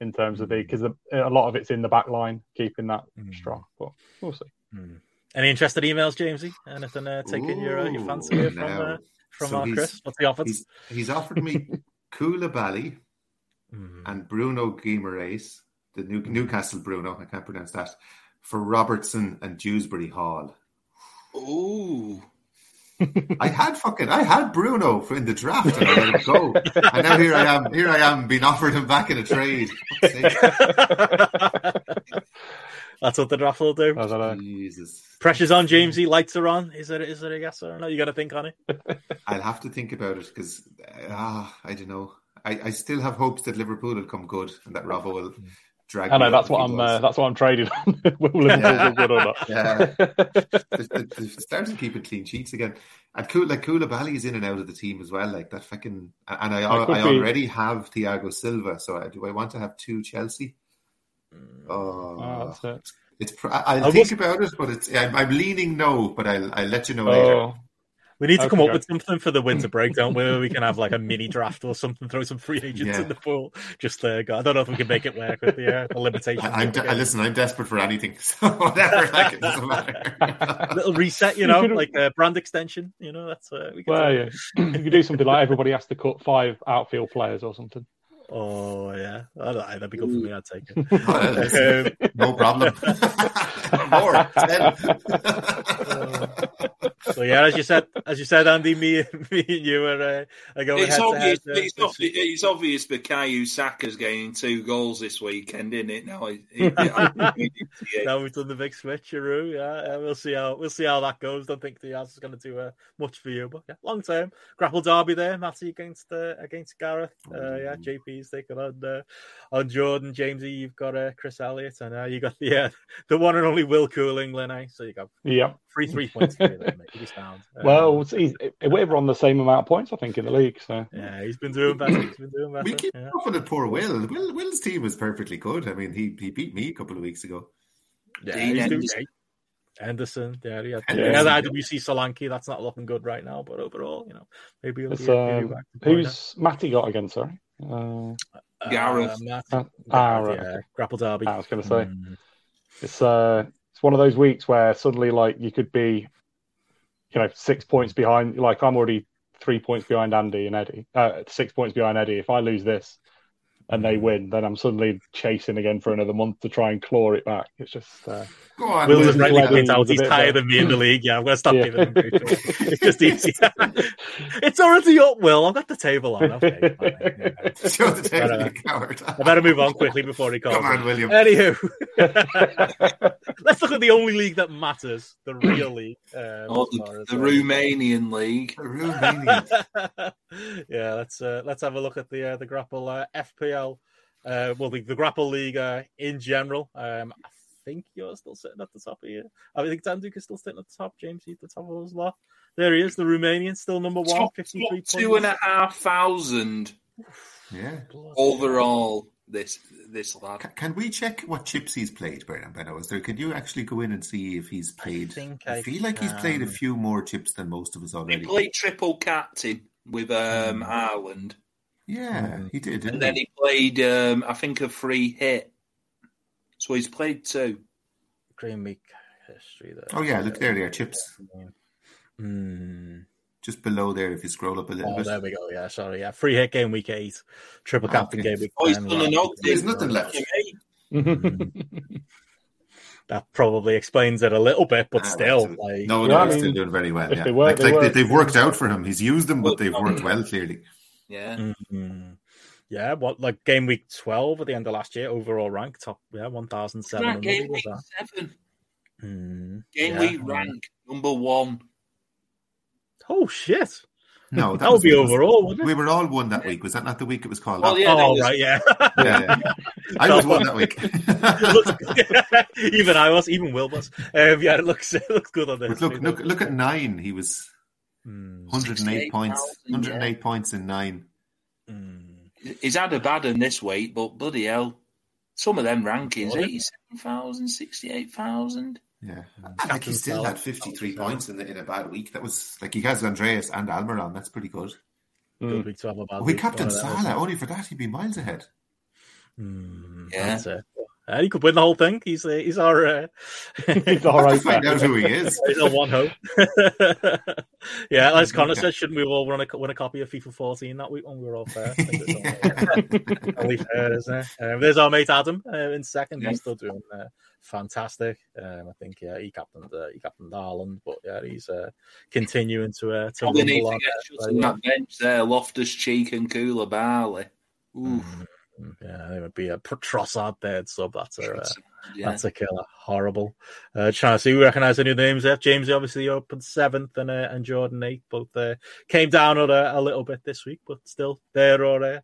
in terms of the because mm. a lot of it's in the back line, keeping that mm. strong. But we'll see. Mm. Any interested emails, Jamesy? Anything uh, taking Ooh, your uh, your fancy here from uh, from so Chris? What's he offered? He's, he's offered me Koulibaly mm. and Bruno Guimaraes, the New, Newcastle Bruno, I can't pronounce that, for Robertson and Dewsbury Hall. Ooh. I had fucking I had Bruno in the draft and I let him go, and now here I am. Here I am being offered him back in a trade. That's what the draft will do. Jesus. Pressure's on, Jamesy. Lights are on. Is it? Is it a yes or no? You got to think on it. I'll have to think about it because ah, I don't know. I, I still have hopes that Liverpool will come good and that Robbo will drag. I know that's what I'm. Uh, that's what I'm trading on. will Liverpool yeah. good or not? Yeah, they, starting to keep it clean sheets again. And cool, like Koulibaly is in and out of the team as well. Like that fucking. And I, I, I already have Thiago Silva, so I, do I want to have two Chelsea? Mm. Oh, oh it. it's. I'll I think was... about it, but it's. I'm, I'm, leaning no, but I'll, I'll let you know oh. later. We need to okay, come up with something for the winter break, don't we? we can have like a mini draft or something, throw some free agents yeah. in the pool. Just uh, I don't know if we can make it work with the, uh, the limitations. I'm de- listen, I'm desperate for anything, so whatever. like, it doesn't matter. little reset, you know, like a brand extension. You know, that's uh, we can. Well, yeah. you could do something like everybody has to cut five outfield players or something. Oh yeah, that'd be good for me. I'd take it. um, no problem. More so yeah, as you said, as you said, Andy, me, me and you are, uh, are going it's head obvious, to head. It's, uh, obvious, it's obvious Bukayo Saka's getting two goals this weekend, isn't it? Now, it, it, now we've done the big switcheroo. Yeah, yeah, we'll see how we'll see how that goes. Don't think Diaz is going to do uh, much for you, but yeah, long term grapple derby there, Matty against uh, against Gareth. Uh, yeah, JP's taking on uh, on Jordan Jamesy. You've got uh, Chris Elliott, and uh, you got the uh, the one and only Will Cooling, Lenny. So you got yeah three three points. There, um, well, he's, we're on the same amount of points, I think, in the league. So yeah, he's been doing better. He's been doing better. We keep yeah. the poor Will. Will. Will's team was perfectly good. I mean, he he beat me a couple of weeks ago. Yeah, he's doing great. Anderson, yeah, yeah, yeah. The IWC Solanke, that's not looking good right now, but overall, you know, maybe he'll be, um, who's Matty got again? Sorry, uh, Gareth. Uh, uh, ah, right. yeah, Grapple Derby. I was going to say mm. it's uh, it's one of those weeks where suddenly, like, you could be you know six points behind. Like I'm already three points behind Andy and Eddie. Uh, six points behind Eddie. If I lose this and they win, then I'm suddenly chasing again for another month to try and claw it back. It's just. Uh, Go on, Will just rightly points out he's higher than me in the league. Yeah, I'm going to stop yeah. giving him It's just easy. it's already up, Will. I've got the table on. Okay, fine, yeah. Show the table, but, uh, coward. I better move on quickly before he calls. Come on, William. Anywho, let's look at the only league that matters, the real league. Um, oh, the, the Romanian league. The Romanian. yeah, let's uh, let's have a look at the uh, the grapple uh, FPL. Uh, well, the, the grapple league uh, in general. Um, I think you're still sitting at the top of here. I think Danduk is still sitting at the top. James, he's at the top of his lot. There he is, the Romanian, still number one, top, 53 top two and a half thousand. Yeah. Overall, this this lad. Can, can, we check what chips he's played, Bernard Benno? Is there? Can you actually go in and see if he's played? I, I feel like he's played a few more chips than most of us already. He played triple captain with um. Haaland. Yeah, hmm. he did. and then he, he played, um, I think, a free hit so he's played two. Green Week history there. Oh yeah, look there, there chips. Mm. Just below there, if you scroll up a little oh, bit. There we go. Yeah, sorry. Yeah, free hit game week eight, triple oh, captain okay. game week. Oh, he's done an There's nothing left. that probably explains it a little bit, but ah, still, like, no, no, yeah, he's I mean, still doing very well. Yeah, they work, like, like they've worked out for him. He's used them, but they've worked well clearly. Yeah. Mm-hmm. Yeah, what like game week twelve at the end of last year, overall rank top, yeah, one thousand seven. Game week seven. Mm, game yeah. week rank number one. Oh shit! No, that, that would be overall. We were all one that week. Was that not the week it was called? Oh, yeah, oh right, yeah. yeah. I was one that week. even I was, even Will was. Um, yeah, it looks it looks good on this. But look, look, look at nine. He was mm. 108 points. 108 yeah. points in nine. Mm he's had a bad one this week, but bloody hell, some of them rankings, 87,000, 68,000. Yeah, like he still had 53 points in, the, in a bad week. That was like he has Andreas and Almiron. That's pretty good. Good week to have a bad we captain Salah. Only for that, he'd be miles ahead. Mm, yeah. That's. Uh, he could win the whole thing. He's uh, he's our uh, he's all right. Find out who he is. he's our one hope. yeah, as Connor said, shouldn't we all run a, win a copy of FIFA 14 that week when we were all fair? Only fair, isn't it? Um, there's our mate Adam uh, in second. He's still doing uh, fantastic. Um, I think yeah, he captained uh, he captained Haaland, but yeah, he's uh, continuing to uh, to Probably need to get shut in that bench there. Loftus Cheek and Koulibaly. Oof. Mm. Yeah, it would be a Trossard dead sub. That's a uh, yeah. that's a killer. Horrible. Uh, trying to see we recognise the new names there. James obviously opened seventh, and uh, and Jordan eighth. Both uh, came down a, a little bit this week, but still there or uh,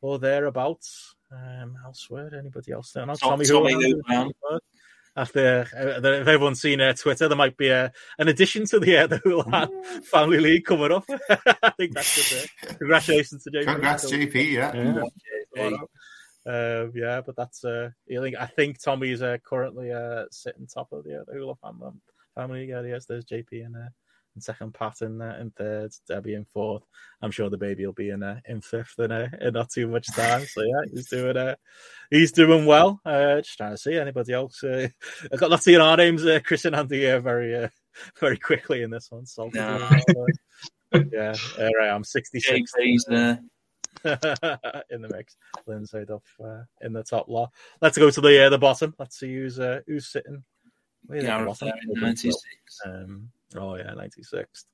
or thereabouts. Um, elsewhere, anybody else there? Not Tommy, Tommy who, after uh, if everyone's seen uh, Twitter, there might be uh, an addition to the uh, the Houlihan Family League coming up. I think that's good. Congratulations to JP. Congrats, JP. Yeah. yeah. Uh, yeah, but that's uh, I think I think Tommy's uh, currently uh, sitting top of the, uh, the Houlihan family. Yeah, yes, there's JP and uh, second Pat in uh, in third, Debbie in fourth. I'm sure the baby will be in uh, in fifth in, uh, in not too much time. So yeah, he's doing uh, he's doing well. Uh, just trying to see anybody else. Uh, I've got not seeing our names, uh, Chris and Andy, uh, very uh, very quickly in this one. So No. yeah, there I am, 66 JP's there. in the mix. Lindsay Duff uh, in the top lot. Let's go to the uh, the bottom. Let's see who's uh, who's sitting. Gareth there in 96. Um, oh yeah, ninety sixth.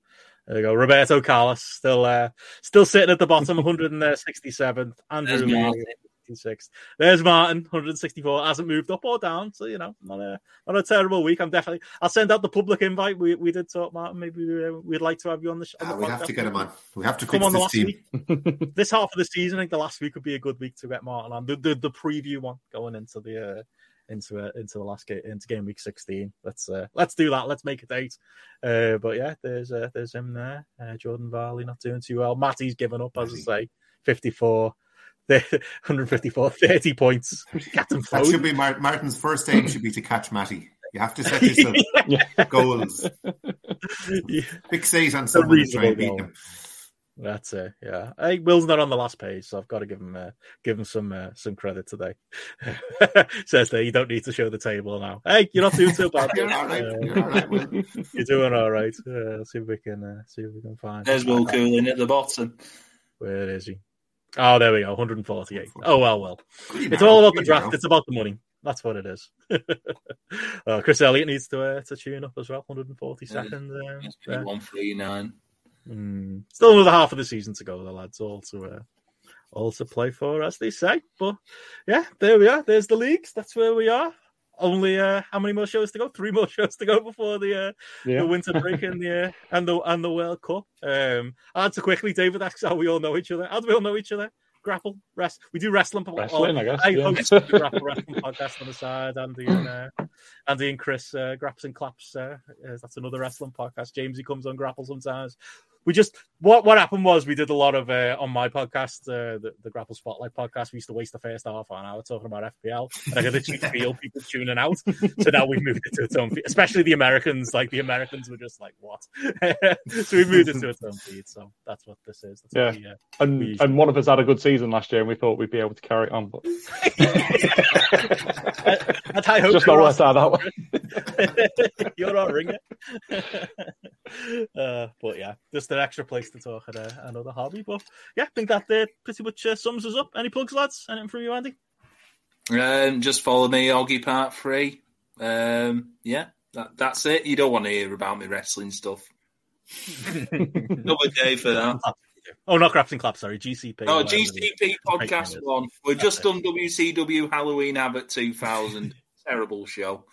There we go. Roberto Carlos still uh, still sitting at the bottom, 167th. Andrew There's Martin. 86th. There's Martin, 164. Hasn't moved up or down, so you know, not a not a terrible week. I'm definitely. I'll send out the public invite. We we did talk, Martin. Maybe we, uh, we'd like to have you on the, show. on Ah, the we have to get him on. We have to Come fix on the this last team. week. this half of the season, I think the last week would be a good week to get Martin on. The the, the preview one going into the uh, into uh, into the last game into game week sixteen. Let's uh, let's do that. Let's make a date. Uh, but yeah, there's uh, there's him there. Uh, Jordan Varley not doing too well. Matty's given up, as I say, fifty four. 154, 30 points. Captain That should be Mar- Martin's first aim. Should be to catch Matty. You have to set yourself goals. Yeah, Fixate on someone and try and beat them. That's it. Yeah, hey, Will's not on the last page, so I've got to give him uh, give him some uh, some credit today. Says that you don't need to show the table now. Hey, you're not doing too bad. You're all right. Uh, You're all right. Will. You're doing all right. Uh, let's see if we can uh, see if we can find. There's Will Cooling at the bottom. Where is he? Oh, there we go. 148. Oh well, well. Good It's now, all about the draft. It's about the money. That's what it is. uh, Chris Elliott needs to uh, to tune up as well. 142nd. Um, It's one three nine. Mm. Still another half of the season to go, the lads. All to uh, all to play for, as they say. But yeah, there we are. There's the leagues. That's where we are. Only uh, how many more shows to go? Three more shows to go before the uh, Yeah. the winter break and the uh, and the and the World Cup. Um, I'll answer quickly, David. That's how we all know each other. How do we all know each other? Grapple, rest. We do wrestling. po- Wrestling, I guess. I yeah. host the Grapple Wrestling podcast on the side. Andy and uh, Andy and Chris uh, Graps and Claps. Uh, uh, that's another wrestling podcast. Jamesy comes on Grapple sometimes. We just what what happened was we did a lot of uh, on my podcast, uh, the, the Grapple Spotlight podcast. We used to waste the first half an hour talking about FPL, and I could literally feel people tuning out. So now we've moved it to its own feed, especially the Americans. Like the Americans were just like, "What?" so we've moved it to its own feed. So that's what this is. That's Yeah. what we, uh, And, We- and one of us had a good season last year, and we thought we'd be able to carry it on, but and I hope just not you're worked out that way. you're not ringer. uh, but yeah, just an extra place to talk at uh, another hobby. But yeah, I think that uh, pretty much uh, sums us up. Any plugs, lads? Anything from you, Andy? Um, just follow me, Oggy Part Three. Um, yeah, that, that's it. You don't want to hear about me wrestling stuff. Another day for that. Oh, not Graps and Claps, sorry. GCP. Oh, whatever it is. GCP podcast one. We've just That's done WCW Halloween Havoc 2000. Terrible show.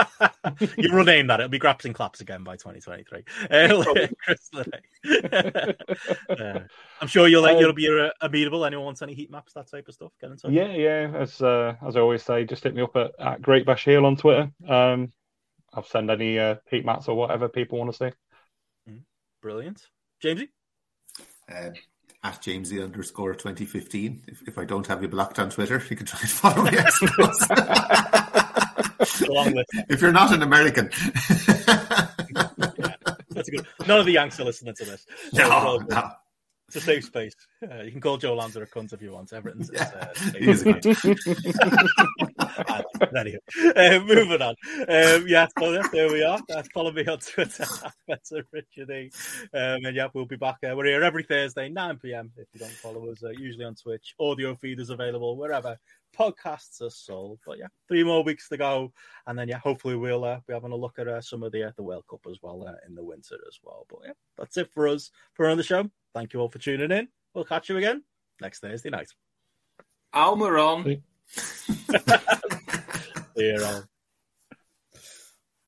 you rename that. It'll be Graps and Claps again by 2023. Uh, Chris Uh, I'm sure you'll Um, you'll be uh, amenable. Anyone wants any heat maps, that type of stuff? Get in touch. Yeah, yeah. As uh, as I always say, just hit me up at, at Great Bash Heel on Twitter. Um, I'll send any uh, heat maps or whatever people want to see. Brilliant. Jamesy? Uh, at Jamesy underscore 2015. If, if I don't have you blocked on Twitter, you can try and follow me. if you're not an American. That's a good. None of the Yanks are listening to this. no, no. It's a safe space. Uh, you can call Joe Lanza a cunt if you want. Everton's is, uh, Anyway, uh, moving on. Um, yeah, there we are. Uh, follow me on Twitter. That's Richard E. Um, and yeah, we'll be back. Uh, we're here every Thursday, 9 p.m. If you don't follow us, uh, usually on Twitch. Audio feed is available wherever podcasts are sold. But yeah, three more weeks to go, and then yeah, hopefully we'll uh, be having a look at uh, some of the uh, the World Cup as well uh, in the winter as well. But yeah, that's it for us for another show. Thank you all for tuning in. We'll catch you again next Thursday night. Almiron. You all.